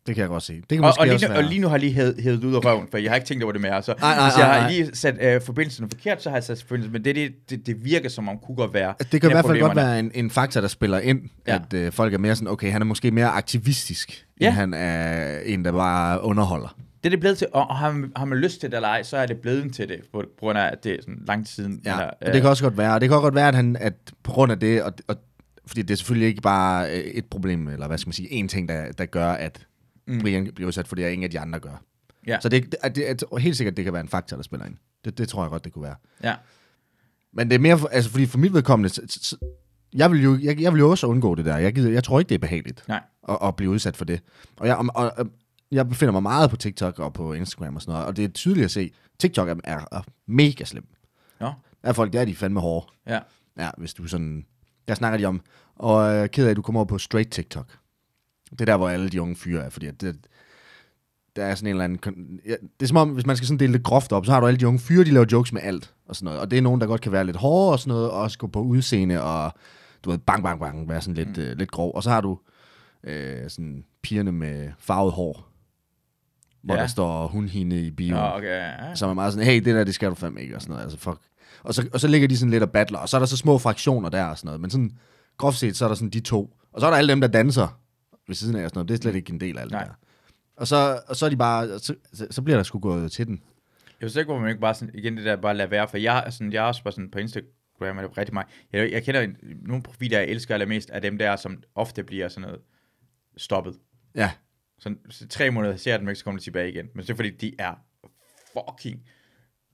Det kan jeg godt se. Det kan Og, måske og, lige også nu, være... og lige nu har jeg lige hævet, hævet ud af røven, for jeg har ikke tænkt over det mere. Så Nej, nej, hvis jeg nej, har nej. lige sat øh, forbindelsen forkert, så har jeg sat forbindelsen, men det, det, det, det virker som om kunne godt være. Det kan i hvert fald godt være en, en faktor, der spiller ind, ja. At øh, folk er mere sådan, okay, han er måske mere aktivistisk, ja. End han er en, der bare underholder. Det er det blevet til, og, og har, man- har man lyst til det eller ej, så er det blevet til det, på, grund af, at det er sådan lang tid siden. Ja, eller, og det kan også godt være. Og det kan også godt være, at, han, at på grund af det, og, og, fordi det er selvfølgelig ikke bare øh, et problem, eller hvad skal man sige, en ting, der, der gør, at mm. Brian bliver udsat for det, og ingen af de andre gør. Ja. Så det, det, det, det, helt sikkert, det kan være en faktor, der spiller ind. Det, det tror jeg godt, det kunne være. Ja. Men det er mere, for, altså fordi for mit vedkommende, jeg vil, jo, jeg, jeg vil jo også undgå det der. Jeg, gider, jeg tror ikke, det er behageligt Nej. at, at blive udsat for det. Og jeg, og, og, jeg befinder mig meget på TikTok og på Instagram og sådan noget, og det er tydeligt at se, TikTok er, er, er mega slem. Nå. Der er folk, der er de fandme hårde. Ja. Ja, hvis du sådan... Der snakker de om, og jeg er ked af, at du kommer over på straight TikTok. Det er der, hvor alle de unge fyre er, fordi at det, der er sådan en eller anden... Ja, det er som om, hvis man skal sådan dele det groft op, så har du alle de unge fyre, de laver jokes med alt og sådan noget. Og det er nogen, der godt kan være lidt hårde og sådan noget, og også gå på udseende og, du ved, bang, bang, bang, være sådan lidt, mm. øh, lidt grov. Og så har du øh, sådan pigerne med farvet hår, hvor ja. Ja. der står hun, hende i bio. Nå, okay. Ja. Som er meget sådan, hey, det der, det skal du fandme ikke, og sådan noget. Altså, fuck. Og så, og så ligger de sådan lidt og battler, og så er der så små fraktioner der og sådan noget. Men sådan, groft set, så er der sådan de to. Og så er der alle dem, der danser ved siden af og sådan noget. Det er slet ikke en del af alt det Nej. der. Og så, og så er de bare, så, så, bliver der sgu gået til den. Jeg forstår ikke, hvorfor man ikke bare sådan, igen det der bare lade være, for jeg, sådan, jeg er også bare sådan på Instagram, er det rigtig meget. Jeg, jeg kender en, nogle profiler, jeg elsker allermest, af dem der, som ofte bliver sådan noget stoppet. Ja, Sådan så tre måneder ser jeg dem ikke, så kommer de tilbage igen. Men det er fordi, de er fucking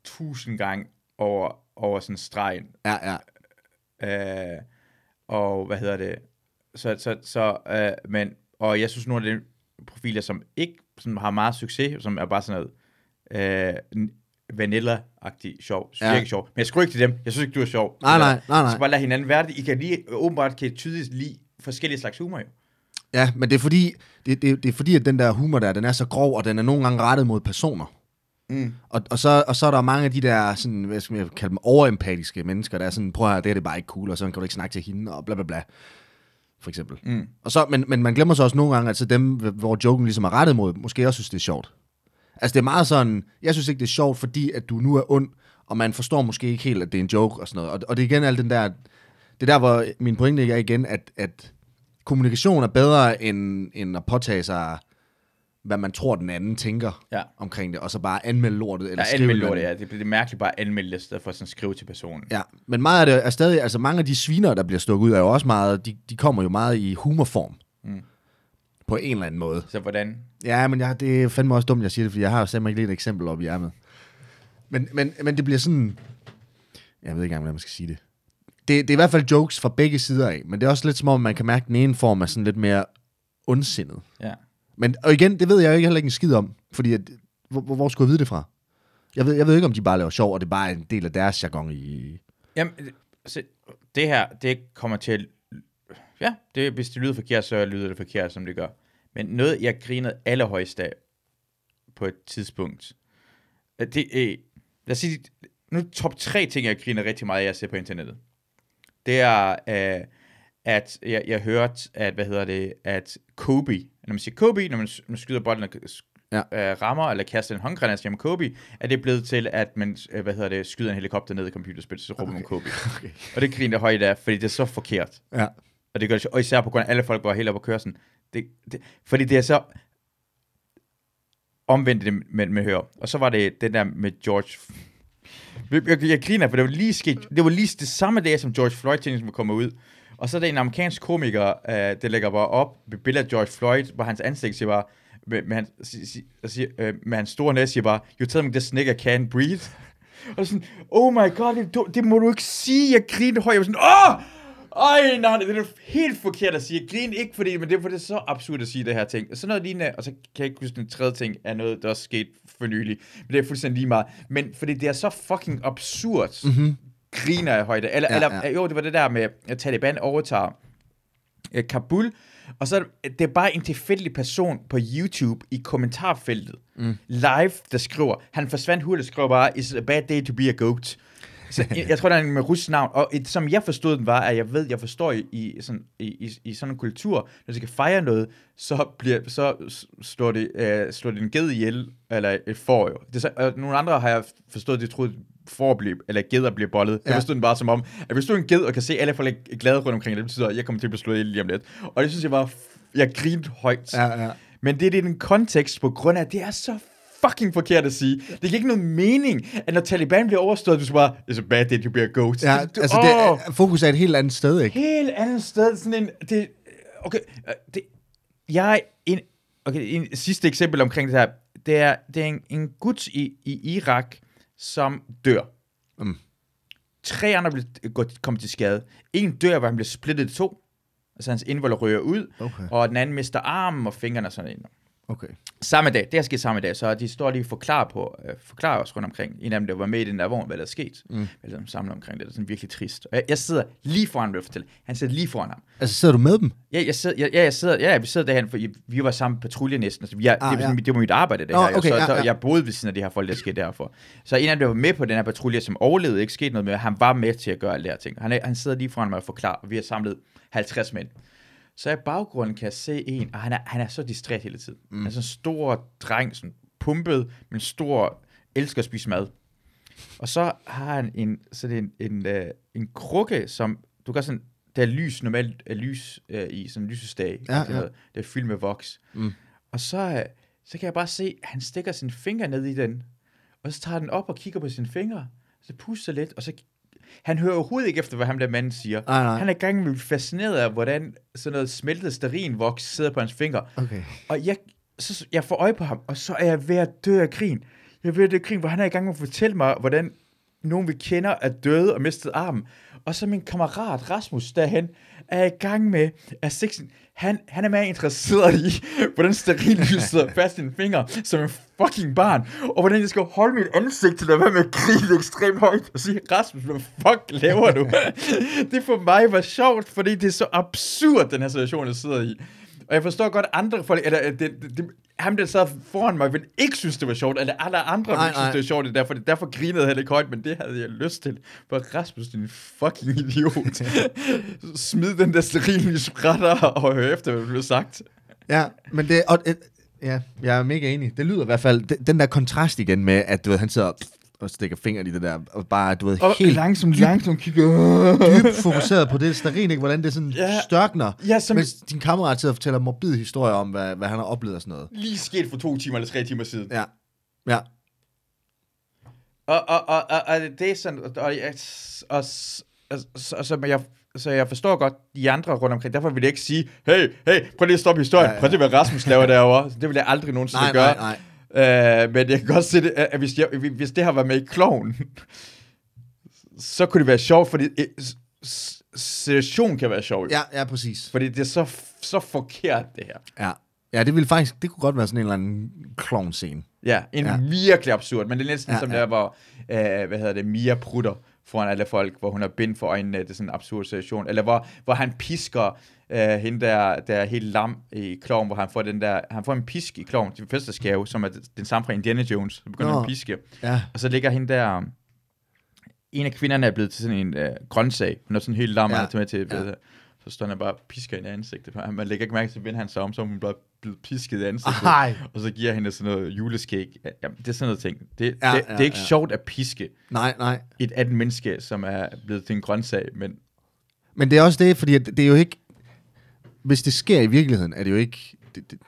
tusind gange over, over sådan stregen. ja, ja. Øh, og hvad hedder det? Så, så, så øh, men, og jeg synes, nogle af de profiler, som ikke som har meget succes, som er bare sådan noget øh, vanilla-agtig sjov, synes Ja. ikke sjov. Men jeg skulle ikke til dem. Jeg synes ikke, du er sjov. Nej, nej, nej, nej. Så bare lad hinanden være det. I kan lige, åbenbart kan I tydeligt lide forskellige slags humor, jo. Ja, men det er fordi, det, det, det er fordi, at den der humor der, den er så grov, og den er nogle gange rettet mod personer. Mm. Og, og, så, og så er der mange af de der, sådan, hvad skal jeg kalde dem, overempatiske mennesker, der er sådan, prøv at høre, det er det bare ikke cool, og så kan du ikke snakke til hende, og bla bla bla. For eksempel. Mm. Og så, men, men man glemmer så også nogle gange, at så dem, hvor joken ligesom er rettet mod, måske også synes, det er sjovt. Altså det er meget sådan, jeg synes ikke, det er sjovt, fordi at du nu er ond, og man forstår måske ikke helt, at det er en joke og sådan noget. Og, og det er igen alt den der, det er der, hvor min pointe er igen, at, at kommunikation er bedre, end, end at påtage sig, hvad man tror, den anden tænker Ja. omkring det, og så bare anmelde lortet. Eller Ja, anmelde noget. lort, ja. Det, det er mærkeligt bare at anmelde det, stedet for sådan at skrive til personen. Ja, men meget af det er stadig, altså mange af de sviner, der bliver stukket ud, er jo også meget, de, de kommer jo meget i humorform. Mm. På en eller anden måde. Så hvordan? Ja, men jeg, det er fandme også dumt, jeg siger det, fordi jeg har jo simpelthen ikke lige et eksempel op i ærmet. Men, men, men det bliver sådan... Jeg ved ikke engang, hvordan man skal sige det. det. Det er i hvert fald jokes fra begge sider af, men det er også lidt som om, man kan mærke, at den ene form er sådan lidt mere ondsindet. Ja. Men, og igen, det ved jeg jo ikke heller ikke en skid om, fordi at, hvor, hvor, skulle jeg vide det fra? Jeg ved, jeg ved ikke, om de bare laver sjov, og det er bare en del af deres jargon i... Jamen, det- se, det her, det kommer til at... Ja, det, hvis det lyder forkert, så lyder det forkert, som det gør. Men noget, jeg grinede allerhøjst af på et tidspunkt. Øh, det, er... lad os sige, nu top tre ting, jeg griner rigtig meget af, jeg ser på internettet. Det er, øh, at jeg, jeg hørte, at, hvad hedder det, at Kobe, når man siger Kobe, når man, man skyder bolden og Ja. øh, rammer, eller kaster en håndgranat som Kobe, er det blevet til, at man, øh, hvad hedder det, skyder en helikopter ned i computerspil, så råber man Kobe. Okay. Og det griner højt af, fordi det er så forkert. Ja. Og det gør det, og især på grund af, alle folk var helt op at køre sådan. Det, det, fordi det er så omvendt det med, med hører. Og så var det den der med George... Jeg, jeg, jeg griner, for det var lige sket, det var lige det samme dag, som George Floyd ting, som kommer ud. Og så er der en amerikansk komiker, uh, der lægger bare op med billeder af George Floyd, hvor hans ansigt siger bare, med, med, hans, si, siger, øh, med hans store næse siger bare, you tell me this nigga can't breathe. Og sådan, oh my god, det, det må du ikke sige. Jeg griner højt. Jeg var sådan, åh! Ej, nej, det er helt forkert at sige. Jeg griner ikke, fordi, men det er, fordi det er så absurd at sige det her ting. Så noget lignende, og så kan jeg ikke huske, den tredje ting er noget, der også skete for nylig. Men det er fuldstændig lige meget. Men fordi det er så fucking absurd, mm-hmm griner jeg højt. Eller, Ja, eller ja. jo, det var det der med, at Taliban overtager øh, Kabul, og så det, er bare en tilfældig person på YouTube i kommentarfeltet, mm. live, der skriver, han forsvandt hurtigt, skriver bare, it's a bad day to be a goat. Så, jeg, jeg tror, der er en med russisk navn, og et, som jeg forstod den var, at jeg ved, jeg forstår i, i, sådan, i, i, i sådan en kultur, når de skal fejre noget, så, bliver, så slår, det, øh, slår det en ged ihjel, eller et får jo. Det så, og nogle andre har jeg forstået, de troede, får blive, eller geder bliver bollet. Jeg Ja. forstod den bare som om, at hvis du er en ged og kan se alle folk er glade rundt omkring, det betyder, at jeg kommer til at blive slået lige om lidt. Og det synes jeg var, jeg grinte højt. Ja, ja. Men det er det den kontekst på grund af, at det er så fucking forkert at sige. Det giver ikke nogen mening, at når Taliban bliver overstået, du skal bare, it's a bad day to be a goat. Ja, Du- altså åh, det fokus er et helt andet sted, ikke? helt andet sted. Sådan en, det, okay, øh, det, jeg, en, okay, en sidste eksempel omkring det her, det er, det er en, en gut i, i Irak, som dør. Mm. Tre andre bliver gået, kommet til skade. En dør, hvor han bliver splittet i to. Altså hans indvold ryger ud, Okay. og den anden mister armen og fingrene og sådan noget. Okay. Samme dag, det er sket samme dag, så de står lige og forklarer, på, øh, forklarer os rundt omkring. En af dem, der var med i den der vogn, hvad der er sket. Mm. Eller samlet omkring det, det er sådan virkelig trist. Og jeg, jeg sidder lige foran, vil jeg fortælle. Han sidder lige foran ham. Altså, sidder du med dem? Ja, jeg sidder, ja, ja, jeg sidder, ja, vi sidder derhen, for vi var sammen patrulje næsten. Altså, vi er, Ah, det, ja. det var mit arbejde, det Nå, her. okay, så, ja, så ja. jeg boede ved siden af de her folk, der skete derfor. Så en af dem, der var med på den her patrulje, som overlevede, ikke skete noget med, han var med til at gøre alle de her ting. Han, han sidder lige foran mig og forklarer, og vi har samlet 50 mænd. Så i baggrunden kan jeg se en, og han er, han er så distræt hele tiden. Mm. Han er sådan en stor dreng, sådan pumpet, men stor, elsker at spise mad. Og så har han en, sådan en, en, øh, en krukke, som du kan sådan, der er lys, normalt er lys øh, i sådan en lysestage. Ja, sådan ja. noget. Det er fyldt med voks. Mm. Og så, øh, så kan jeg bare se, at han stikker sin finger ned i den, og så tager den op og kigger på sine fingre, så puster lidt, og så han hører overhovedet ikke efter, hvad ham der mand siger. Nej, nej. Han er gang med fascineret af, hvordan sådan noget smeltet stearinvoks sidder på hans fingre. Okay. Og jeg, så, jeg får øje på ham, og så er jeg ved at dø af grin. Jeg er ved at dø af grin, hvor han er i gang med at fortælle mig, hvordan nogen vi kender er døde og mistet armen. Og så min kammerat Rasmus derhen er i gang med at sexen. Han, han er mere interesseret i, hvordan stearinlys sidder fast i en finger, som en fucking barn. Og hvordan jeg skal holde mit ansigt til at være med at grine ekstremt højt og sige, Rasmus, hvad fuck laver du? det for mig var sjovt, fordi det er så absurd, den her situation, jeg sidder i. Og jeg forstår godt, andre folk, eller øh, det, det, det, ham, der sad foran mig, ville ikke synes, det var sjovt, eller alle andre Nej, ville synes, det var sjovt, derfor, derfor grinede jeg ikke højt, men det havde jeg lyst til. For Rasmus, din fucking idiot. Smid den der sterilys retter og hør efter, hvad der blev sagt. Ja, men det... Og, øh, ja, jeg er mega enig. Det lyder i hvert fald... Den, den der kontrast igen med, at du ved, han sidder og stikker fingeren i det der, og bare, du ved, Og helt langsomt, dybt, langsomt kigger. dybt fokuseret på det sterin, ikke? Hvordan det sådan Ja. ja. størkner, Ja, som- mens din kammerat sidder og fortæller morbide historier om, hvad, hvad han har oplevet og sådan noget. Lige sket for to timer eller tre timer siden. Ja. Ja. Og, og, og, og, og det er sådan, og, og, og, og, så, og, så, jeg, så jeg forstår godt de andre rundt omkring, derfor vil jeg ikke sige, hey, hey, prøv lige at stoppe historien, ja, Ja, prøv at se, hvad Rasmus laver derovre. Det vil jeg aldrig nogensinde Nej, gøre. nej, nej. Uh, men jeg kan godt se det, at hvis, jeg, hvis det har været med i kloven, så kunne det være sjovt, fordi s- situationen kan være sjov. jo. Ja, ja, præcis. Fordi det er så, så forkert, det her. Ja. Ja, det ville faktisk, det kunne godt være sådan en eller anden klovn-scene. Ja, en ja. Virkelig absurd, men det er næsten Ja, som ja. der, hvor, øh, hvad hedder det, Mia prutter foran alle folk, hvor hun har bind for øjnene, det er sådan en absurd situation, eller hvor, hvor han pisker øh, hende der, der er helt lam i kloven, hvor han får den der, han får en pisk i kloven til fødselsdagsgave, som er den samme fra Indiana Jones, så begynder Nå. at piske, Ja. og så ligger hende der, en af kvinderne er blevet til sådan en øh, grøntsag, hun er sådan helt lam, Ja, til med til, ja. så står han bare og pisker hende i ansigtet, man lægger ikke mærke til, vender han sig om, så hun bare blevet pisket i ansigtet. Ej. Og så giver hende sådan noget juleskæg. Jamen, det er sådan noget ting. Det, Ja, det, ja, det er ikke ja. sjovt at piske Nej, nej. et andet menneske, som er blevet til en grøntsag, men Men det er også det, fordi det er jo ikke... Hvis det sker i virkeligheden, er det jo ikke... Det, det,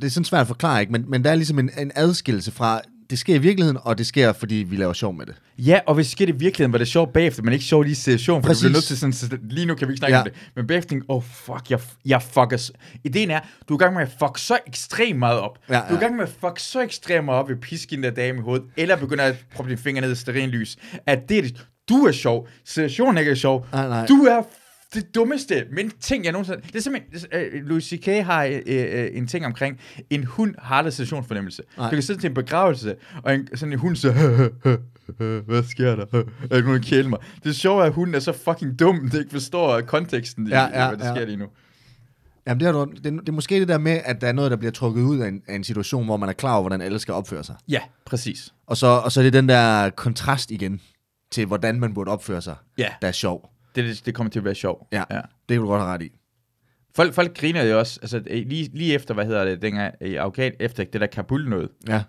det er sådan svært at forklare, ikke? Men, men der er ligesom en, en adskillelse fra, det sker i virkeligheden, og det sker, fordi vi laver sjov med det. ja, og hvis det sker i virkeligheden, var det sjovt bagefter, men ikke sjovt lige i situationen, for Præcis. du bliver nødt til sådan, så lige nu kan vi ikke snakke Ja. ja. om det, men bagefter tænker, oh fuck, jeg, jeg fucker, ideen er, du er i gang med at fuck så ekstremt meget op, Ja, du er i ja. gang med at fuck så ekstremt meget op ved piske den der dame i hovedet, eller begynder at proppe dine fingre ned i stearinlys, at det er det, du er sjov, situationen ikke er sjov, Nej, nej. du er det dummeste, men ting jeg nogensinde... Det er simpelthen... øh, Louis C.K. har øh, øh, en ting omkring, en hund har. Nej. Du kan sidde til en begravelse, og en, sådan en hund så... Hvad sker der? Er ikke nogen kæle mig? Det er, at hunden er så fucking dum, det ikke forstår konteksten i, Ja, ja, hvad der ja. sker lige nu. Jamen, det er, det, det er måske det der med, at der er noget, der bliver trukket ud af en, af en situation, hvor man er klar over, hvordan alle skal opføre sig. Ja, præcis. Og så, og så er det den der kontrast igen, til hvordan man burde opføre sig, Ja, der er sjov. Det, det, kommer til at være sjov. Ja. ja. Det kan du godt have ret i. Folk, folk griner jo også, altså lige, lige efter, hvad hedder det, dengang i Afghan, efter det der Kabul noget, Ja.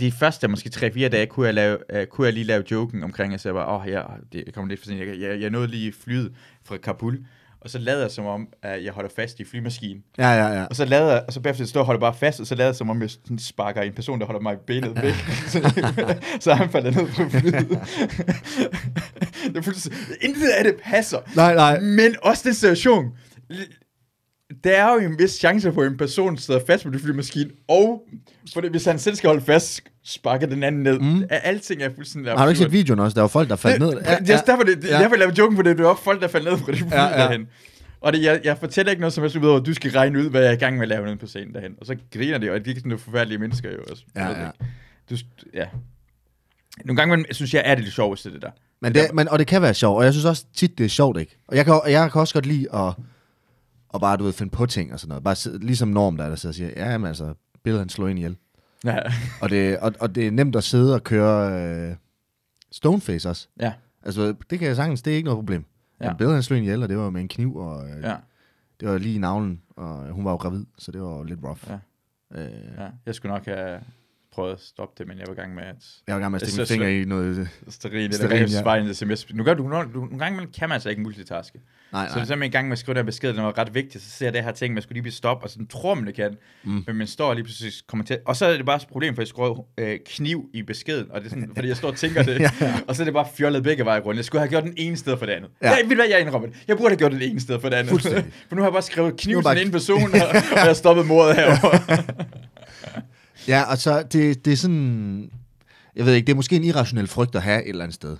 de første måske 3-4 dage, kunne jeg, lave, uh, kunne jeg lige lave joken omkring, at jeg bare, åh, oh, ja, det kommer lidt for sent. Jeg, jeg, jeg nåede lige flyet fra Kabul, og så lader jeg som om, at jeg holder fast i flymaskinen. Ja, ja, ja. Og så lader jeg, og så bagefter står jeg holder bare fast, og så lader jeg som om, jeg sparker en person, der holder mig i benet væk. så, han falder ned på flyet. det er fuldstændig, intet af det passer. Nej, nej. Men også den situation. Der er jo en vis chance for, at en person sidder fast på det flymaskine, og for det, hvis han selv skal holde fast, sparker den anden ned. Mm. Alting er fuldstændig Har du ikke set absurd. videoen også? Der var folk, der faldt ned. Ja, ja, det er derfor, det, det, ja. derfor, jeg laver joken på det. Det er også folk, der falder ned på det fly Ja, ja, derhen. Og det, jeg, jeg fortæller ikke noget som helst ud over, at du skal regne ud, hvad jeg er i gang med at lave nede på scenen derhen. Og så griner det, og de er sådan nogle forfærdelige mennesker jo også. Ja, Jeg det ja. Du, ja. Nogle gange men, synes jeg, er det det sjoveste, det der. Men det, men, og det kan være sjovt, og jeg synes også tit, det er sjovt, ikke? Og jeg kan, jeg kan også godt lide at, at bare, du ved, finde på ting og sådan noget. Bare ligesom Norm, der, er, der sidder og siger, ja, men altså, billedet han slår ind ihjel. Ja. Og det, og, og det er nemt at sidde og køre øh, stoneface også. ja. Altså, det kan jeg sagtens, det er ikke noget problem. Ja. Men billedet han slog ind ihjel, og det var med en kniv, og øh, ja. det var lige i navlen, og hun var jo gravid, så det var lidt rough. Ja. Øh, ja. Jeg skulle nok have prøvet at stoppe det, men jeg var i gang med at jeg var i gang med at stikke min finger i noget... sterin, eller Stearin, sterin, ja. ja. svare en sms. Nu gør du, nogle, du, nogle gange kan man altså ikke multitaske. Nej, Så det er nej. simpelthen i gang med at skrive den besked, den var ret vigtig, så ser jeg det her ting, man skulle lige blive stoppet, og sådan tror man det kan, mm. men man står lige pludselig kommer til, og så er det bare et problem, for jeg skrev øh, kniv i beskeden, og det er sådan, fordi jeg står og tænker det, Ja, og så er det bare fjollet begge veje rundt. Jeg skulle have gjort den ene sted for det andet. Ja. Jeg, ved hvad, jeg indrømmer det. Jeg burde have gjort den ene sted for det andet. For nu har jeg bare skrevet kniv Nu er bare- til en person, og, og jeg har stoppet mordet herovre. Ja, og så det, det er sådan... Jeg ved ikke, det er måske en irrationel frygt at have et eller andet sted.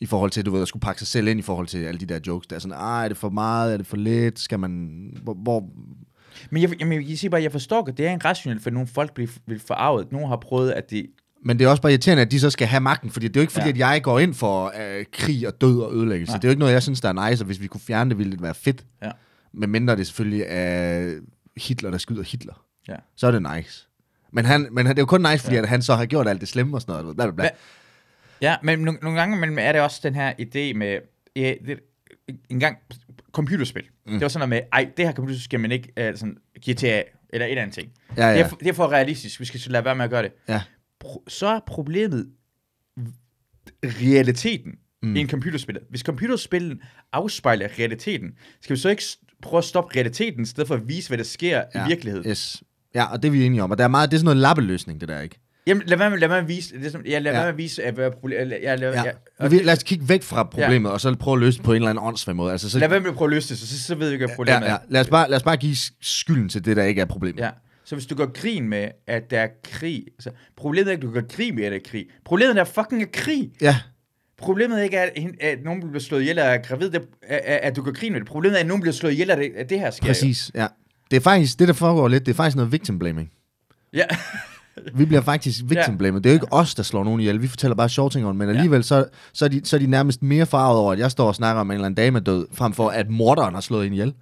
I forhold til, du ved, at skulle pakke sig selv ind i forhold til alle de der jokes. Der er sådan, ah, er det for meget, er det for lidt, skal man... Hvor, hvor Men jeg, jamen, jeg siger bare, jeg forstår at det er en rationelt, for nogle folk bliver, bliver forarvet. Nogle har prøvet, at de... Men det er også bare irriterende, at de så skal have magten, fordi det er jo ikke fordi, ja. at jeg går ind for øh, krig og død og ødelæggelse. Nej. Det er jo ikke noget, jeg synes, der er nice, og hvis vi kunne fjerne det, ville det være fedt. Ja. Men mindre det selvfølgelig er Hitler, der skyder Hitler. Ja. Så er det nice. Men, han, men det er jo kun nice, fordi Ja. at han så har gjort alt det slemme og sådan noget. Bla, bla, bla. Ja, men nogle, nogle gange men er det også den her idé med... Ja, det, en gang computerspil. Mm. Det var sådan noget med, ej, det her computerspil skal man ikke uh, sådan, GTA eller et eller andet ting. Ja, Det, ja. er, for- det er for realistisk. Vi skal så lade være med at gøre det. Ja. Pro- så er problemet realiteten mm. i en computerspil. Hvis computerspillen afspejler realiteten, skal vi så ikke prøve at stoppe realiteten, i stedet for at vise, hvad der sker ja. i virkeligheden? Yes. Ja, og det er vi enige om. Og der er meget, det er sådan noget lappeløsning, det der, ikke? Jamen, lad med, lad at vise, det er som, ja, lad Ja. at vise, at hvad problemet, ja, lad, ja. Ja. og Vi, lad os kigge væk fra problemet, og så prøve at løse det på en eller anden åndssvag måde. Altså, så, lad være med at prøve at løse det, så, så, så ved vi ikke, hvad problemet ja, ja. er. Lad, os bare, lad os bare give skylden til det, der ikke er problemet. Ja. Så hvis du går grin med, at der er krig, så problemet er ikke, at du går grin med, at der er krig. Problemet er fucking er krig. ja. Problemet er ikke, at, at nogen bliver slået ihjel af gravid, det, er, at, at du går grin med det. Problemet er, at nogen bliver slået ihjel af det, at det her sker. jo. Præcis, ja. Det er faktisk, det der foregår lidt, det er faktisk noget victim blaming. Ja. Vi bliver faktisk victim blamed. Det er jo ikke os, der slår nogen ihjel. Vi fortæller bare sjove ting om, men alligevel så, så, er de, så er de nærmest mere farvet over, at jeg står og snakker om en eller anden dame er død, frem for at morderen har slået en ihjel.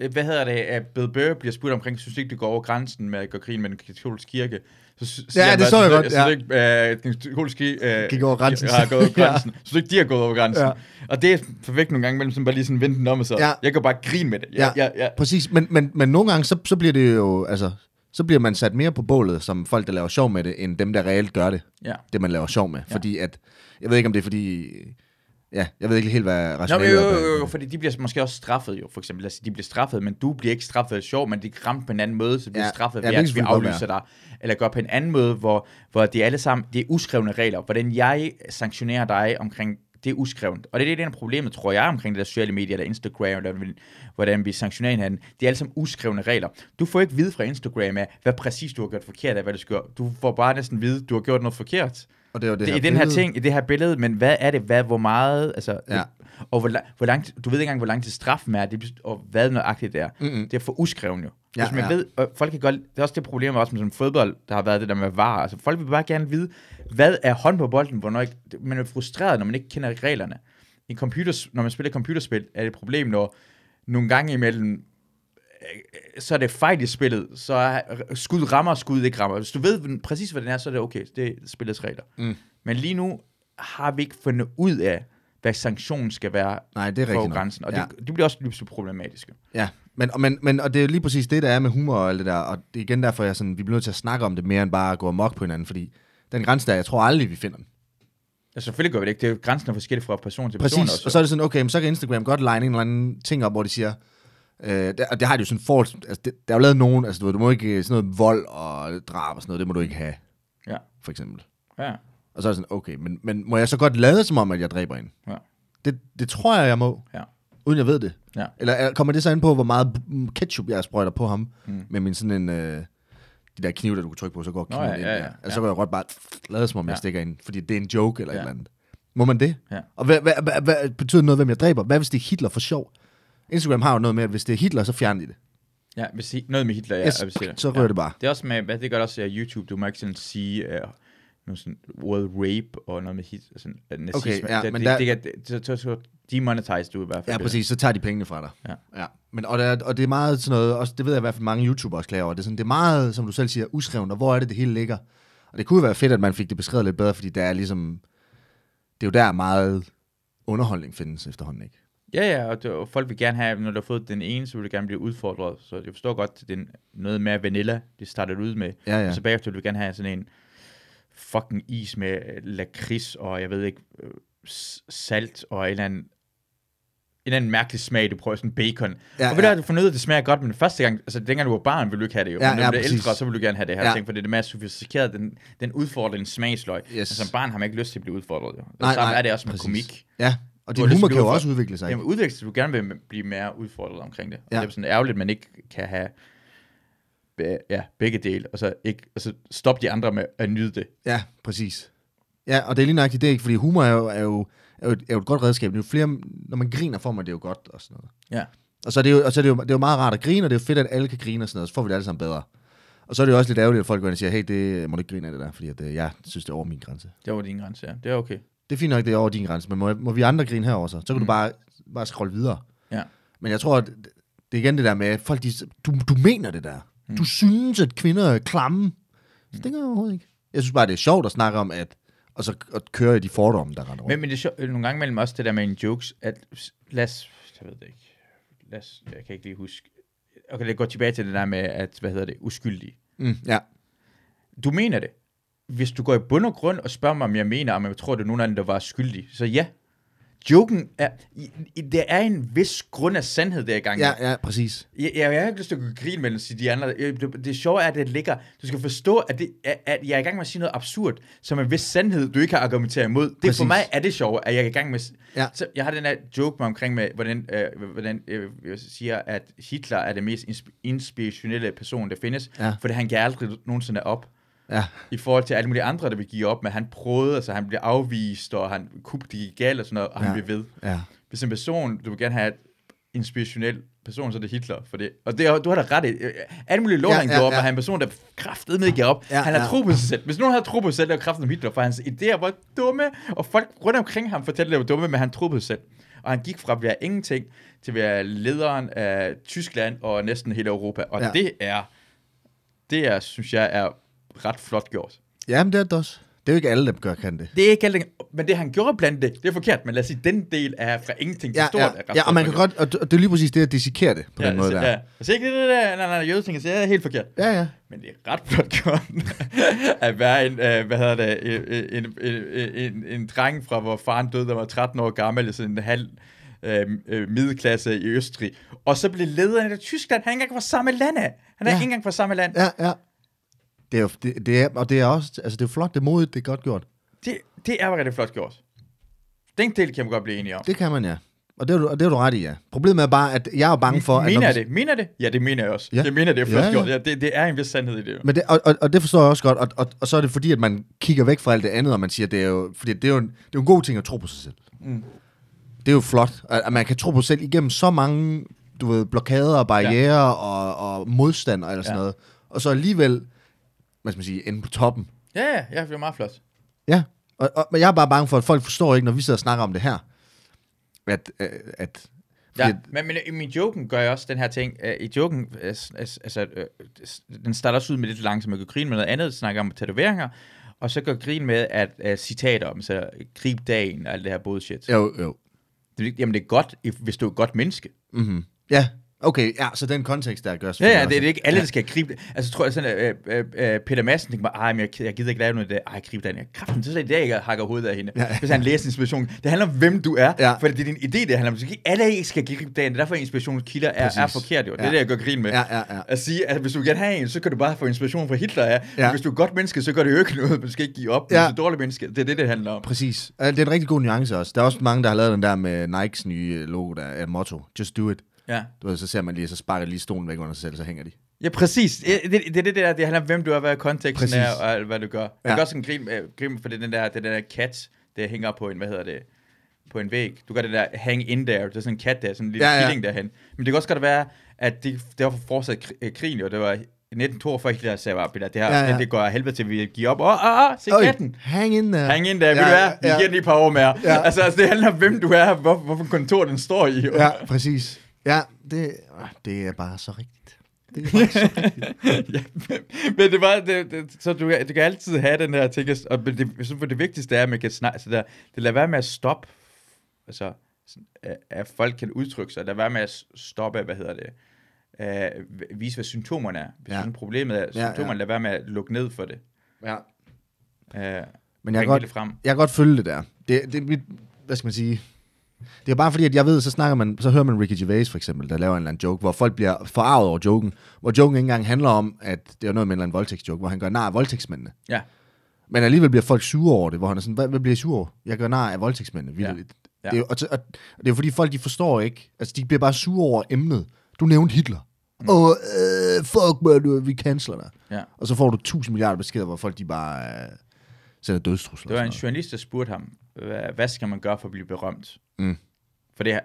Øh, Hvad hedder det? At Bill Burr bliver spurgt omkring, synes ikke, du går over grænsen med at gå grin med den katolske kirke? Så siger Ja, han det så jeg synes godt, du- synes ikke, at den katolske øh, Gik over grænsen. har gået over Ja. grænsen? Synes du ikke, de har gået over grænsen? Ja. Og det er perfekt nogle gange, mellem sådan bare lige sådan vente den om, og så Ja. jeg kan bare grine med det. Ja, ja, ja. Præcis, men, men, men nogle gange, så, så bliver det jo, altså, så bliver man sat mere på bålet, som folk, der laver sjov med det, end dem, der reelt gør det, ja. det man laver sjov med. Ja. Fordi at, jeg ved ikke, om det er fordi, ja, jeg ved ikke helt, hvad rationalet jo, er. jo, bag- jo, jo, fordi de bliver måske også straffet jo, for eksempel. Sige, de bliver straffet, men du bliver ikke straffet af sjov, men de er ramt på en anden måde, så bliver Ja, straffet ja, ved, at vi aflyser dig. Eller gør på en anden måde, hvor, hvor det er alle sammen, det er uskrevne regler. Hvordan jeg sanktionerer dig omkring det er uskrevet. Og det er det, der er problemet, tror jeg, omkring det der sociale medier, der Instagram, eller hvordan- vi sanktionerer hinanden. Det er alle sammen uskrevne regler. Du får ikke vide fra Instagram af, hvad præcis du har gjort forkert af, hvad du skal. Du får bare næsten vide, du har gjort noget forkert. Og det er jo det, det, her i den her billede. ting, i det her billede, men hvad er det, hvad, hvor meget, altså, Ja. og hvor, hvor langt, du ved ikke engang, hvor lang tid straffen er, det, og hvad nøjagtigt det er. Mm-mm. Det er for uskreven jo. Ja, Hvis man ja. ved, og folk kan godt, det er også det problem også med sådan fodbold, der har været det der med var. Altså folk vil bare gerne vide, hvad er hånd på bolden, hvornår ikke, man er frustreret, når man ikke kender reglerne. I computers, når man spiller computerspil, er det et problem, når nogle gange imellem, så er det fejl i spillet, så er skud rammer, skud ikke rammer. Hvis du ved præcis, hvad den er, så er det okay, det er spillets regler. Mm. Men lige nu har vi ikke fundet ud af, hvad sanktionen skal være Nej, det er for grænsen. Og Ja. det, det bliver også så problematisk. Ja, men, og- men, men, og det er jo lige præcis det, der er med humor og alt det der, og det er igen derfor, jeg sådan, vi bliver nødt til at snakke om det mere end bare at gå amok på hinanden, fordi den grænse der, jeg tror aldrig, vi finder den. Ja, selvfølgelig gør vi det ikke. Det er grænsen er forskellig fra person til person Præcis, også. og så er det sådan, okay, men så kan Instagram godt line en eller anden ting op, hvor de siger, øh, der, og det har de jo sådan forhold, altså det, der er jo lavet nogen, altså du, ved, du må ikke, sådan noget vold og drab og sådan noget, det må du ikke have, Ja. for eksempel. Ja. Og så er det sådan, okay, men, men må jeg så godt lade som om, at jeg dræber en? Ja. Det, det tror jeg, jeg må, Ja. uden jeg ved det. Ja. Eller er- kommer det så ind på, hvor meget ketchup jeg sprøjter på ham, Mm. med min sådan en, øh, de der knive, der du kan trykke på, så går Nå, kniven ja, ind ja, der. ja, Altså, ja. så kan jeg godt bare lade som om, jeg Ja. stikker ind, fordi det er en joke eller Ja. et eller andet. Må man det? Ja. Og hvad, hvad, hvad, hvad betyder det noget, hvem jeg dræber? Hvad hvis det er Hitler for sjov? Instagram har jo noget med, at hvis det er Hitler, så fjerner de det. Ja, hvis I, noget med Hitler, ja. Yes, det. så rører ja. det bare. Det er også med, hvad det gør også af YouTube, du må ikke sådan sige, uh, noget sådan word rape og noget med hit, sådan, uh, nazisme. Okay, ja, det, men det, der- det, det, det, så, så, demonetize du i hvert fald. Ja, præcis. Så tager de pengene fra dig. Ja. ja. Men, og, der, og det er meget sådan noget, også, det ved jeg i hvert fald mange YouTubere også klager over, det er, sådan, det er meget, som du selv siger, uskrevet, og hvor er det, det hele ligger. Og det kunne være fedt, at man fik det beskrevet lidt bedre, fordi der er ligesom, det er jo der meget underholdning findes efterhånden, ikke? Ja, ja, og, det, og folk vil gerne have, når du har fået den ene, så vil du gerne blive udfordret. Så jeg forstår godt, det er noget med vanilla, det startede ud med. Ja, ja. Og så bagefter vil du gerne have sådan en fucking is med øh, lakrids, og jeg ved ikke, øh, salt, og en eller anden, en eller anden mærkelig smag, du prøver sådan bacon. Ja, og ved du, ja. at du noget, det smager godt, men første gang, altså dengang du var barn, ville du ikke have det jo. Ja, men når ja, du bliver ældre, så vil du gerne have det her Ja. ting, for det er det mere sofistikeret, den, den udfordrer din smagsløg. Yes. Altså, som barn har man ikke lyst til at blive udfordret. Jo. Nej, Nej, Samme nej, er det også med præcis. komik. Ja, og din humor at kan jo også udvikle sig. Jamen Ikke? udvikling, du gerne vil blive mere udfordret omkring det. Ja. Ja. Det er sådan ærgerligt, at man ikke kan have be- ja, begge dele, og så, ikke, og så stoppe de andre med at nyde det. Ja, præcis. Ja, og det er lige nøjagtigt det, ikke? Fordi humor er jo, er jo, er jo, et, er jo et godt redskab. Det er jo flere, når man griner, får man det jo godt og sådan noget. Ja. Og så er det jo, og så er det jo, det er jo meget rart at grine, og det er jo fedt, at alle kan grine og sådan noget, så får vi det alle sammen bedre. Og så er det jo også lidt ærgerligt, at folk går ind og siger, hey, det må du ikke grine af det der, fordi at, øh, jeg synes, det er over min grænse. Det var din grænse, ja. Det er okay. Det er fint nok, det er over din grænse, men må, må vi andre grine herover så? Så kan mm. du bare, bare scrolle videre. Ja. Men jeg tror, at det er igen det der med, folk, de, du, du mener det der. Mm. Du synes, at kvinder er klamme. Så det gør jeg overhovedet ikke. Jeg synes bare, det er sjovt at snakke om, at og så at køre i de fordomme, der render rundt. Men, men det er sjovt, nogle gange mellem også det der med en jokes, at lad os, jeg ved det ikke, lad os, jeg kan ikke lige huske, okay, det går tilbage til det der med, at, hvad hedder det, uskyldig. Mm, ja. Du mener det. Hvis du går i bund og grund og spørger mig, om jeg mener, om jeg tror, det er nogen af dem, der var skyldig, så ja. Joken er, i- i- der er en vis grund af sandhed, der er i gang. Ja, ja, præcis. Jeg, jeg, jeg har ikke lyst til at grine med sige de andre. Øh, Det, det sjove er, at det ligger... Du skal forstå, at, det, at, at jeg er i gang med at sige noget absurd, som en vis sandhed, du ikke kan argumentere imod. Det Præcis. for mig er det sjove, at jeg er i gang med... Ja. Så jeg har den her joke med omkring med, hvordan, øh, hvordan øh, jeg siger, at Hitler er den mest insp- inspirationelle person, der findes, Ja. fordi han gav aldrig nogensinde op. Ja, I forhold til alle mulige andre, der vil give op, men han prøvede, altså han blev afvist, og han kup, det gik galt og sådan noget, og han Ja. blev ved ja. hvis en person, du vil gerne have et inspirationel person, så er det Hitler. For det. Og det, du har da ret i. øh, Alle mulige lov, Ja, han ja, gjorde op, ja. og han er en person, der kraftede med op. Ja, han har ja. tro på sig selv. Hvis nogen havde tro på sig selv, og kraften om Hitler, for hans idéer var dumme, og folk rundt omkring ham fortalte, at det var dumme, men han troede på sig selv. Og han gik fra at være ingenting, til at være lederen af Tyskland og næsten hele Europa. Og ja. det er, det er, synes jeg, er ret flot gjort. Jamen, det er det også. Det er jo ikke alle, der gør, kan det. Det er ikke alt, men det han gjorde blandt det, det er forkert, men lad os sige, den del er fra ingenting til Ja, stort. ja, er ja, og man kan godt, og det er lige præcis det at dissekere det på ja, den måde der. Ja. Hvis ikke det er der, nej, nej, jødeting, så er det helt forkert. Ja, ja. Men det er ret flot gjort, at være en, øh, hvad hedder det, en, en, en, en, en dreng fra, hvor faren døde, der var 13 år gammel, sådan en halv øh, øh, middelklasse i Østrig, og så blev lederen af Tyskland, han er ikke engang fra samme land af. Han er Ja. ikke engang fra samme land. Ja, ja. Det er jo, det, det er, og det er også, altså det er flot, det er modigt, det er godt gjort. Det, det er rigtig flot gjort. Den del kan man godt blive enige om. Det kan man, ja. Og det er, du, og det er du ret i, ja. Problemet er bare, at jeg er bange for... at Mener når jeg vi- det? Mener det? Ja, det mener jeg også. Ja. Jeg mener, det er flot Ja, ja. gjort. Ja, det, det er en vis sandhed i det. jo. Men det, og, og, og det forstår jeg også godt, og, og, og så er det fordi, at man kigger væk fra alt det andet, og man siger, det er jo, fordi det er jo en, det er jo en god ting at tro på sig selv. Mm. Det er jo flot, at, at man kan tro på sig selv igennem så mange, du ved, blokader og barriere ja. og, og modstand og alt sådan Ja. noget. Og så alligevel, hvad skal man sige, ende på toppen. Ja, ja, ja, det er meget flot. Ja, og, og, men jeg er bare bange for, at folk forstår ikke, når vi sidder og snakker om det her, at, øh, at Ja, men, men i min joken gør jeg også den her ting. Uh, I joken, uh, altså, uh, den starter også ud med lidt langsomt at gå grin med noget andet, snakker om tatoveringer, og så går grin med at uh, citater om, så grib dagen og alt det her bullshit. jo, jo. Det, jamen, det er godt, hvis du er et godt menneske. Mm-hmm. Ja, okay, ja, så den kontekst der gør Ja, ja, det, det er ikke alle, der skal gribe det. Altså, tror jeg sådan, at øh, øh, Peter Madsen tænker bare, jeg, jeg gider ikke lave noget af det. Ej, grib den. Kraften, så er det der, jeg hakker hovedet af hende. Ja. Hvis han læser inspiration. Det handler om, hvem du er. Ja. For det er din idé, det handler om. Så alle ikke skal gribe dagen. Det er derfor, inspirationskilder er, Præcis. er forkert. Jo. Det er Ja. det, jeg gør grin med. Ja, ja, ja. At sige, at hvis du gerne have en, så kan du bare få inspiration fra Hitler. Ja. Ja. Hvis du er godt menneske, så gør det jo ikke noget. Du skal ikke give op. Ja. Hvis du er et dårligt menneske, det er det, det handler om. Præcis. Det er en rigtig god nuance også. Der er også mange, der har lavet den der med Nikes nye logo, der er motto. Just do it. Ja. Du ved, så ser man lige, så sparker lige stolen væk under sig selv, så hænger de. Ja, præcis. Det, det, det, det der, det handler om, hvem du er, hvad konteksten Præcis. er, og hvad du gør. Jeg Ja. kan også sådan grin, øh, grin for det, den der, det den der kat, der hænger på en, hvad hedder det, på en væg. Du gør det der hang in there, det er sådan en kat der, sådan en lille Ja, ja, ja. killing derhen. Men det kan også godt være, at det, det var for fortsat øh, krigen, og det var i 1942, Hitler sagde bare, det her, Ja, ja. Det, går helvede til, vi giver op. Åh, åh, åh, se Øj, katten. hang in there. Hang in der, Ja, vil du være? Vi ja. giver den lige et par år mere. Ja. Altså, altså, det handler om, hvem du er, hvor, hvorfor kontor den står i. Ja, præcis. Ja, det, ah, det er bare så rigtigt. Det er bare så rigtigt. ja, men- men det var, det, det, så du, kan- du kan altid have den her ting, og det, synes, det vigtigste er, at man kan snakke, så der, det lader være med at stoppe, altså, sådan, at- folk kan udtrykke sig, lad være med at stoppe, hvad hedder det, uh, vise, hvad symptomerne er. Hvis Ja. ja. problemet er Ja, ja. symptomerne, lad være med at lukke ned for det. ja. Uh, Men jeg kan, godt, frem. jeg kan godt følge det der. Det, det mit, hvad skal man sige? Det er bare fordi, at jeg ved, så snakker man, så hører man Ricky Gervais for eksempel, der laver en eller anden joke, hvor folk bliver forarvet over joken, hvor joken ikke engang handler om, at det er noget med en eller anden voldtægtsjoke, hvor han gør nar af voldtægtsmændene. Ja. Men alligevel bliver folk sure over det, hvor han er sådan, hvad, hvad bliver I sure over? Jeg gør nar af voldtægtsmændene, Ja. ja. Det, er, og, og, det er fordi, folk de forstår ikke, altså de bliver bare sure over emnet. Du nævnte Hitler. Mm. Og øh, fuck, man, du, vi canceler dig. Ja. Og så får du 1000 milliarder beskeder, hvor folk de bare... Øh, sender dødstrusler. Det var en journalist, der spurgte ham, hvad, hvad skal man gøre for at blive berømt? Mm. For det,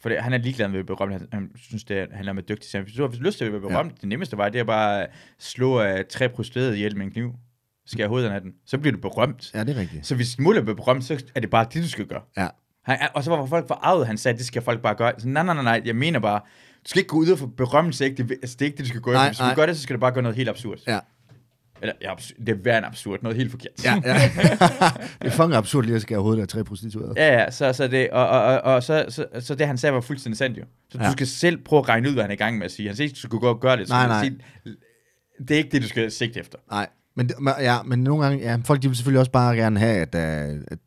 for det, han er ligeglad med at blive berømt. Han, han synes, det handler om at dygtig. Så hvis du har lyst til at være berømt, ja. det nemmeste vej, det er bare at slå uh, tre prostituerede ihjel med en kniv. Skære hovedet af den. Så bliver du berømt. Ja, det er rigtigt. Så hvis målet er at blive berømt, så er det bare det, du skal gøre. Ja. Han, og så var folk forarvet, han sagde, det skal folk bare gøre. Så nej, nej, nej, nej, jeg mener bare, du skal ikke gå ud og få berømmelse, ikke? Det, altså, det er ikke det, du skal gå efter. Hvis du gør det, så skal du bare gøre noget helt absurd. Ja. Eller, ja, det er værd en absurd, noget helt forkert. Ja, ja. det er fucking absurd lige at skære hovedet af tre prostituerede. Ja, ja, så, så, det, og, og, og, og så, så, så, det, han sagde, var fuldstændig sandt jo. Så ja. Du skal selv prøve at regne ud, hvad han er i gang med at sige. Han siger ikke, du skal gå og gøre det. Så Nej, nej. Sige, det er ikke det, du skal sigte efter. Nej, men, ja, men nogle gange, ja, folk de vil selvfølgelig også bare gerne have, at, uh, at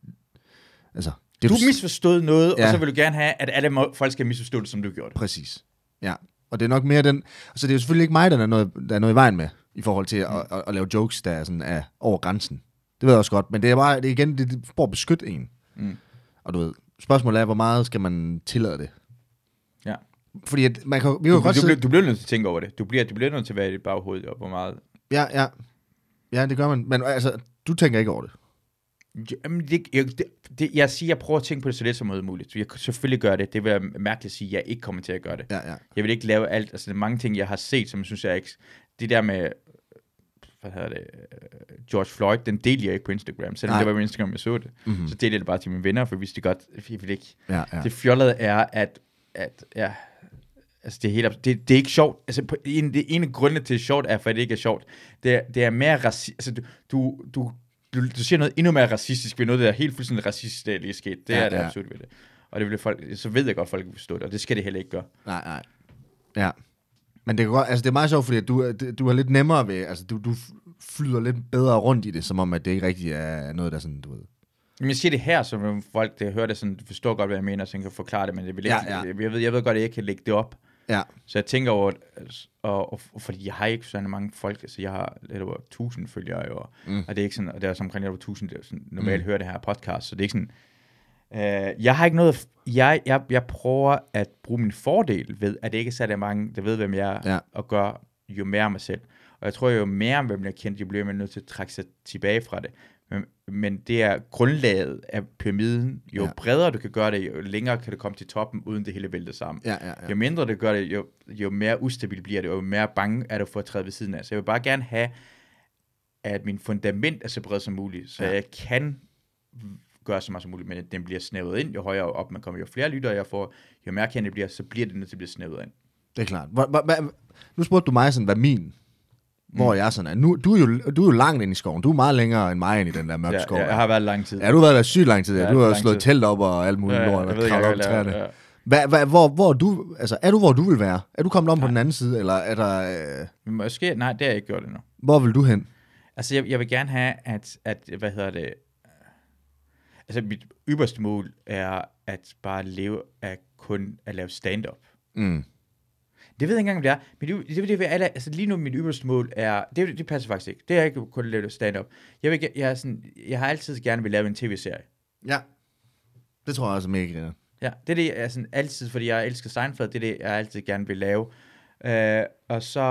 altså, det Du har misforstået noget. Ja. og så vil du gerne have, at alle må, folk skal misforstå det, som du gjorde det. Præcis. Ja. Og det er nok mere den... Altså, det er jo selvfølgelig ikke mig, der er noget, der er noget i vejen med, i forhold til at, at, at lave jokes, der er, sådan, er over grænsen. Det ved jeg også godt, men det er bare, det er igen, det er for at beskytte en. Mm. Og du ved, spørgsmålet er, hvor meget skal man tillade det? Ja. Fordi at man kan, vi kan Du, godt du, sidde... bliver, du bliver nødt til at tænke over det. Du bliver, du bliver nødt til at være i dit baghoved, og hvor meget... Ja, ja. Ja, det gør man. Men altså, du tænker ikke over det. Jamen, det, jeg, det, det, jeg siger, jeg prøver at tænke på det så lidt som muligt. Jeg kan selvfølgelig gøre det. Det vil være mærkeligt at sige, at jeg ikke kommer til at gøre det. Ja, ja. Jeg vil ikke lave alt. Altså, der er mange ting, jeg har set, som jeg synes, jeg ikke... Det der med... Hvad hedder det? øh, George Floyd, den deler jeg ikke på Instagram. Selvom Nej. det var på Instagram, jeg så det. Mm-hmm. Så deler jeg det bare til mine venner, for jeg vidste godt, jeg vil ikke... Ja, ja. Det fjollede er, at... at ja, altså det er, helt, det, det er ikke sjovt. Altså, på, en, det ene af grundene til, at det er sjovt, er, for at det ikke er sjovt. Det er, det er mere raci- altså, du, du, du, du, du siger noget endnu mere racistisk ved noget, der er helt fuldstændig racistisk, der lige er sket. Det Ja, er det ja. absurd ved det. Og det vil folk, så ved jeg godt, at folk vil forstå det, og det skal det heller ikke gøre. Nej, nej. Ja. Men det, kan godt, altså det er meget sjovt, fordi du, du har lidt nemmere ved, altså du, du flyder lidt bedre rundt i det, som om at det ikke rigtig er noget, der sådan, du ved. Men jeg siger det her, så folk, der hører det sådan, forstår godt, hvad jeg mener, så jeg kan forklare det, men jeg, vil ikke, Ja, ja. Jeg, jeg, ved, jeg ved godt, at jeg ikke kan lægge det op. Ja, Så jeg tænker over, og, og, og fordi jeg har ikke så mange folk, altså jeg har lidt over 1000 følgere, jo, Mm. og det er ikke sådan, og der er så omkring lidt over 1000, der sådan, normalt mm. hører det her podcast, så det er ikke sådan, øh, jeg har ikke noget, jeg, jeg, jeg prøver at bruge min fordel ved, at det ikke er særlig mange, der ved, hvem jeg er, Ja. og gør jo mere af mig selv. Og jeg tror jo mere, hvem jeg kendt, jo bliver man nødt til at trække sig tilbage fra det. Men, men det er grundlaget af pyramiden. Jo Ja. bredere du kan gøre det, jo længere kan du komme til toppen, uden det hele vælter sammen. ja, ja. ja. Jo mindre du gør det, jo, jo mere ustabil bliver det, og jo mere bange er du for at træde ved siden af. Så jeg vil bare gerne have, at min fundament er så bredt som muligt, så ja. jeg kan gøre så meget som muligt, men den bliver snævret ind, jo højere op man kommer, jo flere lyttere jeg får, jo mere kendt det bliver, så bliver det nødt til at blive snævret ind. Det er klart. Hvor, hvor, hvor, nu spurgte du mig sådan, hvad min, hvor jeg sådan er. Nu, du, er jo, du er jo langt ind i skoven. Du er meget længere end mig ind i den der mørke Ja, skov. jeg, jeg har været lang tid. Ja, du har været der sygt lang tid. Ja, du har slået tid. telt op og alt muligt Ja, lort, og kravlet op træerne. ja. Hvad, hvad, hvor, hvor du, altså, er du, hvor du vil være? Er du kommet om på den anden side, eller er der, øh, Men Måske, nej, det har jeg ikke gjort endnu. hvor vil du hen? Altså, jeg, jeg vil gerne have, at, at, hvad hedder det, altså mit ypperste mål er at bare leve af kun at lave stand-up. Mm. Det ved jeg ikke engang, om det er. Men det, det, det, altså lige nu, mit ypperste mål er, det, det passer faktisk ikke. Det er ikke kun at lave stand-up. Jeg, vil, jeg, er sådan, jeg har altid gerne vil lave en tv-serie. Ja. Det tror jeg også mega griner. Ja, det er det, jeg sådan altid, fordi jeg elsker Seinfeld, det er det, jeg altid gerne vil lave. Øh, og så...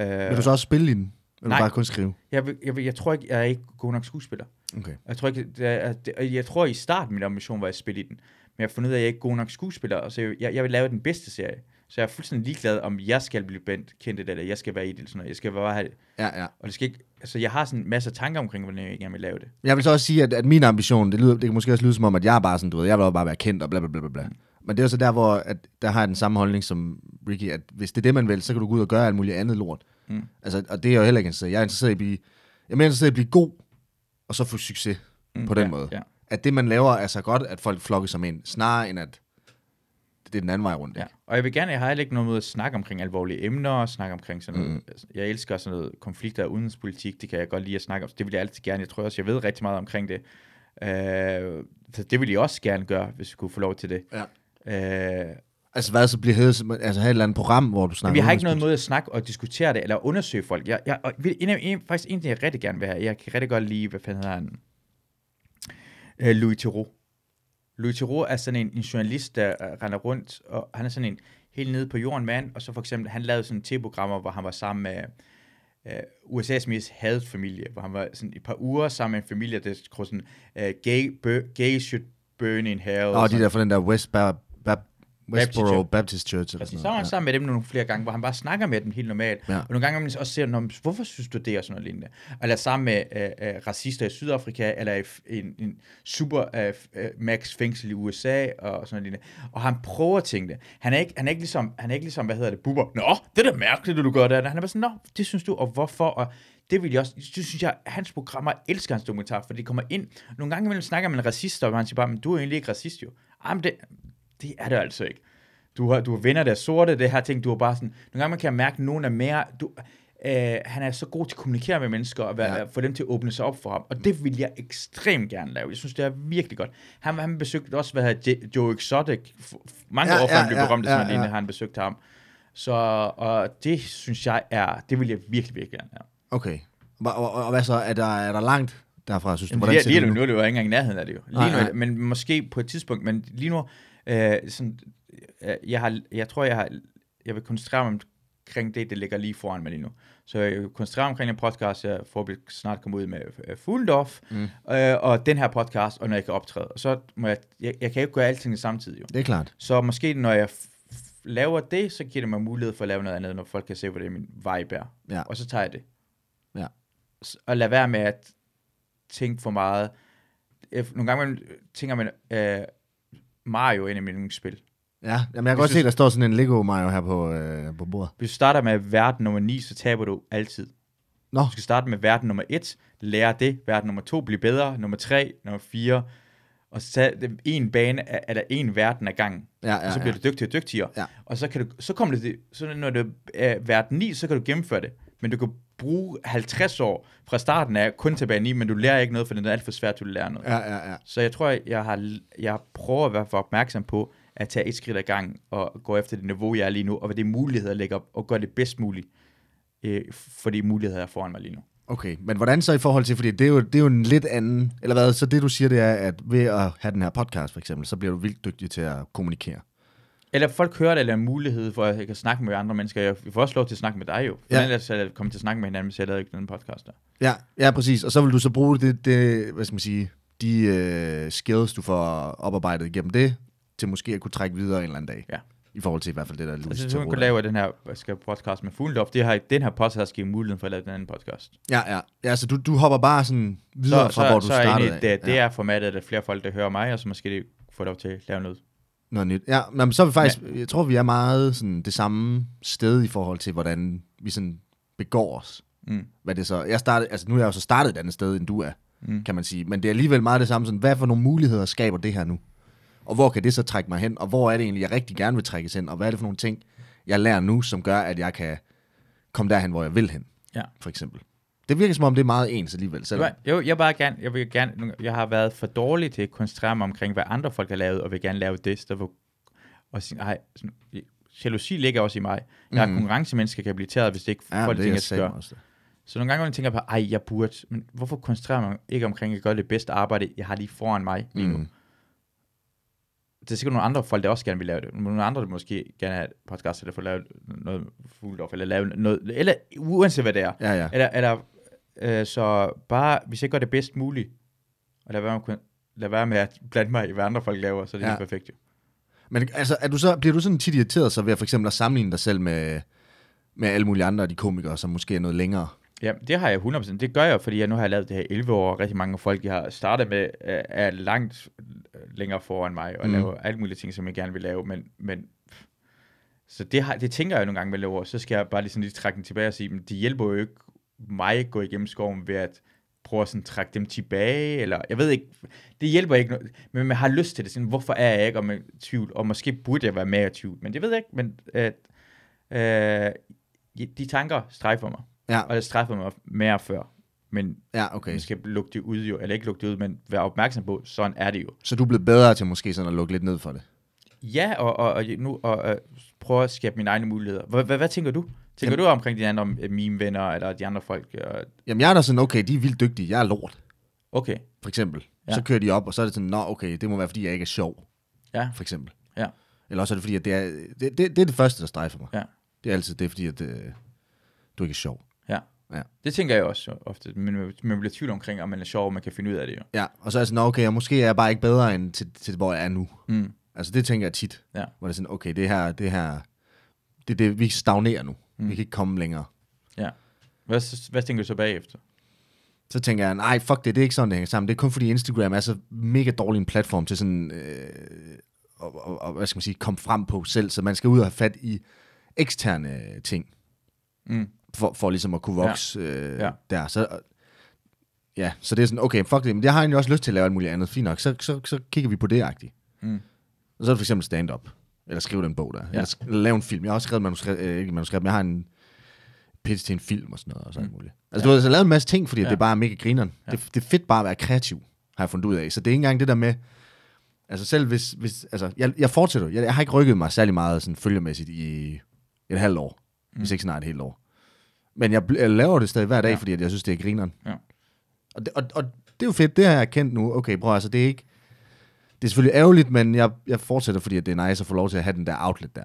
Øh, Vil du så også spille i den? Eller nej. bare kun skrive? jeg, vil, jeg, vil, jeg tror ikke, jeg er ikke god nok skuespiller. Okay. Jeg tror ikke, det er, det, og jeg tror i starten min ambition var at spille i den, men jeg har fundet ud af, at jeg er ikke god nok skuespiller, og så jeg, jeg, jeg vil lave den bedste serie. Så jeg er fuldstændig ligeglad, om jeg skal blive bent, kendt eller jeg skal være i det, eller sådan noget. Jeg skal bare have det. Ja, ja. Og det skal ikke, altså jeg har sådan en masse tanker omkring, hvordan jeg gerne vil lave det. Jeg vil så også sige, at, at min ambition, det, lyder, det kan måske også lyde som om, at jeg er bare sådan, du ved, jeg vil bare være kendt og bla bla bla bla. Men det er så der, hvor at, der har jeg den samme holdning som Ricky, at hvis det er det, man vil, så kan du gå ud og gøre alt muligt andet lort. Mm. Altså, og det er jeg jo heller ikke interesseret. Jeg er interesseret i at blive, jeg er mere interesseret i at blive god, og så få succes Mm, på den ja, måde. Ja, At det, man laver, er så godt, at folk flokker sig med en, snarere end at det er den anden vej rundt. ja. Ikke? Og jeg vil gerne, jeg har heller ikke noget med at snakke omkring alvorlige emner, snakke omkring sådan noget. Mm. Altså, jeg elsker sådan noget konflikter og udenrigspolitik, det kan jeg godt lide at snakke om. Det vil jeg altid gerne. Jeg tror også, jeg ved rigtig meget omkring det. Øh, så det vil jeg også gerne gøre, hvis jeg kunne få lov til det. Ja. Øh, Altså hvad, så bliver det, altså have et eller andet program, hvor du snakker Men vi har ikke noget måde at snakke og diskutere det, eller undersøge folk. Jeg, jeg, og en, en, faktisk en ting, jeg rigtig gerne vil have, jeg kan rigtig godt lide, hvad fanden hedder han? Øh, Louis Theroux. Louis Theroux er sådan en, en journalist, der uh, render rundt, og han er sådan en helt nede på jorden mand, og så for eksempel, han lavede sådan tv-programmer, hvor han var sammen med uh, USA's mest hadet familie, hvor han var sådan et par uger sammen med en familie, der skrev sådan, uh, gay, bur- gay should burn in hell. Og de der fra den der West Bab- Bab- Westboro Church. Baptist Church. Eller Præcis, sådan så var han noget. sammen med dem nogle flere gange, hvor han bare snakker med dem helt normalt. Ja. Og nogle gange man også ser, "Nå, hvorfor synes du det og sådan noget lignende? Eller sammen med øh, øh, racister i Sydafrika, eller en, en super øh, øh, max fængsel i USA og sådan noget lignende. Og han prøver at tænke det. Han er ikke, han er ikke ligesom, han er ikke ligesom, hvad hedder det, buber. Nå, det er da mærkeligt, at du gør det. Han er bare sådan, nå, det synes du, og hvorfor? Og det vil jeg også, det synes jeg, hans programmer elsker hans dokumentar, for det kommer ind. Nogle gange imellem snakker man racister, og han siger bare, men du er egentlig ikke racist jo. Jamen det, det er det altså ikke. Du har, du venner, der er sorte, det her ting, du er bare sådan, nogle gange man kan mærke, at nogen er mere, du, øh, han er så god til at kommunikere med mennesker, og være, Ja. få dem til at åbne sig op for ham, og det vil jeg ekstremt gerne lave. Jeg synes, det er virkelig godt. Han, han besøgte også, hvad hedder Joe Exotic, mange Ja, år før ja, han blev ja, berømt, ja, ja, ja. han besøgt ham. Så og det synes jeg er, det vil jeg virkelig, virkelig gerne have. Okay. Og, og, og, hvad så? Er der, er der langt derfra, synes du? Hvordan lige, lige nu, nu er det jo ikke engang i nærheden af det jo. Lige nu, nej. Men måske på et tidspunkt, men lige nu, øh, sådan, øh, jeg, har, jeg tror, jeg har, jeg vil koncentrere mig omkring det, det ligger lige foran mig lige nu. Så jeg vil koncentrere mig omkring en podcast, jeg forhåbentlig snart kommer ud med uh, Fuldorf, mm. øh, og den her podcast, og når jeg kan optræde. Og så må jeg, jeg, jeg kan jo ikke gøre alting samtidig jo. Det er klart. Så måske når jeg laver det, så giver det mig mulighed for at lave noget andet, når folk kan se, hvordan min vibe er. Ja. Og så tager jeg det. Ja. Og lad være med at tænke for meget. Øh, Nogle gange man, tænker man, øh, Mario en af mine yndlingsspil. Ja, jamen, jeg kan Hvis godt du- se, der står sådan en Lego Mario her på, øh, på bordet. Hvis du starter med verden nummer 9, så taber du altid. Nå, Du skal starte med verden nummer 1, lære det, verden nummer 2, blive bedre, nummer 3, nummer 4, og så en bane, af- eller en verden ad gangen. ja, og ja, så ja. bliver du dygtigere og dygtigere. Ja. Og så, kan du, så kommer det, så når det er verden 9, så kan du gennemføre det. Men du kan bruge 50 år fra starten af kun til bane 9, men du lærer ikke noget, for det er alt for svært, du lærer noget. Ja, ja, ja. Så jeg tror, jeg har, jeg prøver at være for opmærksom på, at tage et skridt ad gangen, og gå efter det niveau, jeg er lige nu, og hvad det muligheder jeg lægger op, og gøre det bedst muligt, øh, for de muligheder, jeg er foran mig lige nu. Okay, men hvordan så i forhold til, fordi det er, jo, det er jo en lidt anden, eller hvad, så det du siger, det er, at ved at have den her podcast for eksempel, så bliver du vildt dygtig til at kommunikere. Eller folk hører det, eller mulighed for, at jeg kan snakke med andre mennesker. Jeg får også lov til at snakke med dig jo. For Ja. ja. ellers er jeg kommet til at snakke med hinanden, hvis jeg lavede ikke den podcast der. Ja, ja, præcis. Og så vil du så bruge det, det hvad skal man sige, de øh, skills, du får oparbejdet igennem det, til måske at kunne trække videre en eller anden dag. Ja. I forhold til i hvert fald det, der er Altså, så man kunne lave den her skal, podcast med Fuglendorf. Det har den her podcast givet muligheden for at lave den anden podcast. Ja, ja. Ja, så du, du hopper bare sådan videre så, fra, så, hvor du så er startede af. det, det er formatet, at er flere folk, der hører mig, og så måske de får lov til at lave noget. Noget nyt. Ja, men så er vi faktisk, ja. jeg tror, vi er meget sådan det samme sted i forhold til, hvordan vi sådan begår os. Mm. Hvad det så, jeg startede, altså nu er jeg jo så startet et andet sted, end du er, Mm. kan man sige. Men det er alligevel meget det samme, sådan, hvad for nogle muligheder skaber det her nu? Og hvor kan det så trække mig hen? Og hvor er det egentlig, jeg rigtig gerne vil trækkes hen? Og hvad er det for nogle ting, jeg lærer nu, som gør, at jeg kan komme derhen, hvor jeg vil hen? Ja. For eksempel. Det virker som om, det er meget ens alligevel. Selvom, Jo, jeg, bare gerne, jeg vil gerne, jeg har været for dårlig til at koncentrere mig omkring, hvad andre folk har lavet, og vil gerne lave det, stedet for og sige, ej, sådan, jalousi ligger også i mig. Jeg er mm. konkurrencemenneske, kan blive irriteret, hvis det ikke ja, er ting, jeg jeg skal gøre. også. Så nogle gange, når jeg tænker på, ej, jeg burde, men hvorfor koncentrerer jeg mig ikke omkring at gøre det bedste arbejde, jeg har lige foran mig lige nu? Mm. Det er sikkert nogle andre folk, der også gerne vil lave det. Nogle andre, der måske gerne have et podcast, eller få lavet noget Fuglendorf, eller lave noget, eller uanset hvad det er. Ja, ja. Eller, eller øh, så bare, hvis jeg gør det bedst muligt, og lad være med, at- lad være med at blande mig i, hvad andre folk laver, så er det Ja. ja. perfekt jo. Men altså, er du så, bliver du sådan tit irriteret så ved at for eksempel at sammenligne dig selv med, med alle mulige andre af de komikere, som måske er noget længere? Ja, det har jeg 100%. Det gør jeg, fordi jeg nu har lavet det her 11 år, og rigtig mange folk, jeg har startet med, øh, er langt øh, længere foran mig, og Mm. laver alle mulige ting, som jeg gerne vil lave, men, men så det, har, det tænker jeg nogle gange med laver, så skal jeg bare lige, sådan lige trække den tilbage og sige, men det hjælper jo ikke mig gå igennem skoven ved at prøve at sådan trække dem tilbage, eller jeg ved ikke, det hjælper ikke, noget, men man har lyst til det, sådan, hvorfor er jeg ikke om tvivl, og måske burde jeg være mere i tvivl, men det ved jeg ikke, men at, øh, de tanker strejfer mig, Ja, og det strejfer mig mere før, men ja okay. man skal lukke det ud jo, eller ikke lukke det ud, men være opmærksom på, sådan er det jo. Så du blevet bedre til måske sådan at lukke lidt ned for det? Ja, og, og, og nu og, og prøve at skabe mine egne muligheder. Hvad, hvad, hvad tænker du? Tænker Jamen- du omkring de andre øh, mine venner, eller de andre folk? Og, Jamen, jeg er da sådan, okay, de er vildt dygtige, jeg er lort, okay, for eksempel. Ja. Så kører de op, og så er det sådan, nå, okay, det må være, fordi jeg ikke er sjov, ja, for eksempel. Ja. Eller også er det, fordi at det er det, det, det, er det første, der strejfer mig. Ja. Det er altid det, er fordi at øh, du ikke er sjov. ja. Ja. Det tænker jeg også ofte, men man- bliver tvivl omkring, om man er sjov, og man kan finde ud af det jo. Ja, og så er jeg sådan, okay, måske er jeg bare ikke bedre end til, til hvor jeg er nu. Mm. Altså det tænker jeg tit. Ja. Hvor det er sådan, okay, det her, det her, det, det, vi stagnerer nu. Mm. Vi kan ikke komme længere. Ja. Hvad, hvad tænker du så bagefter? Så tænker jeg, nej, fuck det, det er ikke sådan, det hænger sammen. Det er kun fordi Instagram er så mega dårlig en platform til sådan, øh, og, og, og, hvad skal man sige, komme frem på selv. Så man skal ud og have fat i eksterne ting, Mm. for, for ligesom at kunne vokse ja. Øh, Ja. der. Så, ja, så det er sådan, okay, fuck det, men jeg har egentlig også lyst til at lave alt muligt andet. Fint nok, så, så, så kigger vi på det, agtigt. Mm. Og så er det for eksempel stand-up. Eller skrive den bog der. Ja. Eller, sk- lave en film. Jeg har også skrevet manuskript, øh, ikke manuskript, men jeg har en pitch til en film og sådan noget. Og sådan mm. muligt. Altså, ja. du har så lavet en masse ting, fordi ja. Det er bare mega grineren. Ja. Det, det er fedt bare at være kreativ, har jeg fundet ud af. Så det er ikke engang det der med... Altså selv hvis... hvis altså, jeg, jeg fortsætter. Jeg, jeg har ikke rykket mig særlig meget sådan følgemæssigt i et halvt år. Mm. Hvis ikke snart et helt år. Men jeg, jeg laver det stadig hver dag, ja. Fordi jeg synes, det er grineren. Ja. Og, det, og, og det er jo fedt, det har jeg erkendt nu. Okay, bror, altså det er ikke... Det er selvfølgelig ærgerligt, men jeg, jeg fortsætter, fordi det er nice at få lov til at have den der outlet der.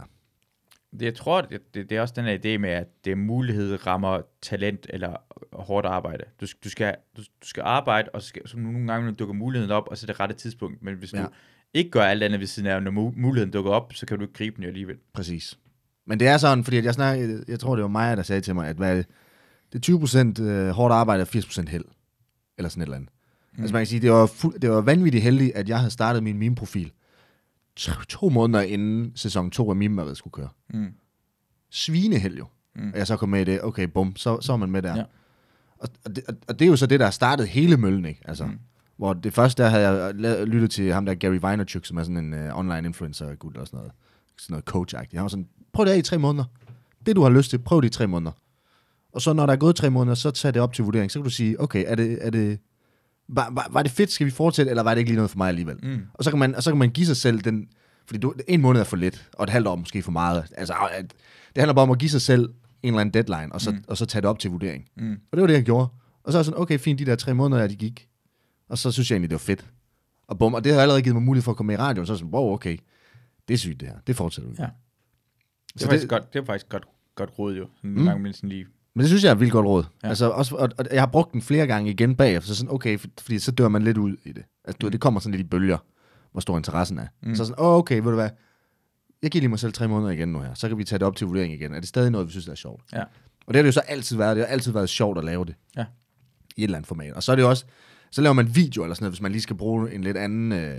Det, jeg tror, det, det, det er også den her idé med, at det er mulighed rammer talent eller hårdt arbejde. Du, du, skal, du, du skal arbejde, og så skal, så nogle gange dukker muligheden op, og så er det rette tidspunkt. Men hvis Ja. du ikke gør alt andet ved siden af, når mu- muligheden dukker op, så kan du ikke gribe den alligevel. Præcis. Men det er sådan, fordi jeg snakker, jeg tror, det var mig, der sagde til mig, at hvad, det det er 20% øh, hårdt arbejde og 80% held. Eller sådan et eller andet. Mm. Altså man kan sige, det var, fuld, det var vanvittigt heldigt, at jeg havde startet min meme-profil to, to måneder inden sæson 2 af meme skulle køre. Mm. Svineheld jo. Mm. Og jeg så kom med i det, okay, bum, så, så er man med der. Ja. Og, og, det, og, det er jo så det, der har startet hele møllen, ikke? Altså, mm. Hvor det første, der havde jeg la- lyttet til ham der Gary Vaynerchuk, som er sådan en uh, online influencer gut og sådan noget, sådan noget coach -agtigt. Han var sådan, prøv det af i tre måneder. Det, du har lyst til, prøv det i tre måneder. Og så når der er gået tre måneder, så tager det op til vurdering. Så kan du sige, okay, er det, er det, var, var, var det fedt, skal vi fortsætte, eller var det ikke lige noget for mig alligevel? Mm. Og, så kan man, og så kan man give sig selv den, fordi du, en måned er for lidt, og et halvt år måske for meget. Altså, det handler bare om at give sig selv en eller anden deadline, og så, mm. og så tage det op til vurdering. Mm. Og det var det, jeg gjorde. Og så er jeg sådan, okay, fint, de der tre måneder, de gik. Og så synes jeg egentlig, det var fedt. Og bum, og det har allerede givet mig mulighed for at komme i radioen. Så er jeg sådan, wow, okay, det er sygt det her. Det fortsætter vi. Ja. Det Så er, det- faktisk godt, det er faktisk godt, godt råd jo. Mm. gange, sådan lige, Men det synes jeg er et vildt godt råd. Ja. Ja. Altså, også, og, og, jeg har brugt den flere gange igen bagefter, så sådan, okay, for, fordi så dør man lidt ud i det. Altså, du, mm. det kommer sådan lidt i bølger, hvor stor interessen er. Mm. Så sådan, åh, okay, ved du hvad, jeg giver lige mig selv tre måneder igen nu her, så kan vi tage det op til vurdering igen. Er det stadig noget, vi synes, der er sjovt? Ja. Og det har det jo så altid været. Det har altid været sjovt at lave det. Ja. I et eller andet format. Og så er det jo også, så laver man video eller sådan noget, hvis man lige skal bruge en lidt anden, øh,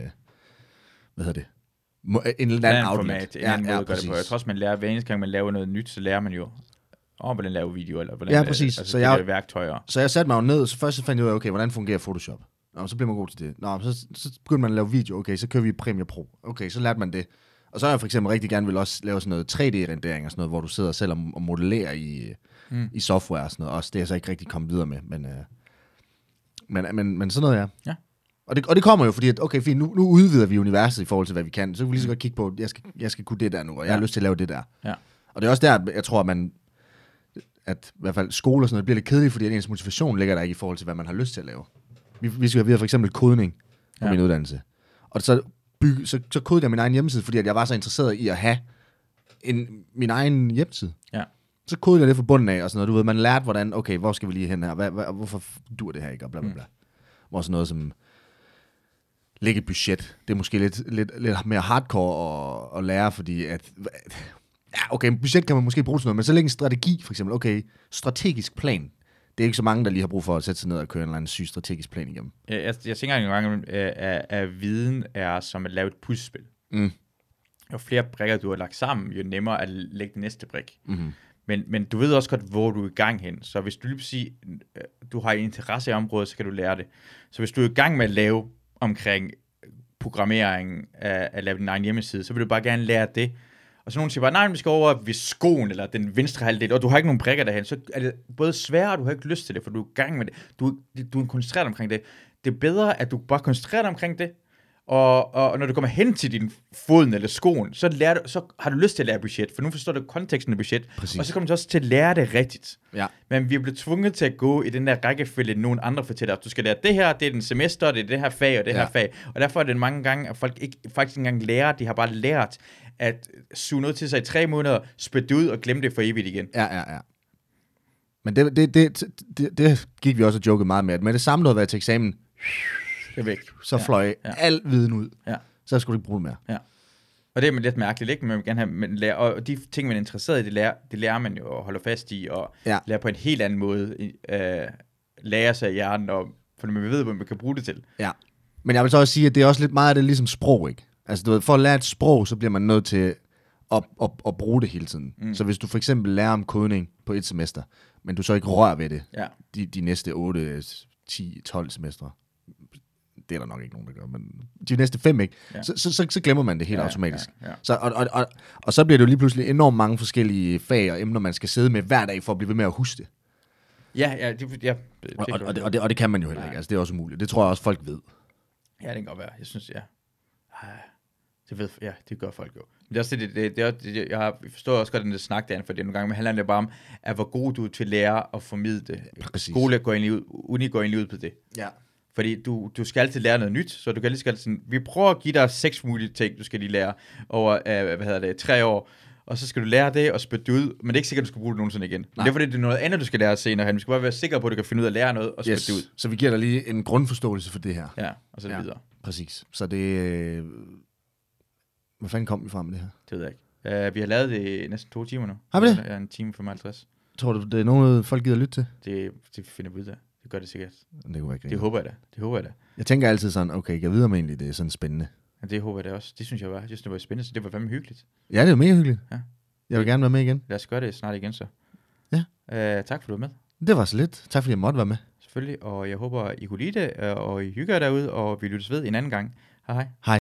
hvad hedder det? Må- En lidt anden outlet. format, en anden måde at gøre det på. Jeg tror også, man lærer, hver eneste gang man laver noget nyt, så lærer man jo om, hvordan lave video, eller hvordan Ja, lave- præcis. Altså, Så jeg- værktøjer. Så jeg satte mig jo ned, så først så fandt jeg ud af, okay, hvordan fungerer Photoshop? Nå, så bliver man god til det. Nå, så, så begyndte man at lave video. Okay, så kører vi Premiere Pro. Okay, så lærte man det. Og så har jeg for eksempel rigtig gerne vil også lave sådan noget 3D-rendering og sådan noget, hvor du sidder selv og, og modellerer i, mm. i software og sådan noget. Også det er jeg så ikke rigtig kommet videre med. Men, øh, men, men, men sådan noget, ja. Ja. Og det, og det kommer jo, fordi at, okay, fint, nu, nu udvider vi universet i forhold til, hvad vi kan. Så kan vi lige så godt kigge på, jeg skal, jeg skal kunne det der nu, og jeg har Ja. lyst til at lave det der. Ja. Og det er også der, jeg tror, at man, at i hvert fald skole og sådan noget, bliver lidt kedeligt, fordi ens motivation ligger der ikke i forhold til, hvad man har lyst til at lave. Vi, vi, skal, vi har for eksempel kodning på ja. Min uddannelse. Og så, bygge, så, så kodede jeg min egen hjemmeside, fordi at jeg var så interesseret i at have en, min egen hjemmeside. Ja. Så kodede jeg det fra bunden af, og sådan noget. Du ved, man lærte, hvordan, okay, hvor skal vi lige hen her? Hvad, hvad, hvorfor dur det her ikke? Og bla, bla, bla. Mm. Hvor sådan noget som, lægge et budget. Det er måske lidt, lidt, lidt mere hardcore at, at lære, fordi at, ja, okay, budget kan man måske bruge til noget, men så lægge en strategi, for eksempel, okay, strategisk plan. Det er ikke så mange, der lige har brug for at sætte sig ned og køre en eller anden syg strategisk plan igennem. Jeg, jeg, jeg tænker nogle gange, at, at viden er som at lave et puslespil. Mm. Jo flere brikker, du har lagt sammen, jo nemmere at lægge den næste brik. Mm-hmm. Men, men du ved også godt, hvor du er i gang hen. Så hvis du lige præcis, øh, du har en interesse i området, så kan du lære det. Så hvis du er i gang med at lave omkring programmering af at lave din egen hjemmeside, så vil du bare gerne lære det. Og så nogen siger bare, nej, vi skal over ved skoen, eller den venstre halvdel, og du har ikke nogen brikker derhen, så er det både sværere, og du har ikke lyst til det, for du er i gang med det. Du, du er koncentreret omkring det. Det er bedre, at du bare koncentrerer dig omkring det, og, og når du kommer hen til din foden eller skoen, så, lærer du, så har du lyst til at lære budget, for nu forstår du konteksten af budget, Præcis. og så kommer du også til at lære det rigtigt. Ja. Men vi er blevet tvunget til at gå i den der rækkefølge, nogle andre fortæller, at du skal lære det her, det er den semester, det er det her fag og det Ja. her fag. Og derfor er det mange gange, at folk ikke, faktisk ikke engang lærer, de har bare lært at suge noget til sig i tre måneder, spytte ud og glemme det for evigt igen. Ja, ja, ja. Men det, det, det, det, det gik vi også og jokede meget med, at med det samme, du havde været til eksamen, Det væk. så Ja, fløj ja. al viden ud. Ja. Så skulle du ikke bruge det mere. Og det er lidt mærkeligt, ikke? Man vil gerne have, men lære, og de ting, man er interesseret i, det lærer, det lærer man jo at holde fast i, og Ja. lære på en helt anden måde, øh, lære sig i hjernen, og, for man ved, hvad man kan bruge det til. Ja. Men jeg vil så også sige, at det er også lidt meget af det ligesom sprog, ikke? Altså, du ved, for at lære et sprog, så bliver man nødt til at, at, at bruge det hele tiden. Mm. Så hvis du for eksempel lærer om kodning på et semester, men du så ikke rører ved det Ja. de, de næste 8, 10, 12 semestre, det er der nok ikke nogen, der gør, men de næste fem, ikke? Ja. Så, så, så, så glemmer man det helt Ja, automatisk. ja, ja. Så, og, og, og, og så bliver det jo lige pludselig enormt mange forskellige fag og emner, man skal sidde med hver dag for at blive ved med at huske det. Ja, ja, det, ja, det, Og, og, og, det, og, det, og det kan man jo heller ikke. Altså, det er også umuligt. Det tror jeg også, folk ved. Ja, det kan godt være. Jeg synes, ja. Ej, Det ved, ja, det gør folk jo. Men det er også det, det, det, det, jeg forstår også godt den der snak derinde, for det nogle gange, men handler det bare om, at hvor god du er til at lære at formidle det. Præcis. Skole går egentlig ud, uni går egentlig ud på det. Ja. Fordi du, du skal altid lære noget nyt, så du kan lige skal sådan, vi prøver at give dig seks mulige ting, du skal lige lære over, uh, hvad hedder det, tre år, og så skal du lære det og spytte det ud, men det er ikke sikkert, at du skal bruge det nogensinde igen. Men det er fordi, det er noget andet, du skal lære senere hen. Du skal bare være sikker på, at du kan finde ud af at lære noget og spytte Yes. det ud. Så vi giver dig lige en grundforståelse for det her. Ja, og så Ja. videre. Præcis. Så det... Hvad fanden kom vi fra med det her? Det ved jeg ikke. Uh, vi har lavet det næsten to timer nu. Har vi det? Ja, en time 55. Tror du, det er noget, folk gider lytte til? Det, det finder vi ud af. Det gør det sikkert. Det kunne være ikke Det håber jeg da. Det håber jeg da. Jeg tænker altid sådan, okay, jeg ved om egentlig, det er sådan spændende. Ja, det håber jeg da også. Det synes jeg var. Jeg synes, det var spændende, så det var fandme hyggeligt. Ja, det jo mega hyggeligt. Ja. Jeg vil gerne være med igen. Lad os gøre det snart igen så. Ja. Uh, tak for, du var med. Det var så lidt. Tak fordi jeg måtte være med. Selvfølgelig. Og jeg håber, I kunne lide det, øh, og I hygger derude, og vi lyttes ved en anden gang. Hej hej. Hej.